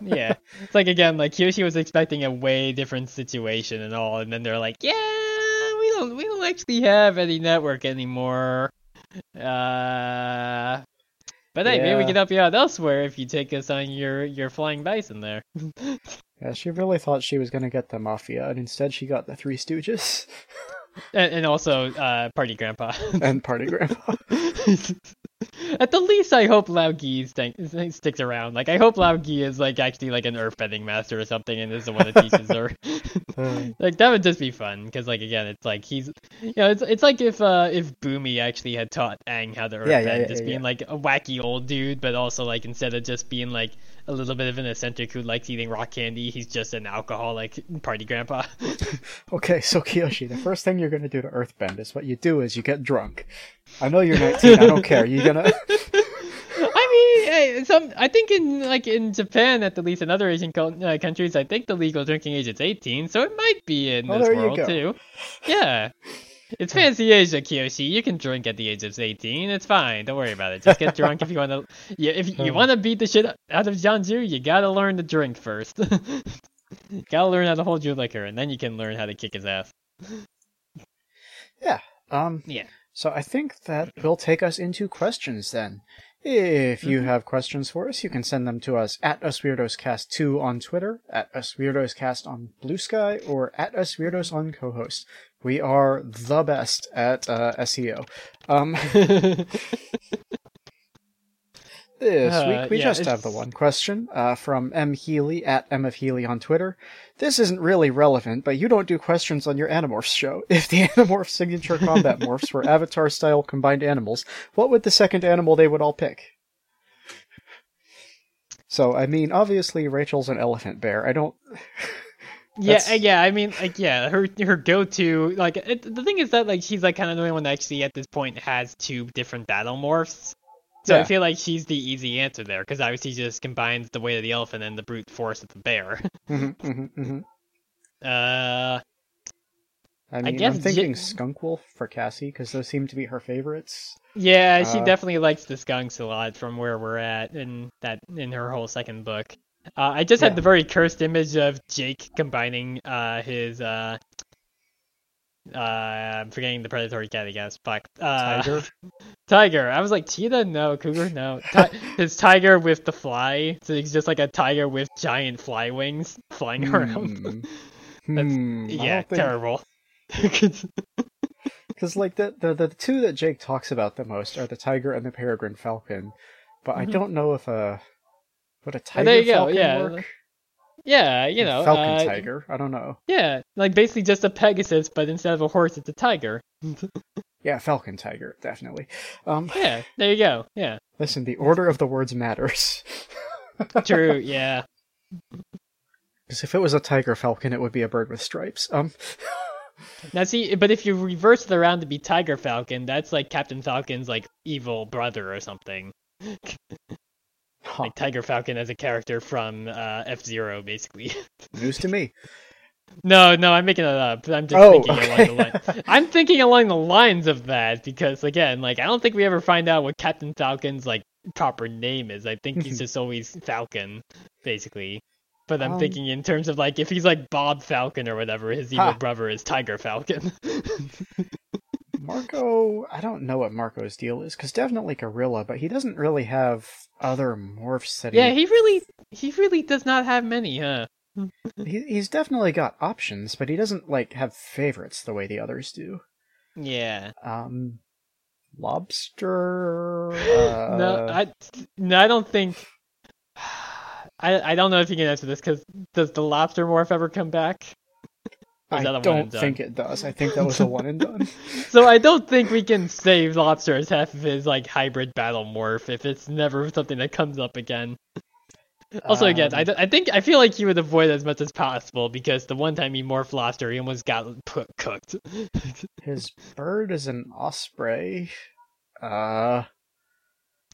yeah. It's like again, like Kyoshi was expecting a way different situation and all, and then they're like, Yeah, we don't we don't actually have any network anymore. Uh but hey, maybe we can help you out elsewhere if you take us on your your flying bison there. Yeah, she really thought she was gonna get the mafia, and instead she got the Three Stooges and, and also uh party grandpa. and Party Grandpa. At the least, I hope Lao Ge st- sticks around. Like, I hope Lao Ge is like actually like an earthbending master or something, and is the one that teaches her. Like that would just be fun, because like again, it's like he's, you know, it's it's like if uh if Bumi actually had taught Aang how to earthbend, Yeah, yeah, yeah, just being like a wacky old dude, but also like instead of just being like a little bit of an eccentric who likes eating rock candy, he's just an alcoholic party grandpa. Okay, so Kyoshi, the first thing you're gonna do to Earthbend is what you do is you get drunk. I know you're 19. I don't care. You gonna? I mean, some I think in like in Japan, at the least in other Asian cul- uh, countries, I think the legal drinking age is 18, so it might be in Oh, this there you world go. too. Yeah, it's fancy Asia, Kyoshi. You can drink at the age of 18. It's fine. Don't worry about it. Just get drunk if you want to. Yeah, if you Oh. want to beat the shit out of Jianzhu, you gotta learn to drink first. gotta learn how to hold your liquor, and then you can learn how to kick his ass. Yeah. Um. Yeah. So I think that will take us into questions then. If you have questions for us, you can send them to us at UsWeirdosCast2 on Twitter, at UsWeirdosCast on Blue Sky, or at UsWeirdos on co-host. We are the best at uh, SEO. Um, this Uh, week we yeah, just have the one question uh, from M Healy at M of Healy on Twitter. This isn't really relevant, but you don't do questions on your Animorphs show. If the Animorphs signature combat morphs were Avatar-style combined animals, what would the second animal they would all pick? So, I mean, obviously Rachel's an elephant bear. I don't. Yeah, uh, yeah. I mean, like, yeah, her her go to like it, the thing is that like she's like kind of the only one that actually at this point has two different battle morphs. So I feel like she's the easy answer there because obviously she just combines the weight of the elephant and the brute force of the bear. Mhm, mhm, mhm. uh, I mean, guess I'm thinking J- Skunk Wolf for Cassie because those seem to be her favorites. yeah, she Uh, definitely likes the skunks a lot from where we're at in that in her whole second book. Uh, I just Yeah. had the very cursed image of Jake combining uh his uh. I'm forgetting the predatory cat, I guess. Fuck. Uh, Tiger. Tiger. I was like, cheetah? No. Cougar? No. Ti- his tiger with the fly. So he's just like a tiger with giant fly wings flying around. Hmm. That's- I yeah, terrible. Because like the, the the two that Jake talks about the most are the tiger and the peregrine falcon, but I Mhm. don't know if a would a tiger there you go, falcon yeah, work? Yeah, you know. falcon uh, tiger. I don't know. Yeah, like basically just a Pegasus, but instead of a horse, it's a tiger. Yeah, falcon tiger definitely. Um, Yeah, there you go. Yeah, listen, the order of the words matters. true. Yeah. Because if it was a tiger falcon, it would be a bird with stripes. Um, Now see, but if you reverse it around to be Tiger Falcon, that's like Captain Falcon's like evil brother or something. huh, Like Tiger Falcon as a character from uh, F Zero, basically. news to me. No, no, I'm making it up. I'm just Oh, thinking okay. along the line. I'm thinking along the lines of that because again, like I don't think we ever find out what Captain Falcon's like proper name is. I think he's just always Falcon, basically. But I'm Um, thinking in terms of like if he's like Bob Falcon or whatever, his evil Ha. brother is Tiger Falcon. Marco, I don't know what Marco's deal is because definitely gorilla, but he doesn't really have other morphs that yeah, he really he really does not have many, huh? he, he's definitely got options, but he doesn't like have favorites the way the others do. Yeah. Um, lobster. Uh, no, I no, I don't think. I I don't know if you can answer this because does the lobster morph ever come back? Or I that a don't and done? think it does. I think that was a one and done. So I don't think we can save lobster as half of his like hybrid battle morph if it's never something that comes up again. Also, again, I, Um, d- I think I feel like he would avoid it as much as possible because the one time he morphed lobster, he almost got put cooked. his bird is an osprey. Uh,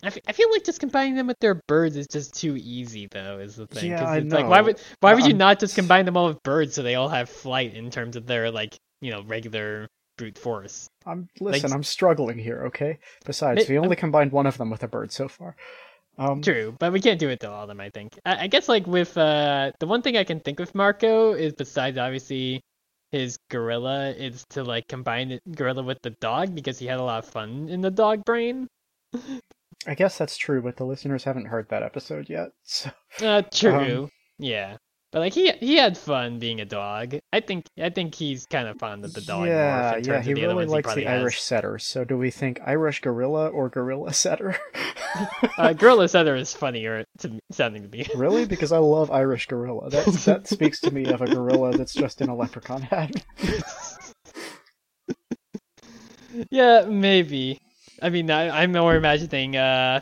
I, f- I feel like just combining them with their birds is just too easy, though. Is the thing? Yeah, I it's like why would why would you I'm- not just combine them all with birds so they all have flight in terms of their like you know regular brute force? I'm listen. Like- I'm struggling here. Okay. Besides, May- we only combined one of them with a bird so far. Um, True, but we can't do it to all of them. I think. I, I guess like with uh the one thing I can think with Marco is besides obviously his gorilla is to like combine the gorilla with the dog because he had a lot of fun in the dog brain. I guess that's true, but the listeners haven't heard that episode yet. So Uh, true. yeah. But like he he had fun being a dog. I think I think he's kind of fond of the dog. yeah, yeah, terms he of the other really likes probably the has. Irish setter. So do we think Irish gorilla or gorilla setter? uh, Gorilla Setter is funnier to sounding to me. really? Because I love Irish gorilla. That that speaks to me of a gorilla that's just in a leprechaun hat. yeah, maybe. I mean, I, I'm more imagining uh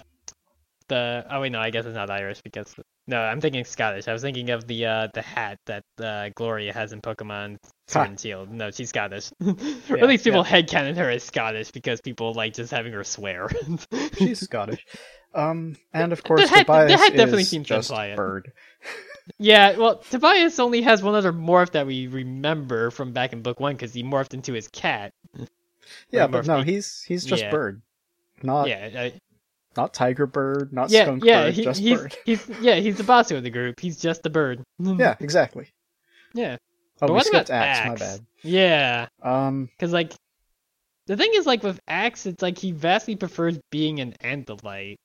the. Oh wait, no, I guess it's not Irish because no, I'm thinking Scottish. I was thinking of the uh the hat that uh, Gloria has in Pokemon Sword and Shield. No, she's Scottish. or Yeah, at least people yeah. headcanon her as Scottish because people like just having her swear. She's Scottish. Um, and of course, hat- the Tobias hat definitely is seems just it. bird. Yeah, well, Tobias only has one other morph that we remember from back in book one because he morphed into his cat. Yeah, but no, he's he's just yeah. bird, not yeah, I, not tiger bird, not yeah, skunk yeah. bird, He, just he's bird. he's yeah he's the boss of the group. He's just the bird. Yeah, exactly. yeah. Oh, But we what skipped about Ax. My bad. Yeah, Um, because like the thing is like with Ax, it's like he vastly prefers being an Andalite.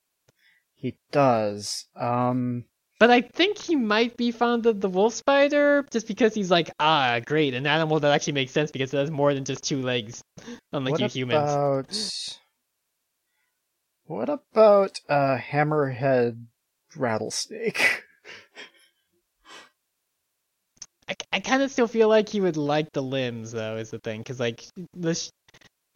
he does. Um, But I think he might be fond of the wolf spider just because he's like, ah, great, an animal that actually makes sense because it has more than just two legs, unlike what you humans. what about uh hammerhead rattlesnake? I, I kind of still feel like he would like the limbs though is the thing because like the sh-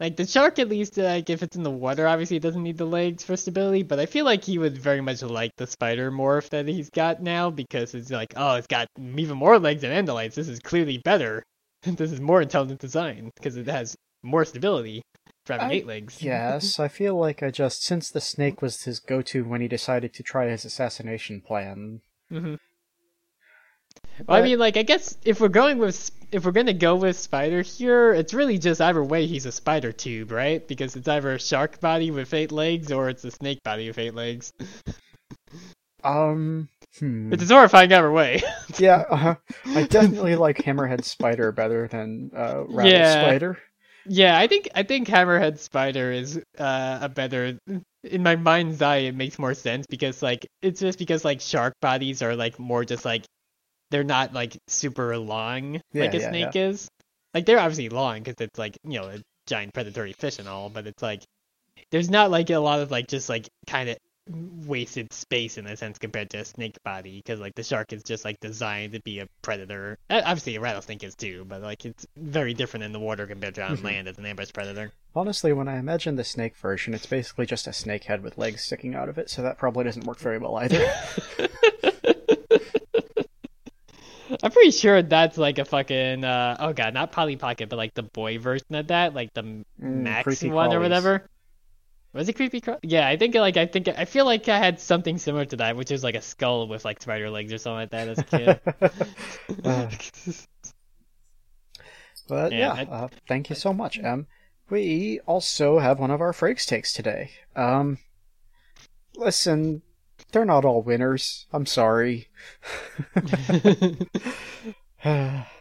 like the shark at least like if it's in the water obviously it doesn't need the legs for stability but I feel like he would very much like the spider morph that he's got now because it's like oh it's got even more legs than Andalites. This is clearly better. This is more intelligent design because it has more stability for having I eight legs yes, I feel like I just since the snake was his go-to when he decided to try his assassination plan. hmm Well, I mean, like, I guess if we're going with if we're gonna go with spider here, it's really just either way he's a spider tube, right? Because it's either a shark body with eight legs or it's a snake body with eight legs. Um, hmm. Is horrifying either way. yeah, uh, I definitely like hammerhead spider better than uh, rattle Yeah. spider. Yeah, I think I think hammerhead spider is uh, a better. In my mind's eye, it makes more sense because like it's just because like shark bodies are like more just like they're not like super long Yeah, like a yeah, snake is. Like they're obviously long because it's like you know a giant predatory fish and all, but it's like there's not like a lot of like just like kind of wasted space in a sense compared to a snake body because like the shark is just like designed to be a predator. Obviously, a rattlesnake is too, but like it's very different in the water compared to on Mhm. land as an ambush predator. Honestly, when I imagine the snake version, it's basically just a snake head with legs sticking out of it, so that probably doesn't work very well either. I'm pretty sure that's like a fucking uh oh god, not Polly Pocket, but like the boy version of that, like the Mm, Max one or whatever. Was it creepy? Craw- yeah, I think like I think I feel like I had something similar to that, which is like a skull with like spider legs or something like that as a kid. Uh, but Yeah, yeah, I- uh, thank you so much, Em. We also have one of our freak takes today. Um, listen, they're not all winners. I'm sorry.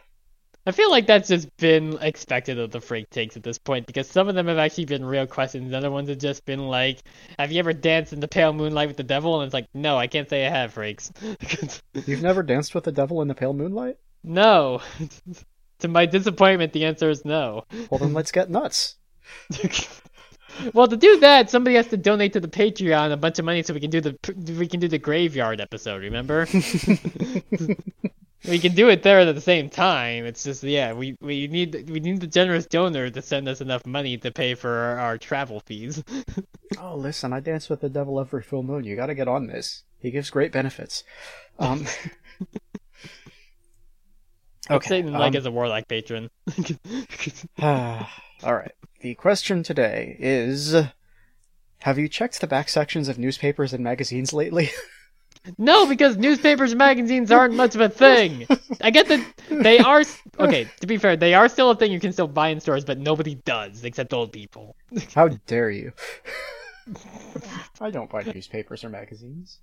I feel like that's just been expected of the freak takes at this point because some of them have actually been real questions. Other ones have just been like, "Have you ever danced in the pale moonlight with the devil?" And it's like, "No, I can't say I have, freaks." You've never danced with the devil in the pale moonlight? no. to my disappointment, the answer is no. Well, then let's get nuts. well, to do that, somebody has to donate to the Patreon a bunch of money so we can do the we can do the graveyard episode. Remember? We can do it there at the same time. It's just yeah, we we need we need the generous donor to send us enough money to pay for our, our travel fees. Oh, listen, I dance with the devil every full moon. You gotta get on this. He gives great benefits. Um, okay. Satan like um, as a warlike patron. all right. The question today is Have you checked the back sections of newspapers and magazines lately? No, because newspapers and magazines aren't much of a thing. I get that they are okay. To be fair, they are still a thing you can still buy in stores, but nobody does except old people. How dare you? I don't buy newspapers or magazines.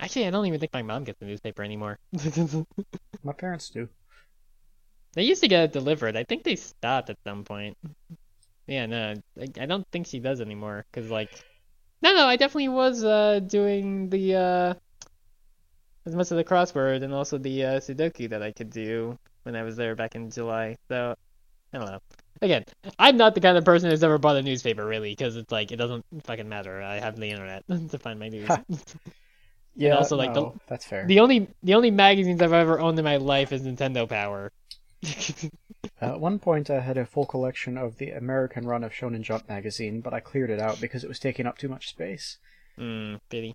Actually, I don't even think my mom gets the newspaper anymore. My parents do. they used to get it delivered. I think they stopped at some point. Yeah, no, I, I don't think she does anymore. Cause like, no, no, I definitely was uh doing the uh as much of the crossword and also the uh, Sudoku that I could do when I was there back in July. So I don't know. Again, I'm not the kind of person who's ever bought a newspaper really, because it's like it doesn't fucking matter. I have the internet to find my news. Yeah, also, like, the- no, that's fair. the only the only magazines I've ever owned in my life is Nintendo Power. At one point, I had a full collection of the American run of Shonen Jump magazine, but I cleared it out because it was taking up too much space. Mm, pity.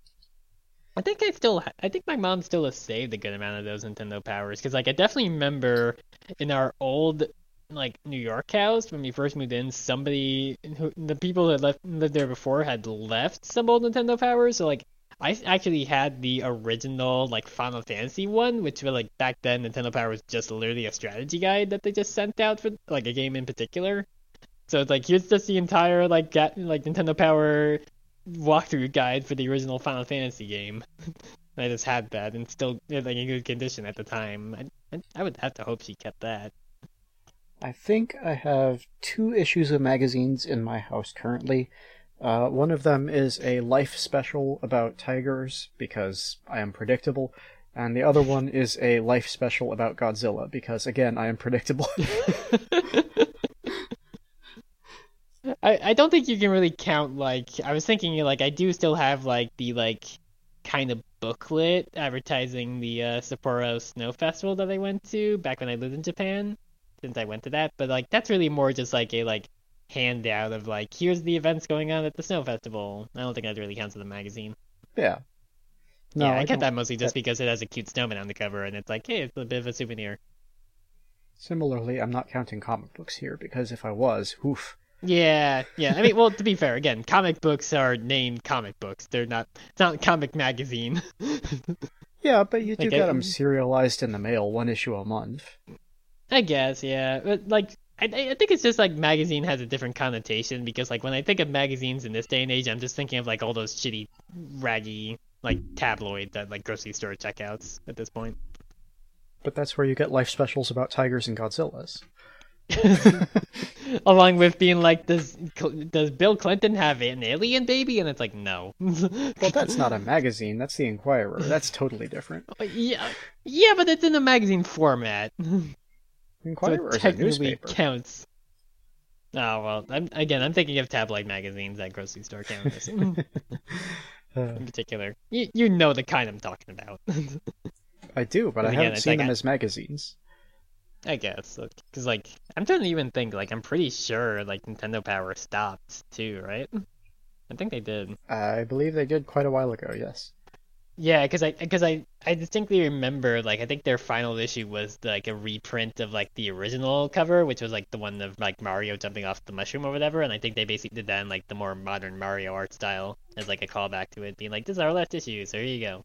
I think I still, I think my mom still has saved a good amount of those Nintendo Powers because, like, I definitely remember in our old, like, New York house when we first moved in, somebody, who, the people that left lived there before had left some old Nintendo Powers, so like, I actually had the original, like, Final Fantasy one, which was like back then Nintendo Power was just literally a strategy guide that they just sent out for like a game in particular. So it's like here's just the entire like like Nintendo Power walkthrough guide for the original Final Fantasy game. I just had that and still like in good condition at the time. I, I, I would have to hope she kept that. I think I have two issues of magazines in my house currently. Uh, one of them is a life special about tigers because I am predictable, and the other one is a life special about Godzilla because again I am predictable. I, I don't think you can really count like I was thinking like I do still have like the like kind of booklet advertising the uh, Sapporo Snow Festival that I went to back when I lived in Japan since I went to that but like that's really more just like a like handout of like here's the events going on at the Snow Festival. I don't think that really counts as a magazine. yeah. No, yeah, I, I kept that mostly just because it has a cute snowman on the cover and it's like hey it's a bit of a souvenir. Similarly, I'm not counting comic books here because if I was, oof. Yeah, yeah. I mean, well, to be fair, again, comic books are named comic books. They're not. It's not a comic magazine. Yeah, but you do Like, get I- them serialized in the mail, one issue a month. I guess, yeah. But like, I, I think it's just like magazine has a different connotation because like when I think of magazines in this day and age, I'm just thinking of like all those shitty, raggy like tabloid that like grocery store checkouts at this point. But that's where you get life specials about tigers and Godzillas. Along with being like, does does Bill Clinton have an alien baby? And it's like, no. Well, that's not a magazine. That's the Inquirer. That's totally different. yeah, yeah, but it's in a magazine format. so is a technically counts. Oh well, I'm, again, I'm thinking of tabloid magazines at grocery store counters in particular. You, you know the kind I'm talking about. I do, but I Again, haven't seen like them I- as magazines. I guess because like I'm trying to even think like I'm pretty sure like Nintendo Power stopped too, right? I think they did. I believe they did quite a while ago. Yes. Yeah, because I because I I distinctly remember like I think their final issue was like a reprint of like the original cover, which was like the one of like Mario jumping off the mushroom or whatever, and I think they basically did that in like the more modern Mario art style as like a callback to it, being like, "This is our last issue, so here you go."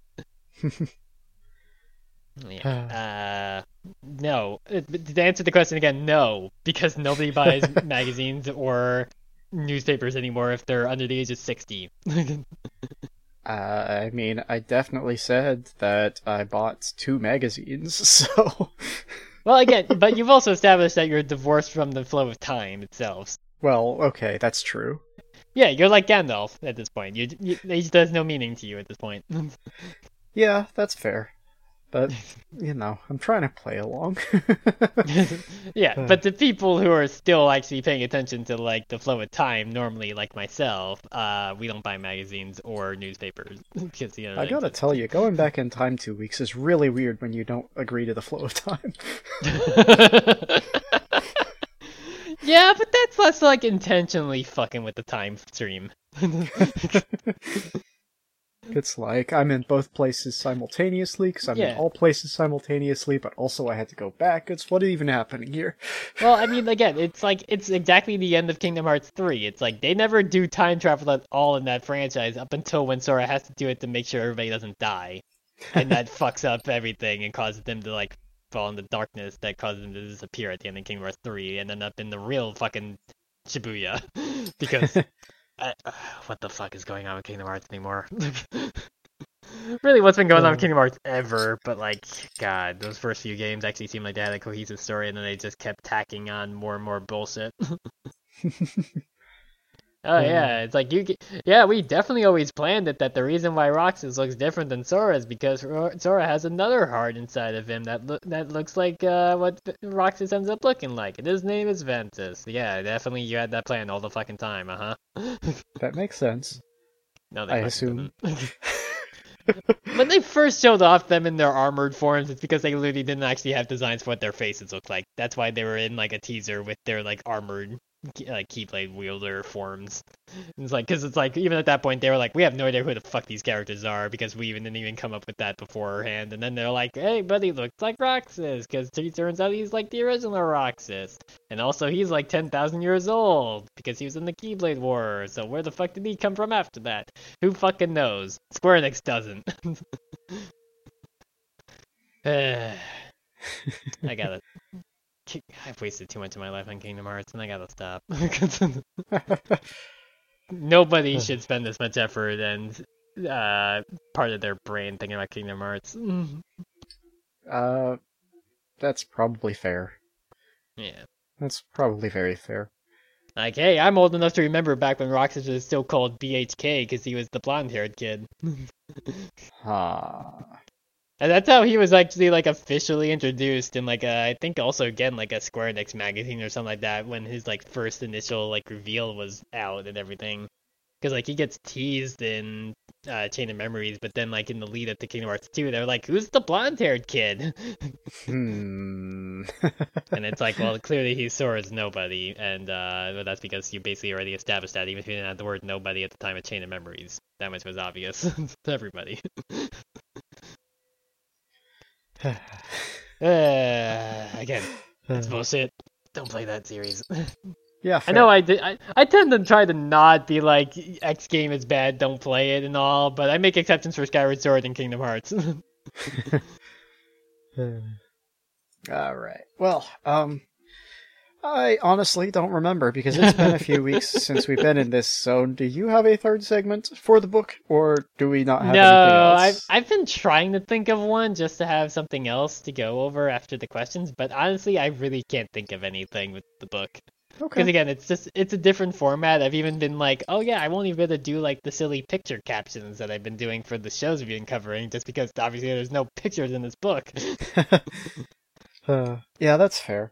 yeah. Uh, no. Uh, but To answer the question again, no, because nobody buys magazines or newspapers anymore if they're under the age of sixty. Uh, I mean, I definitely said that I bought two magazines, so. Well, again, but you've also established that you're divorced from the flow of time itself. Well, okay, that's true. Yeah, you're like Gandalf at this point. You, you age does no meaning to you at this point. Yeah, that's fair. But, you know, I'm trying to play along. yeah, Uh. but the people who are still actually paying attention to like the flow of time, normally like myself, uh, we don't buy magazines or newspapers because the I gotta tell you, going back in time two weeks is really weird when you don't agree to the flow of time. yeah, but that's less like intentionally fucking with the time stream. It's like I'm in both places simultaneously because I'm Yeah. in all places simultaneously, but also I had to go back. It's what even happening here? Well, I mean, again, it's like it's exactly the end of Kingdom Hearts 3. It's like they never do time travel at all in that franchise up until when Sora has to do it to make sure everybody doesn't die, and that fucks up everything and causes them to like fall into darkness that causes them to disappear at the end of Kingdom Hearts 3 and end up in the real fucking Shibuya because I, uh, what the fuck is going on with Kingdom Hearts anymore? really, what's been going on with. Kingdom Hearts ever? But like, God, those first few games actually seemed like they had a cohesive story, and then they just kept tacking on more and more bullshit. Oh yeah, it's like you. Yeah, we definitely always planned it. That the reason why Roxas looks different than Sora is because Sora has another heart inside of him that lo- that looks like uh, what Roxas ends up looking like, and his name is Ventus. Yeah, definitely you had that plan all the fucking time, uh huh. that makes sense. No, I assume. when they first showed off them in their armored forms, it's because they literally didn't actually have designs for what their faces look like. That's why they were in like a teaser with their like armored like keyblade wielder forms. It's like because it's like even at that point they were like we have no idea who the fuck these characters are because we even didn't even come up with that beforehand. And then they're like, hey, buddy, looks like Roxas because it turns out he's like the original Roxas, and also he's like ten thousand years old because he was in the Keyblade War. So where the fuck did he come from after that? Who fucking knows? Square Enix doesn't. I got it. I've wasted too much of my life on Kingdom Hearts, and I gotta stop. Nobody should spend this much effort and uh, part of their brain thinking about Kingdom Hearts. uh, that's probably fair. Yeah. That's probably very fair. Like, hey, I'm old enough to remember back when Roxas was still called BHK because he was the blonde-haired kid. Ah. And that's how he was actually like officially introduced in like a, I think also again like a Square Enix magazine or something like that when his like first initial like reveal was out and everything. Because like he gets teased in uh, Chain of Memories, but then like in the lead up to Kingdom Hearts 2, they're like, "Who's the blonde-haired kid?" hmm. and it's like, well, clearly he's Sora's nobody, and uh, that's because you basically already established that, even if you didn't have the word nobody at the time of Chain of Memories. That much was obvious to everybody. uh, again, it's bullshit. Don't play that series. Yeah, I know I did. I, I tend to try to not be like X game is bad, don't play it and all, but I make exceptions for Skyward Sword and Kingdom Hearts. all right. Well, um, I honestly don't remember because it's been a few weeks since we've been in this zone. Do you have a third segment for the book, or do we not have no, anything else? I've I've been trying to think of one just to have something else to go over after the questions, but honestly, I really can't think of anything with the book. Because Okay. again, it's just it's a different format. I've even been like, oh yeah, I won't even be able to do like the silly picture captions that I've been doing for the shows we've been covering, just because obviously there's no pictures in this book. uh, yeah, that's fair.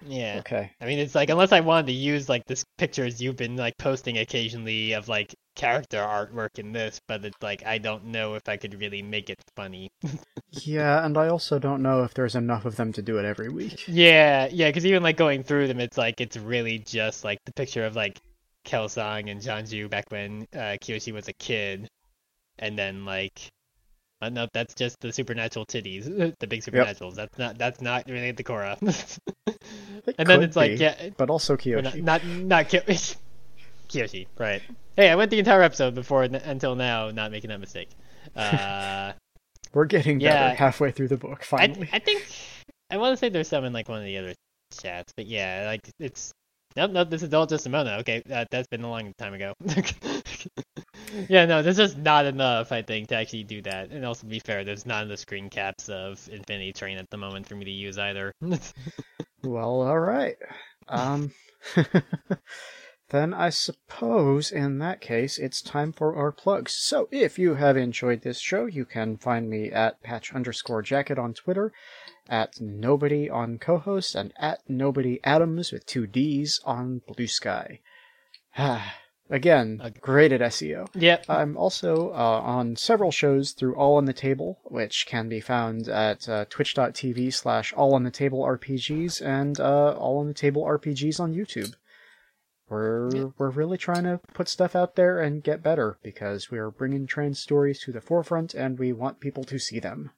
Yeah. Okay. I mean, it's like unless I wanted to use like this pictures you've been like posting occasionally of like character artwork in this, but it's like I don't know if I could really make it funny. Yeah, and I also don't know if there's enough of them to do it every week. Yeah, yeah, because even like going through them, it's like it's really just like the picture of like Kelsang and Jianzhu back when uh, Kiyoshi was a kid, and then like, uh, no, that's just the supernatural titties, the big supernaturals. That's not that's not related to Korra. And then it's like be, yeah, but also Kyoshi. not not not Ki- Kiyoshi, right? Hey, I went the entire episode before until now, not making that mistake. Uh, We're getting Yeah. better halfway through the book. I Finally. I think I want to say there's some in like one of the other chats, but yeah, like it's nope, nope. This is all just Simona. Okay, that that's been a long time ago. yeah, no, there's just not enough, I think, to actually do that. And also, to be fair, there's not enough screen caps of Infinity Train at the moment for me to use either. Well, all right. Um, then I suppose in that case it's time for our plugs. So if you have enjoyed this show, you can find me at patch underscore jacket on Twitter, at nobody on co-host, and at nobody Addams with two D's on Blue Sky. Again, great at SEO. yep. I'm also uh, on several shows through All on the Table, which can be found at uh, twitch.tv slash All on the Table RPGs and uh, All on the Table RPGs on YouTube. We're we're really trying to put stuff out there and get better because we are bringing trans stories to the forefront and we want people to see them.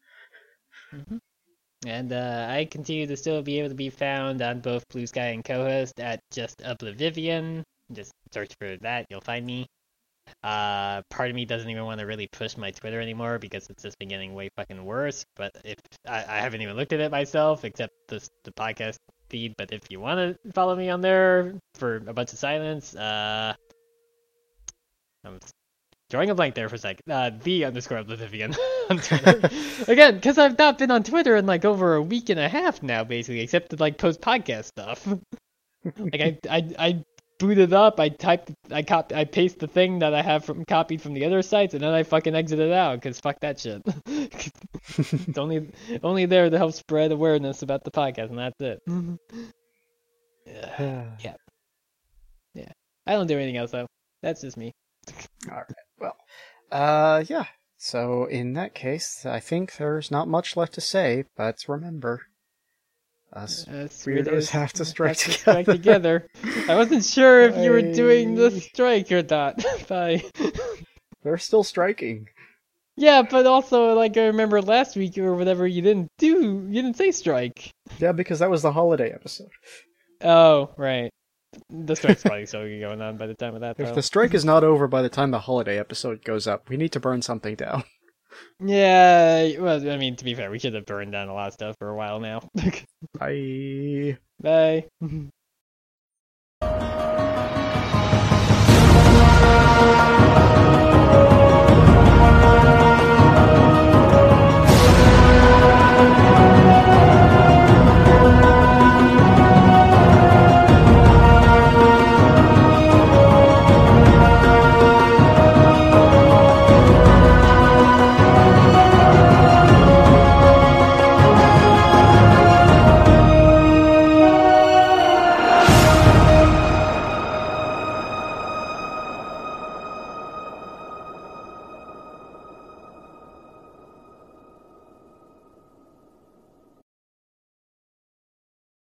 And uh, I continue to still be able to be found on both Blue Sky and co-host at just oblivivian. Just search for that, you'll find me. Uh, part of me doesn't even want to really push my Twitter anymore because it's just been getting way fucking worse. But if I, I haven't even looked at it myself, except this the podcast feed. But if you want to follow me on there for a bunch of silence, uh, I'm drawing a blank there for a sec. Uh, the underscore oblivivian on Twitter. Again, because I've not been on Twitter in like over a week and a half now, basically, except to like post podcast stuff. like I, I, I boot it up, I type, I cop, I paste the thing that I have from copied from the other sites, and then I fucking exit it out because fuck that shit. it's only only there to help spread awareness about the podcast, and that's it. yeah. yeah. Yeah. I don't do anything else though. That's just me. All right. Well, uh, yeah. So in that case, I think there's not much left to say, but remember, us Uh, weirdos have to strike have to together. strike together. I wasn't sure if you were doing the strike or not. Bye. They're still striking. yeah, but also like I remember last week or whatever, you didn't do, you didn't say strike. Yeah, because that was the holiday episode. Oh, right. The strike's probably still going on by the time of that. If Though. the strike is not over by the time the holiday episode goes up, we need to burn something down. Yeah, well, I mean, to be fair, we should have burned down a lot of stuff for a while now. Bye. Bye.